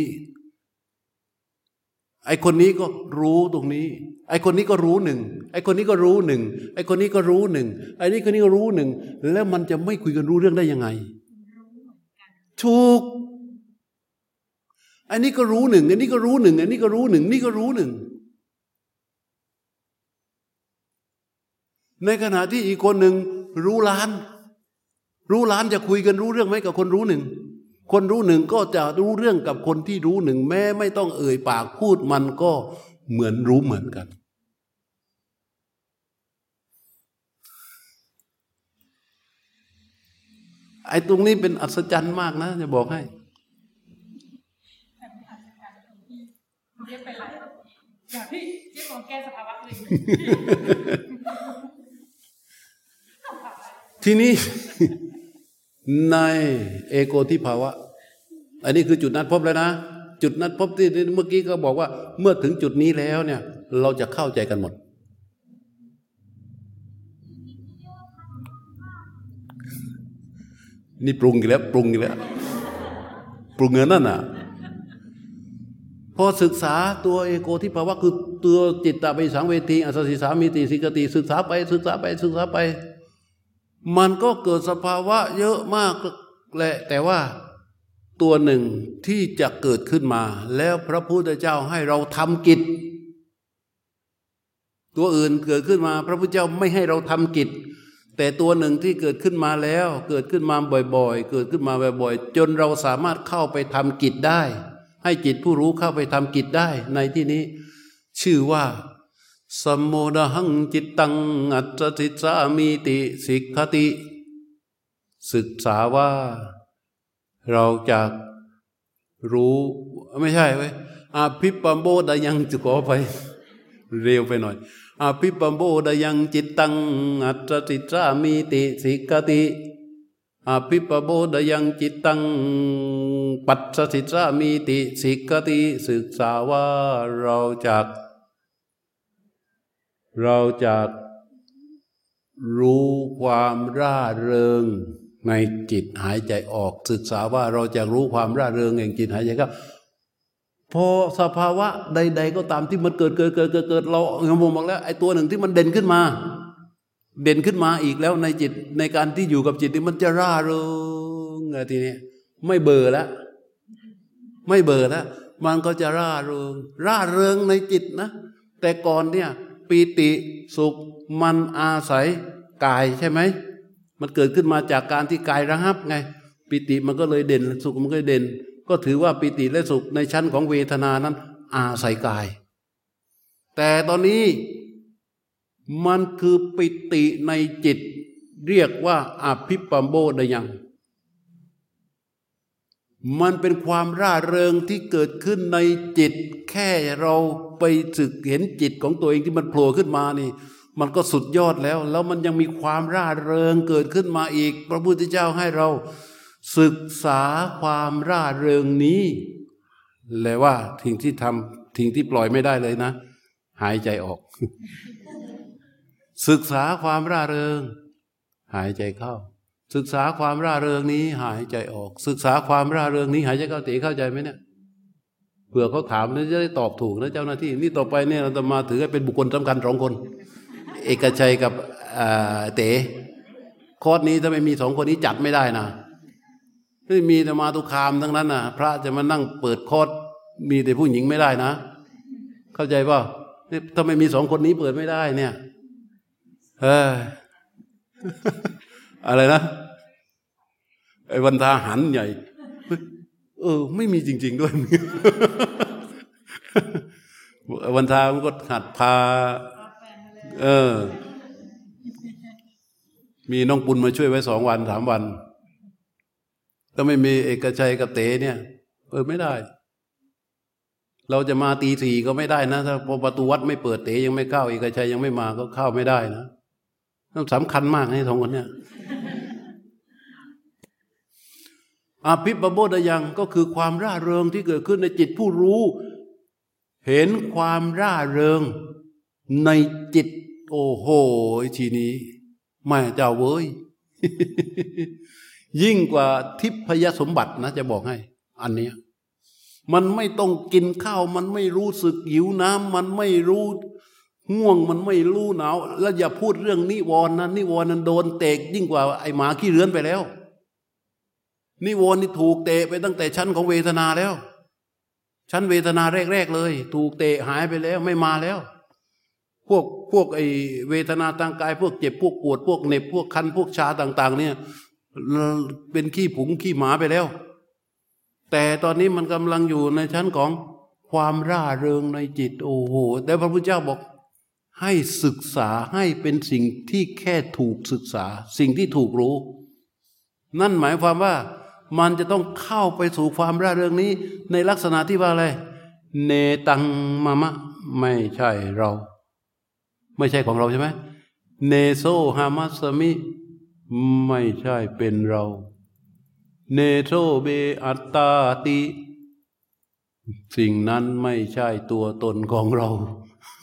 ไอคนนี้ก็รู้ตรงนี้ ไอคนนี้ก็รู้หนึ่ง ไอคนนี้ก็รู้หนึ่ง ไอคนนี้ก็รู้หนึ่ง ไอนี้คนนี้ก็รู้หนึ่ง แล้วมันจะไม่คุยกันรู้เรื่องได้ยังไง ถูก อันนี้ก็รู้หนึ่ง อันนี้ก็รู้หนึ่ง อันนี้ก็รู้หนึ่ง นี่ก็รู้หนึ่ง ในขณะที่อีกคนหนึ่งรู้ล้าน รู้ล้านจะคุยกันรู้เรื่องไหมกับคนรู้หนึ่ง คนรู้หนึ่งก็จะรู้เรื่องกับคนที่รู้หนึ่งแม้ไม่ต้องเอ่ยปากพูดมันก็เหมือนรู้เหมือนกัน ไอ้ตรงนี้เป็นอัศจรรย์มากนะ จะบอกให้ทีนี้ ในเอโกที่ภาวะ อันนี้คือจุดนัดพบแล้วนะ จุดนั้นพบที่เมื่อกี้ก็บอกว่า เมื่อถึงจุดนี้แล้วเนี่ย เราจะเข้าใจกันหมด นี่ปรุงอีกแล้วปรุงอีกแล้วปรุงเงินนั่นน่ะพอศึกษาตัวเอโกที่ภาวะคือตัวจิตตะไปสังเวทีอัสสิสามีติสิกติศึกษาไปศึกษาไปศึกษาไป มันก็เกิดสภาวะเยอะมากแหละแต่ว่าตัวหนึ่งที่จะเกิดขึ้นมา แล้วพระพุทธเจ้าให้เราทำกิจ ตัวอื่นเกิดขึ้นมา พระพุทธเจ้าไม่ให้เราทำกิจ แต่ตัวหนึ่งที่เกิดขึ้นมาแล้ว เกิดขึ้นมาบ่อยๆ เกิดขึ้นมาบ่อยๆ จนเราสามารถเข้าไปทำกิจได้ ให้จิตผู้รู้เข้าไปทำกิจได้ในที่นี้ ชื่อว่า สมโมดหังจิตตังอัตติสามีติสิกขติ ศึกษาว่า เราจะรู้ไม่ใช่ไว้ยอาภิปัมโบดยังจะขอไป เร็วไปหน่อยอาภิปัมโบดายังจิตตังอัตติสามีติสิกขติอาภิปโบดายังจิตตังปัสสิสามีติสิกขติศึกษาว่าเราจะ เราจะรู้ความร่าเริงในจิตหายใจออก ศึกษาว่าเราจะรู้ความร่าเริงแห่งจิตหายใจเข้าพอสภาวะใด ๆ ก็ตามที่มันเกิดเกิดเกิดเกิดเกิดเราเราบอกแล้วไอ้ตัวหนึ่งที่มันเด่นขึ้นมา เด่นขึ้นมาอีกแล้วในจิตในการที่อยู่กับจิตนี่มันจะร่าเริงไงทีนี้ไม่เบื่อแล้วไม่เบื่อแล้วมันก็จะร่าเริง ร่าเริงในจิตนะ แต่ก่อนเนี่ย ปีติสุขมันอาศัยกายใช่ไหม มันเกิดขึ้นมาจากการที่กายระหับไง ปิติมันก็เลยเด่น สุขมันก็เด่น ก็ถือว่าปิติและสุขในชั้นของเวทนานั้น อาศัยกาย แต่ตอนนี้มันคือปิติในจิต เรียกว่าอภิปัมโบดยัง มันเป็นความร่าเริงที่เกิดขึ้นในจิตแค่เรา ไปสึกเห็นจิตของตัวเองที่มันโผล่ขึ้นมานี่ มันก็สุดยอดแล้ว แล้วมันยังมีความร่าเริงเกิดขึ้นมาอีก พระพุทธเจ้าให้เราศึกษาความร่าเริงนี้เลยว่าทิ้งที่ทำทิ้งที่ปล่อยไม่ได้เลยนะ หายใจออก ศึกษาความร่าเริง หายใจเข้า ศึกษาความร่าเริงนี้หายใจออก ศึกษาความร่าเริงนี้หายใจเข้าตีเข้าใจไหมเนี่ย เผื่อเขาถามแล้วจะได้ตอบถูกนะเจ้าหน้าที่ นี่ต่อไปเนี่ยเราจะมาถือเป็นบุคคลสำคัญสองคน เอกชัยกับเต๋คอร์สนี้ถ้าไม่มีสองคนนี้จัดไม่ได้นะไม่มีแต่มาตุคามทั้งนั้นนะพระจะมานั่งเปิดคอร์สมีแต่ผู้หญิงไม่ได้นะ เข้าใจป่ะถ้าไม่มีสองคนนี้เปิดไม่ได้เนี่ยเอออะไรนะไอ้วันทาหันใหญ่ เออ ไม่มีจริง ๆ ด้วยวันทามันก็หัดพา เออ มีน้องปุณมาช่วยไว้สองวันสามวันก็ไม่มีเอกชัยกับเต๋เนี่ยเปิดไม่ได้ เราจะมาตีสี่ก็ไม่ได้นะถ้าประตูวัดไม่เปิดเต๋ยังไม่เข้าเอกชัยยังไม่มาก็เข้าไม่ได้นะต้องสำคัญมากในสองคนเนี่ย อาภิปโบดยังก็คือความร่าเริงที่เกิดขึ้นในจิตผู้รู้ เห็นความร่าเริง ในจิต โอ้โหทีนี้ไม่เจ้าเว้ย ยิ่งกว่าทิพยสมบัตินะจะบอกให้ อันนี้มันไม่ต้องกินข้าว มันไม่รู้สึกหิวน้ำมันไม่รู้ง่วงมันไม่รู้หนาว แล้วอย่าพูดเรื่องนิวรณ์นะนิวรณ์นั้นโดนเตกยิ่งกว่าไอหมาขี้เรือนไปแล้ว นิวรณ์นี่ถูกเตะไปตั้งแต่ชั้นของเวทนาแล้ว ชั้นเวทนาแรก ๆ เลย ถูกเตะหายไปแล้วไม่มาแล้ว พวกพวกไอเวทนาทางกาย พวกเจ็บพวกปวดพวกเหน็บพวกคันพวกชาต่าง ๆ เนี่ย เป็นขี้ผงขี้หมาไปแล้ว แต่ตอนนี้มันกำลังอยู่ในชั้นของความร่าเริงในจิต โอ้โหแต่พระพุทธเจ้าบอกให้ศึกษาให้เป็นสิ่งที่แค่ถูกศึกษา สิ่งที่ถูกรู้ นั่นหมายความว่า มันจะต้องเข้าไปสู่ความร่าเริงนี้ ในลักษณะที่ว่าอะไร เนตังมะมะ ไม่ใช่เรา ไม่ใช่ของเราใช่ไหมเนโซฮามัสมิ ไม่ใช่เป็นเรา เนโซเบอัตตาติ สิ่งนั้นไม่ใช่ตัวตนของเรา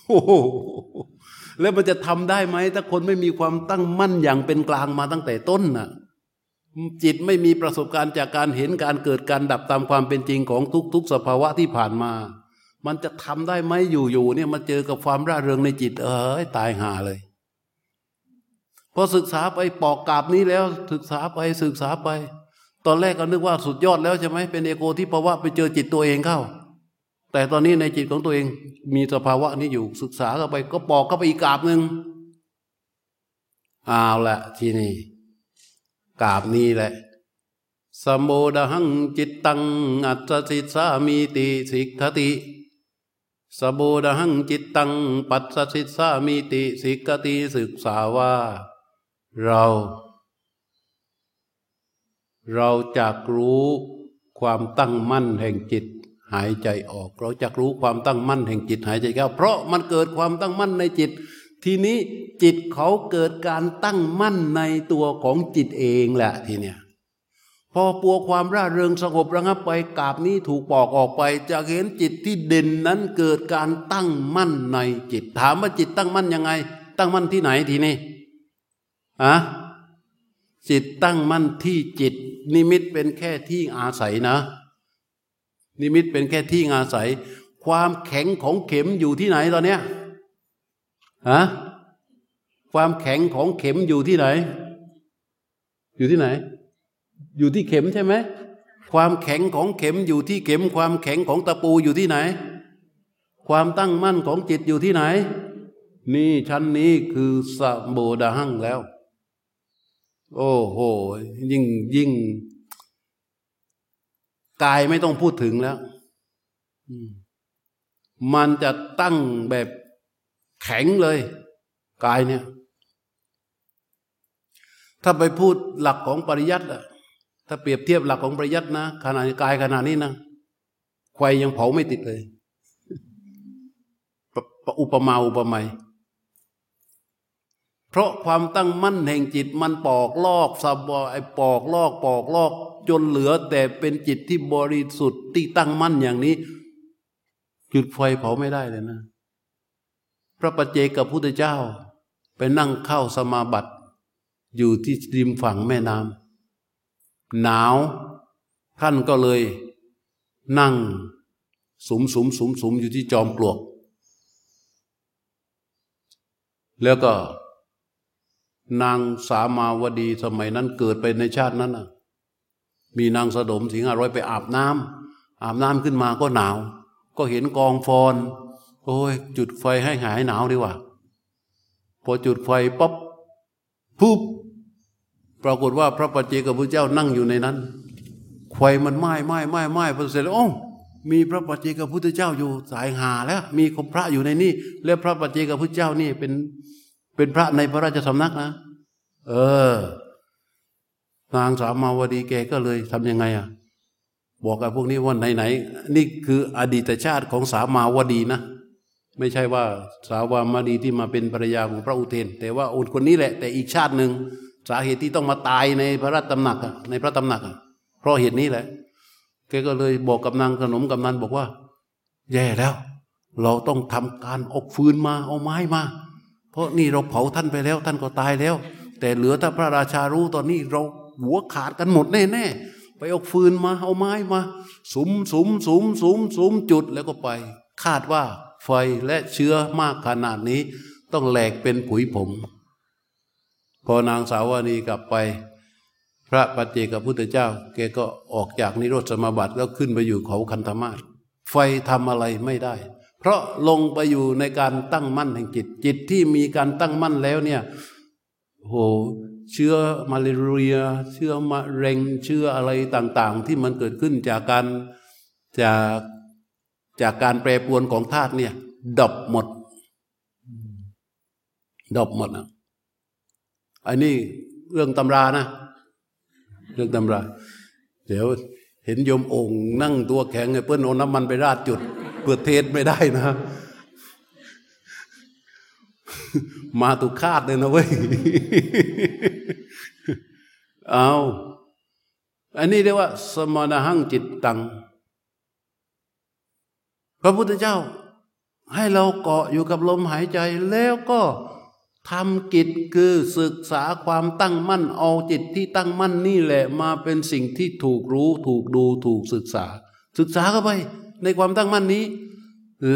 โอ้แล้วมันจะทำได้ไหมถ้าคนไม่มีความตั้งมั่นอย่างเป็นกลางมาตั้งแต่ต้นน่ะ จิตไม่มีประสบการณ์จากการเห็นการเกิดการดับตามความเป็นจริงของทุก ๆ สภาวะที่ผ่านมา มันจะทำได้ไหมอยู่ๆเนี่ยมาเจอกับความร่าเริงในจิต เออตายหาเลยพอศึกษาไปปอกกาบนี้แล้ว ศึกษาไปศึกษาไป ตอนแรกก็นึกว่าสุดยอดแล้วใช่ไหมเป็นเอโกที่ภาวะไปเจอจิตตัวเองเข้า แต่ตอนนี้ในจิตของตัวเองมีสภาวะนี้อยู่ศึกษาเข้าไป ก็ปอกเข้าไปอีกกาบหนึ่งเอาละทีนี้ กาบนี้แหละ สมโบดหังจิตตัง อัตสิสามีติสิกขติสโบดหังจิตตัง ปัสสิสามีติสิกขติศึกษาว่า เรา เราจะรู้ความตั้งมั่นแห่งจิตหายใจออก เราจะรู้ความตั้งมั่นแห่งจิตหายใจเข้าเพราะมันเกิดความตั้งมั่นในจิต ทีนี้จิตเขาเกิดการตั้งมั่นในตัวของจิตเองแหละทีเนี้ยพอปัวความร่าเริงสงบระงับไปกาบนี้ถูกปอกออกไปจะเห็นจิตที่เด่นนั้นเกิดการตั้งมั่นในจิต ถามว่าจิตตั้งมั่นยังไง ตั้งมั่นที่ไหนทีนี้อะจิตตั้งมั่นที่จิต นิมิตเป็นแค่ที่อาศัยนะ นิมิตเป็นแค่ที่อาศัย ความแข็งของเข็มอยู่ที่ไหนตอนเนี้ย ฮะความแข็งของเข็มอยู่ที่ไหน อยู่ที่ไหน อยู่ที่เข็มใช่ไหมความแข็งของเข็มอยู่ที่เข็ม ความแข็งของตะปูอยู่ที่ไหน ความตั้งมั่นของจิตอยู่ที่ไหน นี่ชั้นนี้คือสมโบดาหังแล้ว โอ้โห ยิ่งยิ่งกายไม่ต้องพูดถึงแล้ว มันจะตั้งแบบ แข็งเลยกายเนี่ย ถ้าไปพูดหลักของปริยัติอะถ้าเปรียบเทียบหลักของปริยัตินะขนาดกายขนาดนี้นะไฟยังเผาไม่ติดเลยอุปมาอุปไมยเพราะความตั้งมั่นแห่งจิตมันปอกลอกสบไอปอกลอกปอกลอก จนเหลือแต่เป็นจิตที่บริสุทธิ์ที่ตั้งมั่นอย่างนี้จุดไฟเผาไม่ได้เลยนะ พระปัจเจกับพุทธเจ้า ไปนั่งเข้าสมาบัติ อยู่ที่ริมฝั่งแม่น้ำหนาว ท่านก็เลย นั่งสุมสุมสุมสุมอยู่ที่จอมปลวก แล้วก็ นางสามาวดีสมัยนั้นเกิดไปในชาตินั้นนะมีนางสะดมสิงห์ร้อยไปอาบน้ำอาบน้ำขึ้นมาก็หนาว ก็เห็นกองฟอน โอ้ย จุดไฟให้หายหนาวดีกว่า พอจุดไฟปั๊บปุ๊บปรากฏว่าพระปัจเจกับพระเจ้านั่งอยู่ในนั้นไฟมันไหม้ไหม้ไหม้ไหม้พอเสร็จแล้วโอ้มีพระปัจเจกับพุทธเจ้าอยู่สายหาแล้ว มีพระอยู่ในนี้แล้วพระปัจเจกับพุทธเจ้านี่เป็นเป็นพระในพระราชสำนักนะ เออ นางสามาวดีแกก็เลยทํำยังไงอะ บอกกับพวกนี้ว่าไหนๆนี่คืออดีตชาติของสามาวดีนะ ไม่ใช่ว่าสาวามาดีที่มาเป็นภรรยาของพระอุเทน แต่ว่าอุคนนี้แหละ แต่อีกชาติหนึ่งสาเหตุที่ต้องมาตายในพระราชตำหนักในพระตำหนักเพราะเหตุนี้แหละแกก็เลยบอกกับนางขนมกับนันบอกว่า แย่แล้ว เราต้องทำการอกฟืนมาเอาไม้มา เพราะนี่เราเผาท่านไปแล้ว ท่านก็ตายแล้ว แต่เหลือถ้าพระราชารู้ตอนนี้เราหัวขาดกันหมดแน่ๆไปเอาฟืนมาเอาไม้มา สุมสุมสุมสุมสุมจุดแล้วก็ไป คาดว่า ไฟและเชื้อมากขนาดนี้ ต้องแหลกเป็นผุยผม พอนางสาวนีกลับไป พระปัจเจกับพุทธเจ้า แกก็ออกจากนิโรธสมาบัติแล้วขึ้นไปอยู่เขาคันธมาศไฟทำอะไรไม่ได้ เพราะลงไปอยู่ในการตั้งมั่นแห่งจิต จิตที่มีการตั้งมั่นแล้วเนี่ยโหเชื้อมาลาเรีย เชื้อมะเร็ง เชื้ออะไรต่างๆ ที่มันเกิดขึ้นจากการจาก จากการแปรปรวนของธาตุเนี่ยดับหมดดับหมดนะอันนี้เรื่องตำรานะ เรื่องตำรา เดี๋ยวเห็นโยมองค์นั่งตัวแข็งไอ้เปิ้ลโอน้ำมันไปราดจุด เปิดเทศไม่ได้นะ มาตุคาดเลยนะเว้ย เอาอันนี้เรียกว่า สมณหังจิตตัง พระพุทธเจ้า ให้เราเกาะอยู่กับลมหายใจแล้วก็ทำกิจคือศึกษาความตั้งมั่นเอาจิตที่ตั้งมั่นนี่แหละมาเป็นสิ่งที่ถูกรู้ ถูกดูถูกศึกษา ศึกษาเข้าไปในความตั้งมั่นนี้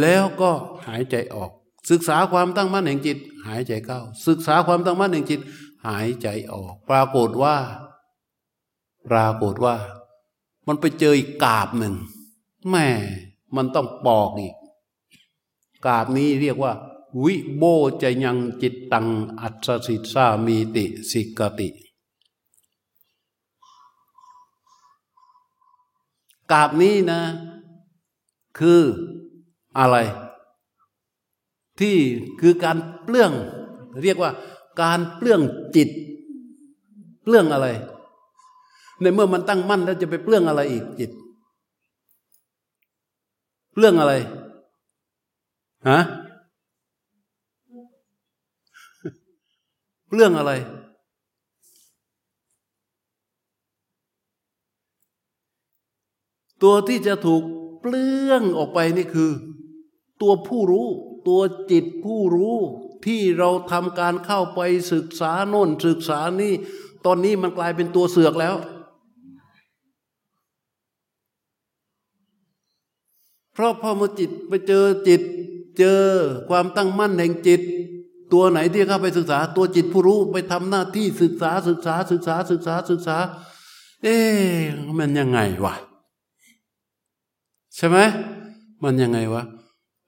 แล้วก็หายใจออก ศึกษาความตั้งมั่นแห่งจิต หายใจเข้า ศึกษาความตั้งมั่นแห่งจิต หายใจออก ปรากฏว่า ปรากฏว่า มันไปเจออีกกาบหนึ่งแม่ มันต้องปอกอีก กาบนี้เรียกว่า วิโบจะยังจิตตังอัศสิสามีติสิกติ กาบนี้นะ คืออะไร ที่คือการเปลื้อง เรียกว่า การเปลื้องจิต เปลื้องอะไร ในเมื่อมันตั้งมั่นแล้วจะไปเปลื้องอะไรอีกจิต เปลื้องอะไรฮะเรื่องอะไร ตัวที่จะถูกเปลื้องออกไปนี่คือ ตัวผู้รู้ ตัวจิตผู้รู้ที่เราทำการเข้าไปศึกษาโน่นศึกษานี่ ตอนนี้มันกลายเป็นตัวเสือกแล้ว เพราะพอมาจิตไปเจอจิต เจอความตั้งมั่นแห่งจิต ตัวไหนที่เข้าไปศึกษา ตัวจิตผู้รู้ไปทำหน้าที่ศึกษาศึกษาศึกษาศึกษาศึกษา เอ๊มันยังไงวะใช่ไหมมันยังไงวะ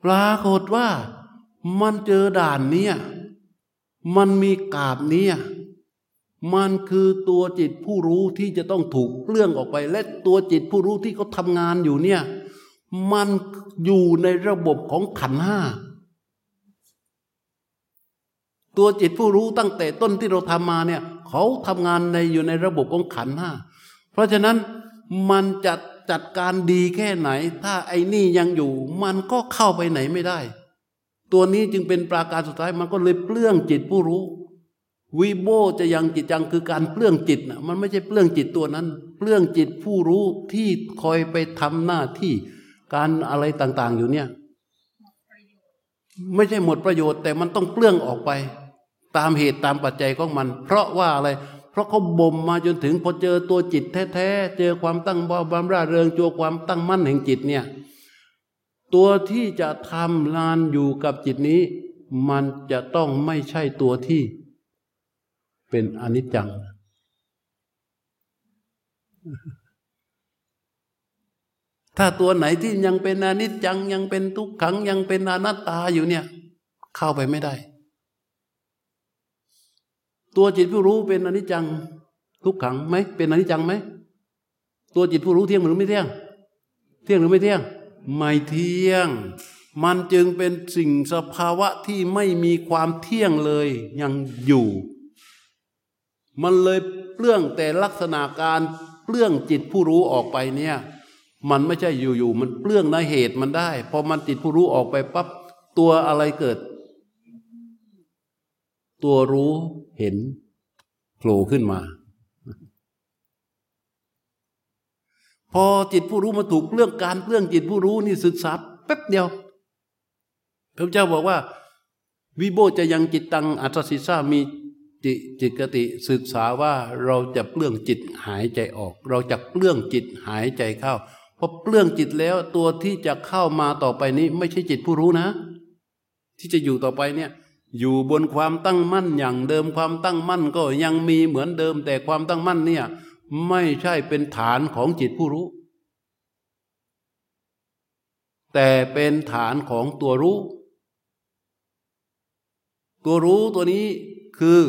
ปรากฏว่ามันเจอด่านนี้มันมีกาบนี้มันคือตัวจิตผู้รู้ที่จะต้องถูกเลื้องออกไป และตัวจิตผู้รู้ที่เขาทำงานอยู่เนี่ย มันอยู่ในระบบของขันห้าตัวจิตผู้รู้ตั้งแต่ต้นที่เราทำมาเนี่ยเขาทำงานในอยู่ในระบบของขันห้าเพราะฉะนั้นมันจะจัดการดีแค่ไหน ถ้าไอ้นี่ยังอยู่ มันก็เข้าไปไหนไม่ได้ ตัวนี้จึงเป็นปราการสุดท้ายมันก็เลยเปลื้องจิตผู้รู้วิโบจะยังจิตจังคือการเปลื้องจิตนะมันไม่ใช่เปลื้องจิตตัวนั้น เปลื้องจิตผู้รู้ที่คอยไปทำหน้าที่ การอะไรต่าง ๆ อยู่เนี่ย ไม่ใช่หมดประโยชน์ แต่มันต้องเปลื้องออกไป ตามเหตุตามปัจจัยของมัน เพราะว่าอะไร เพราะเขาบ่มมาจนถึงพอเจอตัวจิตแท้ๆเจอความตั้งบ่บามร่าเริงเจอความตั้งมั่นแห่งจิตเนี่ย ตัวที่จะทำงานอยู่กับจิตนี้ มันจะต้องไม่ใช่ตัวที่ เป็นอนิจจัง ถ้าตัวไหนที่ยังเป็นอนิจจังยังเป็นทุกขังยังเป็นอนัตตาอยู่เนี่ย เข้าไปไม่ได้ ตัวจิตผู้รู้เป็นอนิจจัง ทุกขังไหมเป็นอนิจจังไหมตัวจิตผู้รู้เที่ยงหรือไม่เที่ยง เที่ยงหรือไม่เที่ยง ไม่เที่ยง มันจึงเป็นสิ่งสภาวะที่ไม่มีความเที่ยงเลยยังอยู่ มันเลยเปลื้องแต่ลักษณะการเปลื้องจิตผู้รู้ออกไปเนี่ย มันไม่ใช่อยู่ๆมันเปลื้องในเหตุมันได้พอมันจิตผู้รู้ออกไปปั๊บตัวอะไรเกิด ตัวรู้เห็นโผล่ขึ้นมา พอจิตผู้รู้มาถูกเรื่องการเรื่องจิตผู้รู้นี่ศึกษาแป๊บเดียวพระเจ้าบอกว่า วิโบจะยังจิตตังอัตสิสามีจิจิตกติศึกษาว่าเราจะเปลื้องจิตหายใจออก เราจะเปลื้องจิตหายใจเข้า อเปลื้องจิตแล้วตัวที่จะเข้ามาต่อไปนี้ ไม่ใช่จิตผู้รู้นะ ที่จะอยู่ต่อไปเนี่ย อยู่บนความตั้งมั่นอย่างเดิมความตั้งมั่นก็ยังมีเหมือนเดิม แต่ความตั้งมั่นเนี่ย ไม่ใช่เป็นฐานของจิตผู้รู้ แต่เป็นฐานของตัวรู้ ตัวรู้ตัวนี้คือ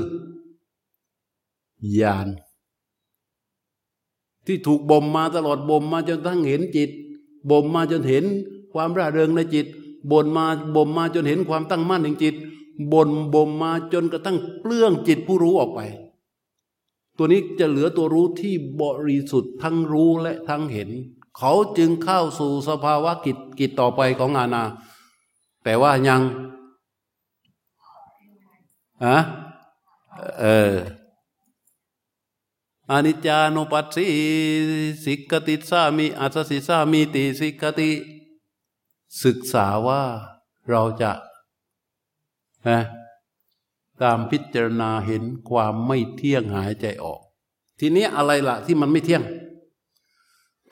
ญาณ ที่ถูกบ่มมาตลอดบ่มมาจนทั้งเห็นจิตบ่มมาจนเห็นความร่าเริงในจิตบ่มมาบ่มมาจนเห็นความตั้งมั่นในจิตบ่นบ่มมาจนกระทั่งเปลื้องจิตผู้รู้ออกไป ตัวนี้จะเหลือตัวรู้ที่บริสุทธิ์ทั้งรู้และทั้งเห็น เขาจึงเข้าสู่สภาวะกิจกิจต่อไปของอาณา แต่ว่ายังอะเออ อนิจจานุปัสสีสิกติสามีอัสสิสามีติสิกติ ศึกษาว่าเราจะนะตามพิจารณาเห็นความไม่เที่ยงหายใจออก ทีนี้อะไรล่ะที่มันไม่เที่ยง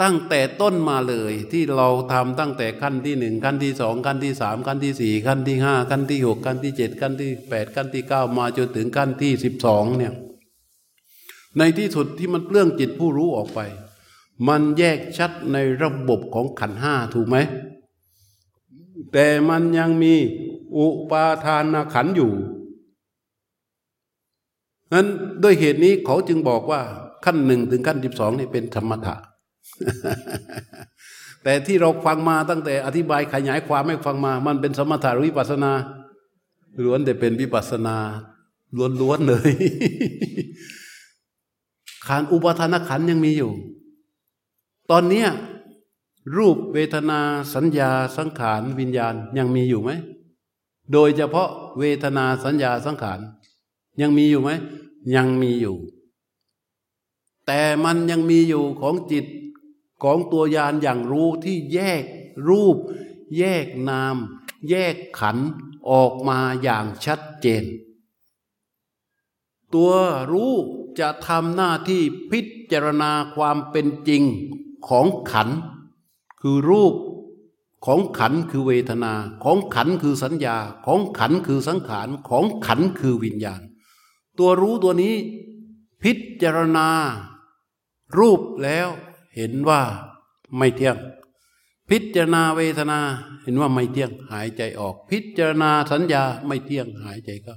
ตั้งแต่ต้นมาเลย ที่เราทำตั้งแต่ขั้นที่หนึ่งขั้นที่สองขั้นที่สามขั้นที่สี่ขั้นที่ห้าขั้นที่หกขั้นที่เจ็ดขั้นที่แปดขั้นที่เก้ามาจนถึงขั้นที่สิบสองเนี่ย ในที่สุดที่มันเปลื้องจิตผู้รู้ออกไป มันแยกชัดในระบบของขันห้าถูกไหม แต่มันยังมีอุปาทานขันอยู่นั้นด้วยเหตุนี้เขาจึงบอกว่าขั้นหนึ่งถึงขั้นสิบสองนี่เป็นธรรมถะแต่ที่เราฟังมาตั้งแต่อธิบายขยายความไม่ฟังมา มันเป็นสมถะหรือวิปัสนาล้วนแต่เป็นวิปัสนาล้วนๆเลย ขันอุปทานขันยังมีอยู่ ตอนเนี้ยรูปเวทนาสัญญาสังขารวิญญาณยังมีอยู่ไหม โดยเฉพาะเวทนาสัญญาสังขารยังมีอยู่ไหม ยังมีอยู่ แต่มันยังมีอยู่ของจิตของตัวยานอย่างรู้ที่แยกรูป แยกนาม แยกขันออกมาอย่างชัดเจน ตัวรู้ จะทำหน้าที่พิจารณาความเป็นจริงของขัน คือรูปของขันคือเวทนา ของขันคือสัญญา ของขันคือสังขารของขันคือวิญญาณ ตัวรู้ตัวนี้ พิจารณา รูปแล้วเห็นว่าไม่เที่ยง พิจารณาเวทนาเห็นว่าไม่เที่ยงหายใจออก พิจารณาสัญญาไม่เที่ยงหายใจก็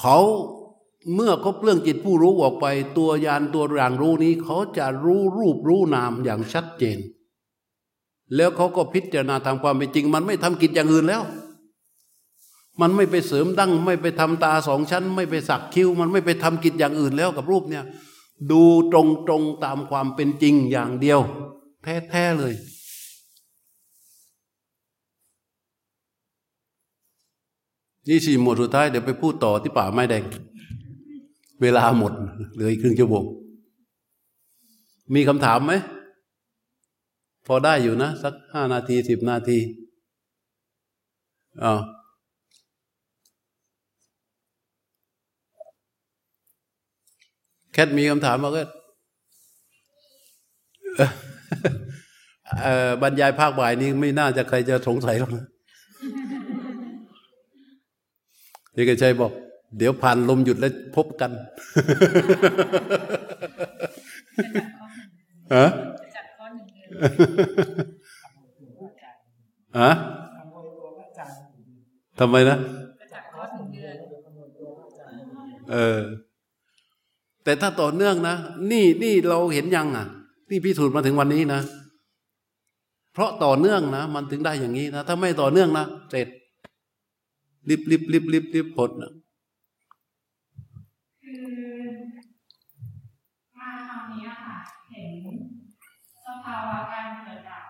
เขา เมื่อเขาเปลื้องจิตผู้รู้ออกไป ตัวยานตัวอย่างรู้นี้เขาจะรู้รูปรู้นามอย่างชัดเจน แล้วเขาก็พิจารณาทางความเป็นจริง มันไม่ทำกิจอย่างอื่นแล้ว มันไม่ไปเสริมดั้ง ไม่ไปทำตาสองชั้น ไม่ไปสักคิ้ว มันไม่ไปทำกิจอย่างอื่นแล้วกับรูปเนี่ยดูตรงตรงตามความเป็นจริงอย่างเดียว แท้ๆเลย นี่สี่หมวดสุดท้ายเดี๋ยวไปพูดต่อที่ป่าไม้แดง เวลาหมดเหลืออีกครึ่งชั่วโมงมีคำถามไหม พอได้อยู่นะ สักห้านาทีสิบนาทีอ๋อแคทมีคำถามมาก็บรรยายภาคบ่ายนี้ไม่น่าจะใครจะสงสัยหรอกนะเอกชัยบอก เดี๋ยวผ่านลมหยุดแล้วพบกันฮะฮะทำไมนะเออ แต่ถ้าต่อเนื่องนะ นี่นี่เราเห็นยังอะนี่พิสูจน์มาถึงวันนี้นะ เพราะต่อเนื่องนะ มันถึงได้อย่างนี้นะ ถ้าไม่ต่อเนื่องนะ เสร็จรีบรีบรีบรีบรีบผลนะภาวะการเกิดดับ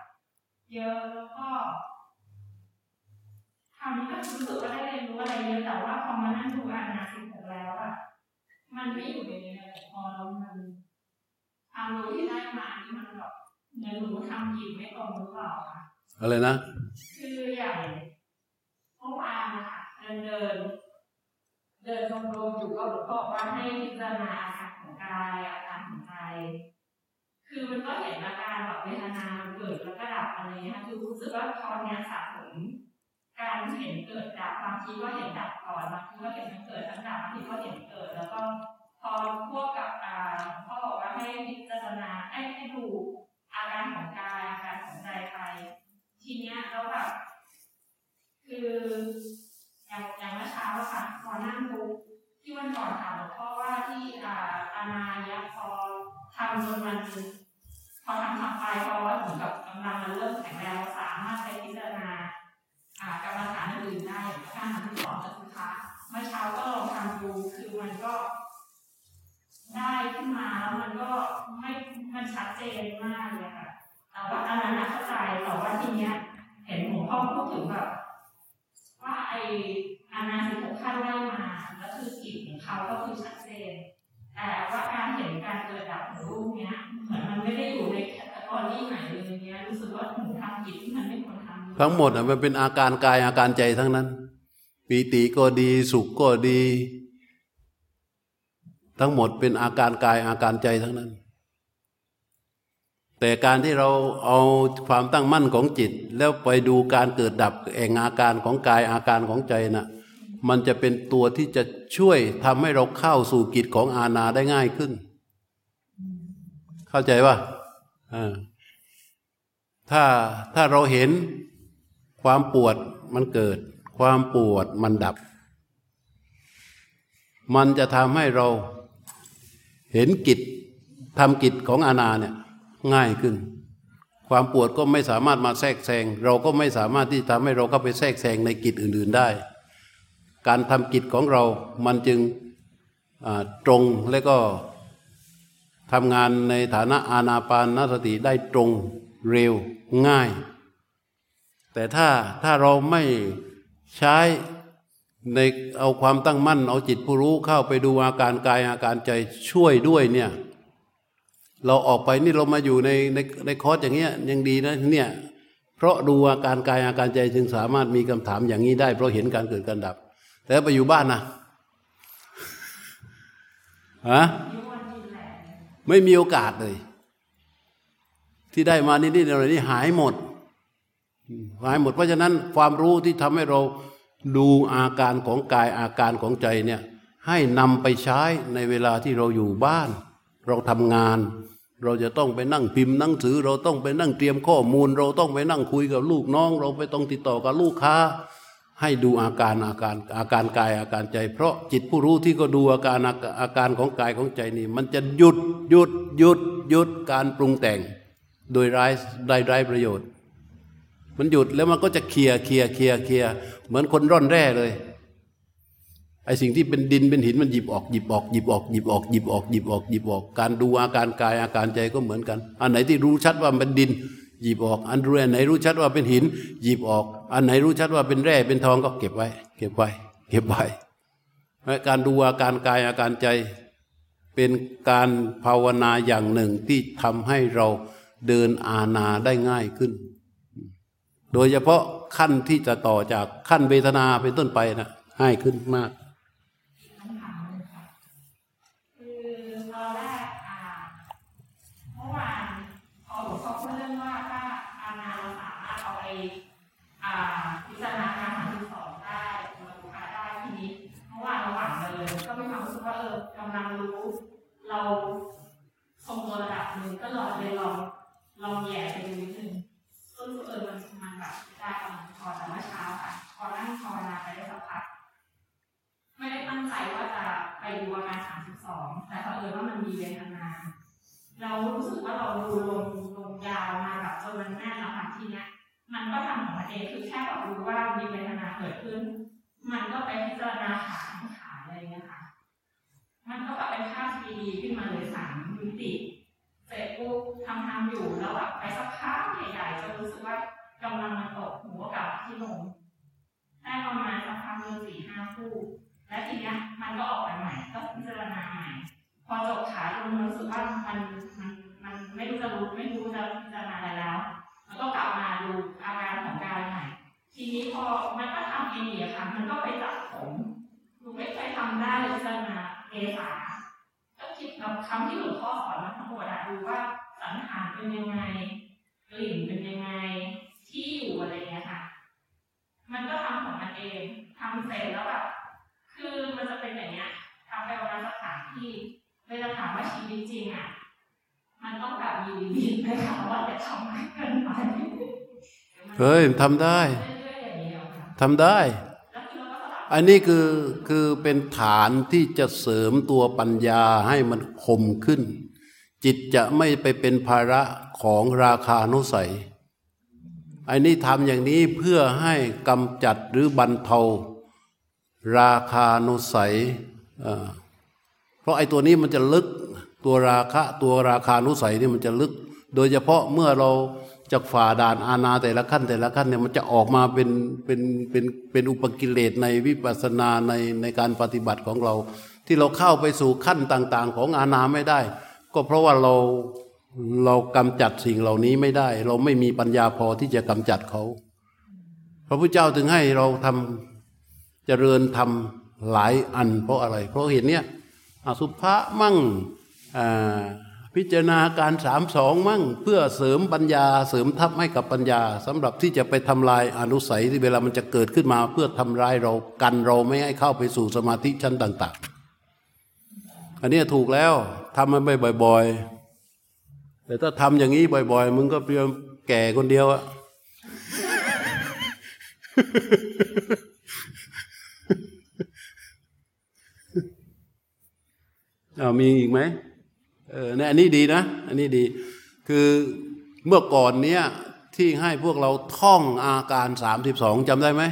เยอะแล้วก็คราวนี้ก็รู้สึกว่าได้เรียนรู้อะไรเยอะแต่ว่าพอมานั่งดูอ่านนาสิบหกแล้วอะมันไม่อยู่ในนี้เลยพอแล้วมันความรู้ที่ได้มานี่มันแบบเหมือนหนูทำผิดไม่ตรงหรือเปล่าคะอะไรนะ คืออย่างเมื่อวานนะคะเดินเดินเดินชมรมอยู่ก็หลวงพ่อว่าให้พิจารณาอาการของกายอาการของใจ คือมันก็เห็นอาการแบบเวทนาเกิดแล้วก็ดับอะไรเงี้ยคือรู้สึกว่าตอนนี้สะสมการเห็นเกิดดับบางทีก็เห็นดับก่อนบางทีก็เห็นมันเกิดทั้งดับบางทีก็เห็นเกิด แล้วก็พอพวกกับอ่าพ่อบอกว่าให้พิจารณาให้ให้ดูอาการของกายอาการของใจไป ทีเนี้ยแล้วแบบคืออย่างอย่างเมื่อเช้าค่ะพอนั่งดูที่วันก่อนถามหลวงพ่อว่าที่อ่าอานายะพอทำจนมัน พอทำทำไปพอเหมือนกับกำลังมันเริ่มแข็งแรงเราสามารถใช้พิจารณากรรมฐานอื่นได้อย่างที่สอนกับคุณคะเมื่อเช้าก็ลองทำดูคือมันก็ได้ขึ้นมาแล้วมันก็ไม่มันชัดเจนมากเลยค่ะแต่ว่าอันนั้นเข้าใจแต่ว่าทีเนี้ย เห็นหลวงพ่อพูดถึงแบบว่าไออานาสิบหกขั้นไล่มาแล้วคือกิจของเขาก็คือชัดเจน แต่ว่าการเห็นการเกิดดับของรูปเนี้ยเหมือนมันไม่ได้อยู่ในแคตตาล็อกไหนเลยเนี้ยรู้สึกว่าหนูทำผิดที่มันไม่ควรทำทั้งหมดอะมันเป็นอาการกายอาการใจทั้งนั้นปีติก็ดีสุขก็ดี ทั้งหมดเป็นอาการกายอาการใจทั้งนั้น แต่การที่เราเอาความตั้งมั่นของจิต แล้วไปดูการเกิดดับแห่งอาการของกายอาการของใจนะ่ะ มันจะเป็นตัวที่จะช่วยทำให้เราเข้าสู่กิจของอาณาได้ง่ายขึ้น เข้าใจว่าถ้าถ้าเราเห็นความปวดมันเกิด ความปวดมันดับ มันจะทำให้เราเห็นกิจทำกิจของอาณาเนี่ยง่ายขึ้น ความปวดก็ไม่สามารถมาแทรกแซงเราก็ไม่สามารถที่ทำให้เราเข้าไปแทรกแซงในกิจอื่น ๆได้ การทำกิจของเรามันจึงตรงและก็ทำงานในฐานะอาณาปานนสติได้ตรงเร็วง่าย แต่ถ้าถ้าเราไม่ใช้ในเอาความตั้งมั่น เอาจิตผู้รู้เข้าไปดูอาการกายอาการใจช่วยด้วยเนี่ย เราออกไปนี่เรามาอยู่ในในในคอร์สอย่างเงี้ยยังดีนะเนี่ยเพราะดูอาการกายอาการใจจึงสามารถมีคำถามอย่างนี้ได้ เพราะเห็นการเกิดการดับ แต่ไปอยู่บ้านนะฮะไม่มีโอกาสเลย ที่ได้มานี่นี่อะไรนี่หายหมด หายหมด เพราะฉะนั้นความรู้ที่ทำให้เราดูอาการของกายอาการของใจเนี่ย ให้นำไปใช้ในเวลาที่เราอยู่บ้าน เราทำงาน เราจะต้องไปนั่งพิมพ์หนังสือ เราต้องไปนั่งเตรียมข้อมูล เราต้องไปนั่งคุยกับลูกน้อง เราไปต้องติดต่อกับลูกค้า ให้ดูอาการอาการอาการกายอาการใจ เพราะจิตผู้รู้ที่ก็ดูอาการอาการของกายของใจนี่ มันจะหยุดหยุดหยุดหยุดการปรุงแต่ง โดยไร้ได้ไร้ประโยชน์ มันหยุดแล้วมันก็จะเคลียเคลียเคลียเคลียเหมือนคนร่อนแร่เลยไอสิ่งที่เป็นดินเป็นหินมันหยิบออกหยิบออกหยิบออกหยิบออกหยิบออกหยิบออกหยิบออก การดูอาการกายอาการใจก็เหมือนกัน อันไหนที่รู้ชัดว่าเป็นดิน หยิบออก อันรู้อันไหนรู้ชัดว่าเป็นหิน หยิบออก อันไหนรู้ชัดว่าเป็นแร่เป็นทองก็เก็บไว้ เก็บไว้ เก็บไว้การดูอาการกายอาการใจ เป็นการภาวนาอย่างหนึ่งที่ทำให้เราเดินอาณาได้ง่ายขึ้น โดยเฉพาะขั้นที่จะต่อจากขั้นเวทนาเป็นต้นไปนะง่ายขึ้นมาก เราทรงตัวระดับหนึ่งก็ลองเลยลองลองแย่ไปดูนิดนึงก็รู้เออมันมันแบบได้ประมาณพอแต่เมื่อเช้าค่ะ พอนั่งภาวนาไปได้สักพักไม่ได้ตั้งใจว่าจะไปดูอาการสามสิบสองแต่เผอิญว่ามันมีเวทนาเรารู้สึกว่าเราดูลงลงยาวมาแบบจนมันแน่นแล้วค่ะทีเนี้ยมันก็ทำของมันเองคือแค่แบบรู้ว่ามีเวทนาเกิดขึ้น มันก็ไปพิจารณาขาขาอะไรเงี้ยค่ะมันก็แบบเป็นภาพทีดีขึ้นมาเลยสามมิติเสร็จปุ๊บทำทำอยู่แล้วแบบไปสักพักใหญ่ๆจนรู้สึกว่ากำลังมันตกหัวกับที่ลงได้ประมาณสักพักหนึ่งสี่ห้าคู่ และทีเนี้ยมันก็ออกไปใหม่ก็พิจารณาใหม่ พอจบขาลงรู้สึกว่ามันมันมันไม่รู้จะรู้ไม่รู้จะพิจารณาอะไรแล้วมันก็กลับมาดูอาการของกายใหม่ ทีนี้พอมันก็ทำเองเนี่ยค่ะมันก็ไปจับผมหนูไม่เคยทำได้พิจารณาเมษาก็คิดกับคำที่หลวงพ่อสอนมาทั้งหม ดอะดูว่าสังขารเป็นยังไงกลิ่นเป็นยังไง ที่อยู่อะไรเงี้ยค่ะ มันก็ทำของมันเองทำเสร็จแล้วแบบคือมันจะเป็นอย่างเงี้ยทำไปประมาณสักสามที่เวลาถามว่าชีวิตจริงอะมันต้องแบบมีลิมิตไหมคะว่าจะทำไม่เกินไปเฮ้ยทำได้ทำได้ อันนี้คือคือเป็นฐานที่จะเสริมตัวปัญญาให้มันคมขึ้น จิตจะไม่ไปเป็นภาระของราคานุสัยอันนี้ทำอย่างนี้เพื่อให้กำจัดหรือบรรเทาราคานุสัย เพราะไอ้ตัวนี้มันจะลึกตัวราคะตัวราคานุสัยนี่มันจะลึก โดยเฉพาะเมื่อเราจากฝ่าด่านอาณาแต่ละขั้นแต่ละขั้นเนี่ยมันจะออกมาเป็นเป็นเป็นเป็นอุปกิเลสในวิปัสสนาในในการปฏิบัติของเรา ที่เราเข้าไปสู่ขั้นต่าง ๆ ของอาณาไม่ได้ ก็เพราะว่าเราเรากำจัดสิ่งเหล่านี้ไม่ได้ เราไม่มีปัญญาพอที่จะกำจัดเขาพระพุทธเจ้าถึงให้เราทำเจริญทำหลายอัน เพราะอะไร เพราะเห็นเนี้ยอสุภะมั่งพิจารณาการสามสองมั่ง เพื่อเสริมปัญญาเสริมทัพให้กับปัญญาสำหรับที่จะไปทำลายอนุสัยที่เวลามันจะเกิดขึ้นมา เพื่อทำลายเรากันเราไม่ให้เข้าไปสู่สมาธิชั้นต่าง ๆ อันนี้ถูกแล้วทำมันไปบ่อย ๆ แต่ถ้าทำอย่างนี้บ่อย ๆ มึงก็เพียงแก่คนเดียวอะเอามีอีกไหมเออนี่อันนี้ดีนะ อันนี้ดี คือเมื่อก่อนเนี้ยที่ให้พวกเราท่องอาการสามสิบสองจำได้ไหม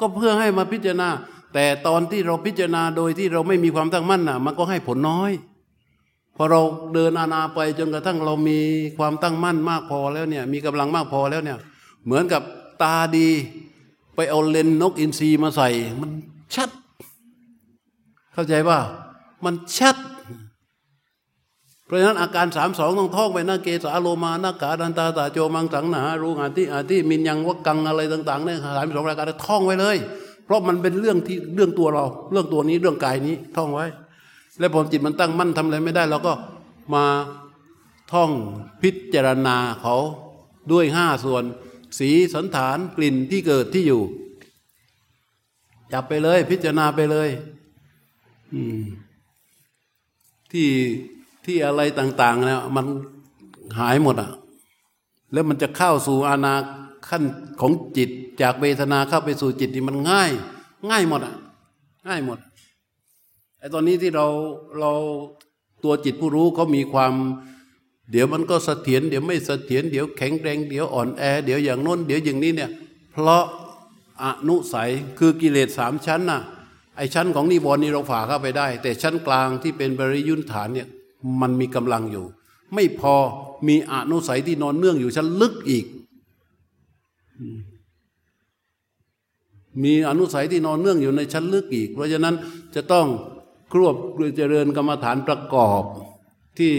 ก็เพื่อให้มาพิจารณา แต่ตอนที่เราพิจารณาโดยที่เราไม่มีความตั้งมั่นน่ะ มันก็ให้ผลน้อย พอเราเดินอาณาไปจนกระทั่งเรามีความตั้งมั่นมากพอแล้วเนี่ย มีกำลังมากพอแล้วเนี่ย เหมือนกับตาดี ไปเอาเลนนกอินทรีมาใส่ มันชัด เข้าใจป่ะมันชัด เพราะฉะนั้นอาการสามสองต้องท่องไปนาเกสาโลมานาขาดันตาตาโจมังสังหนารูงาติอาทิมินยังวักังอะไรต่างๆเนี่ยสามสองรายการท่องไว้เลย เพราะมันเป็นเรื่องที่เรื่องตัวเรา เรื่องตัวนี้เรื่องกายนี้ท่องไว้ แล้วพอจิตมันตั้งมั่นทำอะไรไม่ได้เราก็มาท่องพิจารณาเขาด้วยห้าส่วน สีสันฐานกลิ่นที่เกิดที่อยู่จับไปเลย พิจารณาไปเลยอืมที่ที่อะไรต่าง ๆ เนี่ยมันหายหมดอะ แล้วมันจะเข้าสู่อาณา ขั้นของจิตจากเวทนาเข้าไปสู่จิตนี่มันง่าย ง่ายหมดอะ ง่ายหมดไอ้ตอนนี้ที่เราเราตัวจิตผู้รู้เขามีความ เดี๋ยวมันก็เสถียรเดี๋ยวไม่เสถียรเดี๋ยวแข็งแรงเดี๋ยวอ่อนแอ เดี๋ยวอย่างโน้น เดี๋ยวอย่างนี้เนี่ย เพราะอนุสัยคือกิเลสสามชั้นน่ะไอ้ชั้นของนิวรณ์นี่เราฝ่าเข้าไปได้ แต่ชั้นกลางที่เป็นบริยุนฐานเนี่ยมันมีกำลังอยู่ ไม่พอมีอนุสัยที่นอนเนื่องอยู่ชั้นลึกอีก มีอนุสัยที่นอนเนื่องอยู่ในชั้นลึกอีก เพราะฉะนั้นจะต้องครวบเจริญกรรมฐานประกอบที่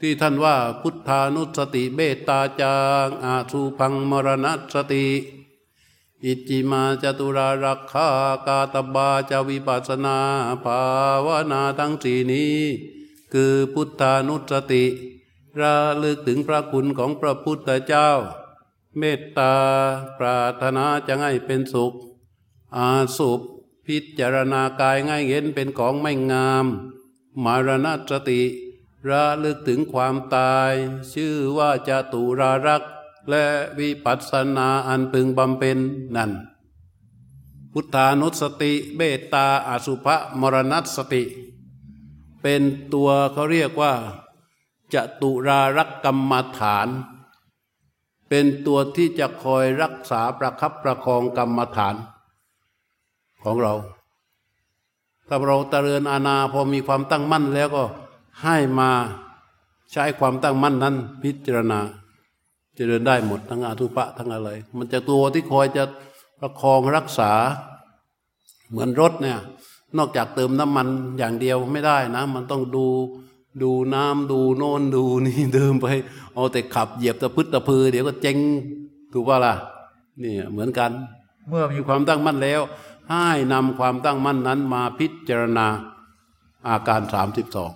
ที่ท่านว่าพุทธานุสติเบตาจางอาสุพังมรณสติ อิจิมาจตุรารักขากาตบาจาวิปัสนาภาวนาทั้งสี่นี้ คือพุทธานุสติ ระลึกถึงพระคุณของพระพุทธเจ้า เมตตาปรารถนาจะให้เป็นสุข อาสุปพิจารณากายง่ายเห็นเป็นของไม่งาม มารณสติระลึกถึงความตาย ชื่อว่าจะตุรารักและวิปัสสนาอันพึงบำเพ็ญนั่น พุทธานุสติเบตตาอาสุภมรณสติ เป็นตัวเขาเรียกว่าจะตุรารักกรรมฐาน เป็นตัวที่จะคอยรักษาประคับประคองกรรมฐานของเรา ถ้าเราเจริญอาณาพอมีความตั้งมั่นแล้วก็ให้มาใช้ความตั้งมั่นนั้น พิจารณาจะเดินได้หมดทั้งอาทุปะทั้งอะไร มันจะตัวที่คอยจะประคองรักษาเหมือนรถเนี่ยนอกจากเติมน้ำมันอย่างเดียวไม่ได้นะ มันต้องดู ดูน้ำดูโน่นดูนี่เดิมไปเอาแต่ขับเหยียบตะพึดตะพือ เดี๋ยวก็เจ๊งถูกป่ะล่ะนี่เหมือนกัน เมื่อมีความตั้งมั่นแล้ว ให้นำความตั้งมั่นนั้นมาพิจารณาอาการสามสิบสอง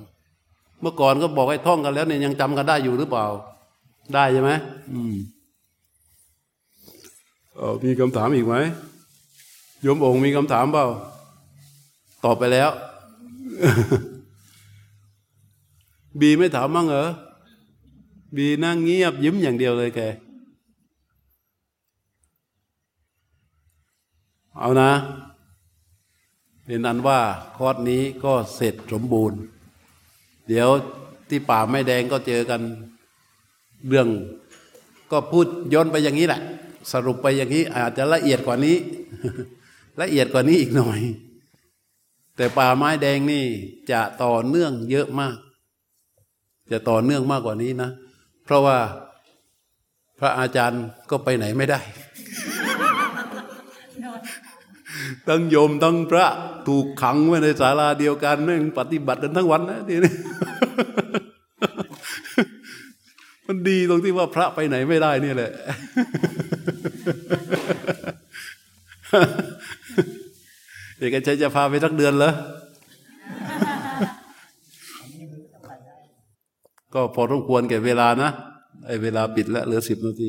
เมื่อก่อนก็บอกให้ท่องกันแล้วเนี่ยยังจำกันได้อยู่หรือเปล่า ได้ใช่ไหมอืมเออมีคำถามอีกไหมยมองค์มีคำถามเปล่าตอบไปแล้ว บีไม่ถามมั้งเหรอ บีนั่งเงียบยิ้มอย่างเดียวเลยแก เอานะ เป็นอันว่าคอร์สนี้ก็เสร็จสมบูรณ์ เดี๋ยวที่ป่าไม่แดงก็เจอกันเรื่อง ก็พูดย้อนไปอย่างนี้แหละ สรุปไปอย่างนี้ อาจจะละเอียดกว่านี้ ละเอียดกว่านี้อีกหน่อย แต่ป่าไม้แดงนี่จะต่อเนื่องเยอะมาก จะต่อเนื่องมากกว่านี้นะ เพราะว่าพระอาจารย์ก็ไปไหนไม่ได้ ตั้งโยมตั้งพระถูกขังไว้ในศาลาเดียวกันนั่งปฏิบัติกันทั้งวันนะทีนี้มันดีตรงที่ว่าพระไปไหนไม่ได้นี่แหละเอกชัยจะพาไปสักเดือนเหรอ ก็พอต้องควรแก่เวลานะไอ้เวลาปิดแล้วเหลือสิบนาที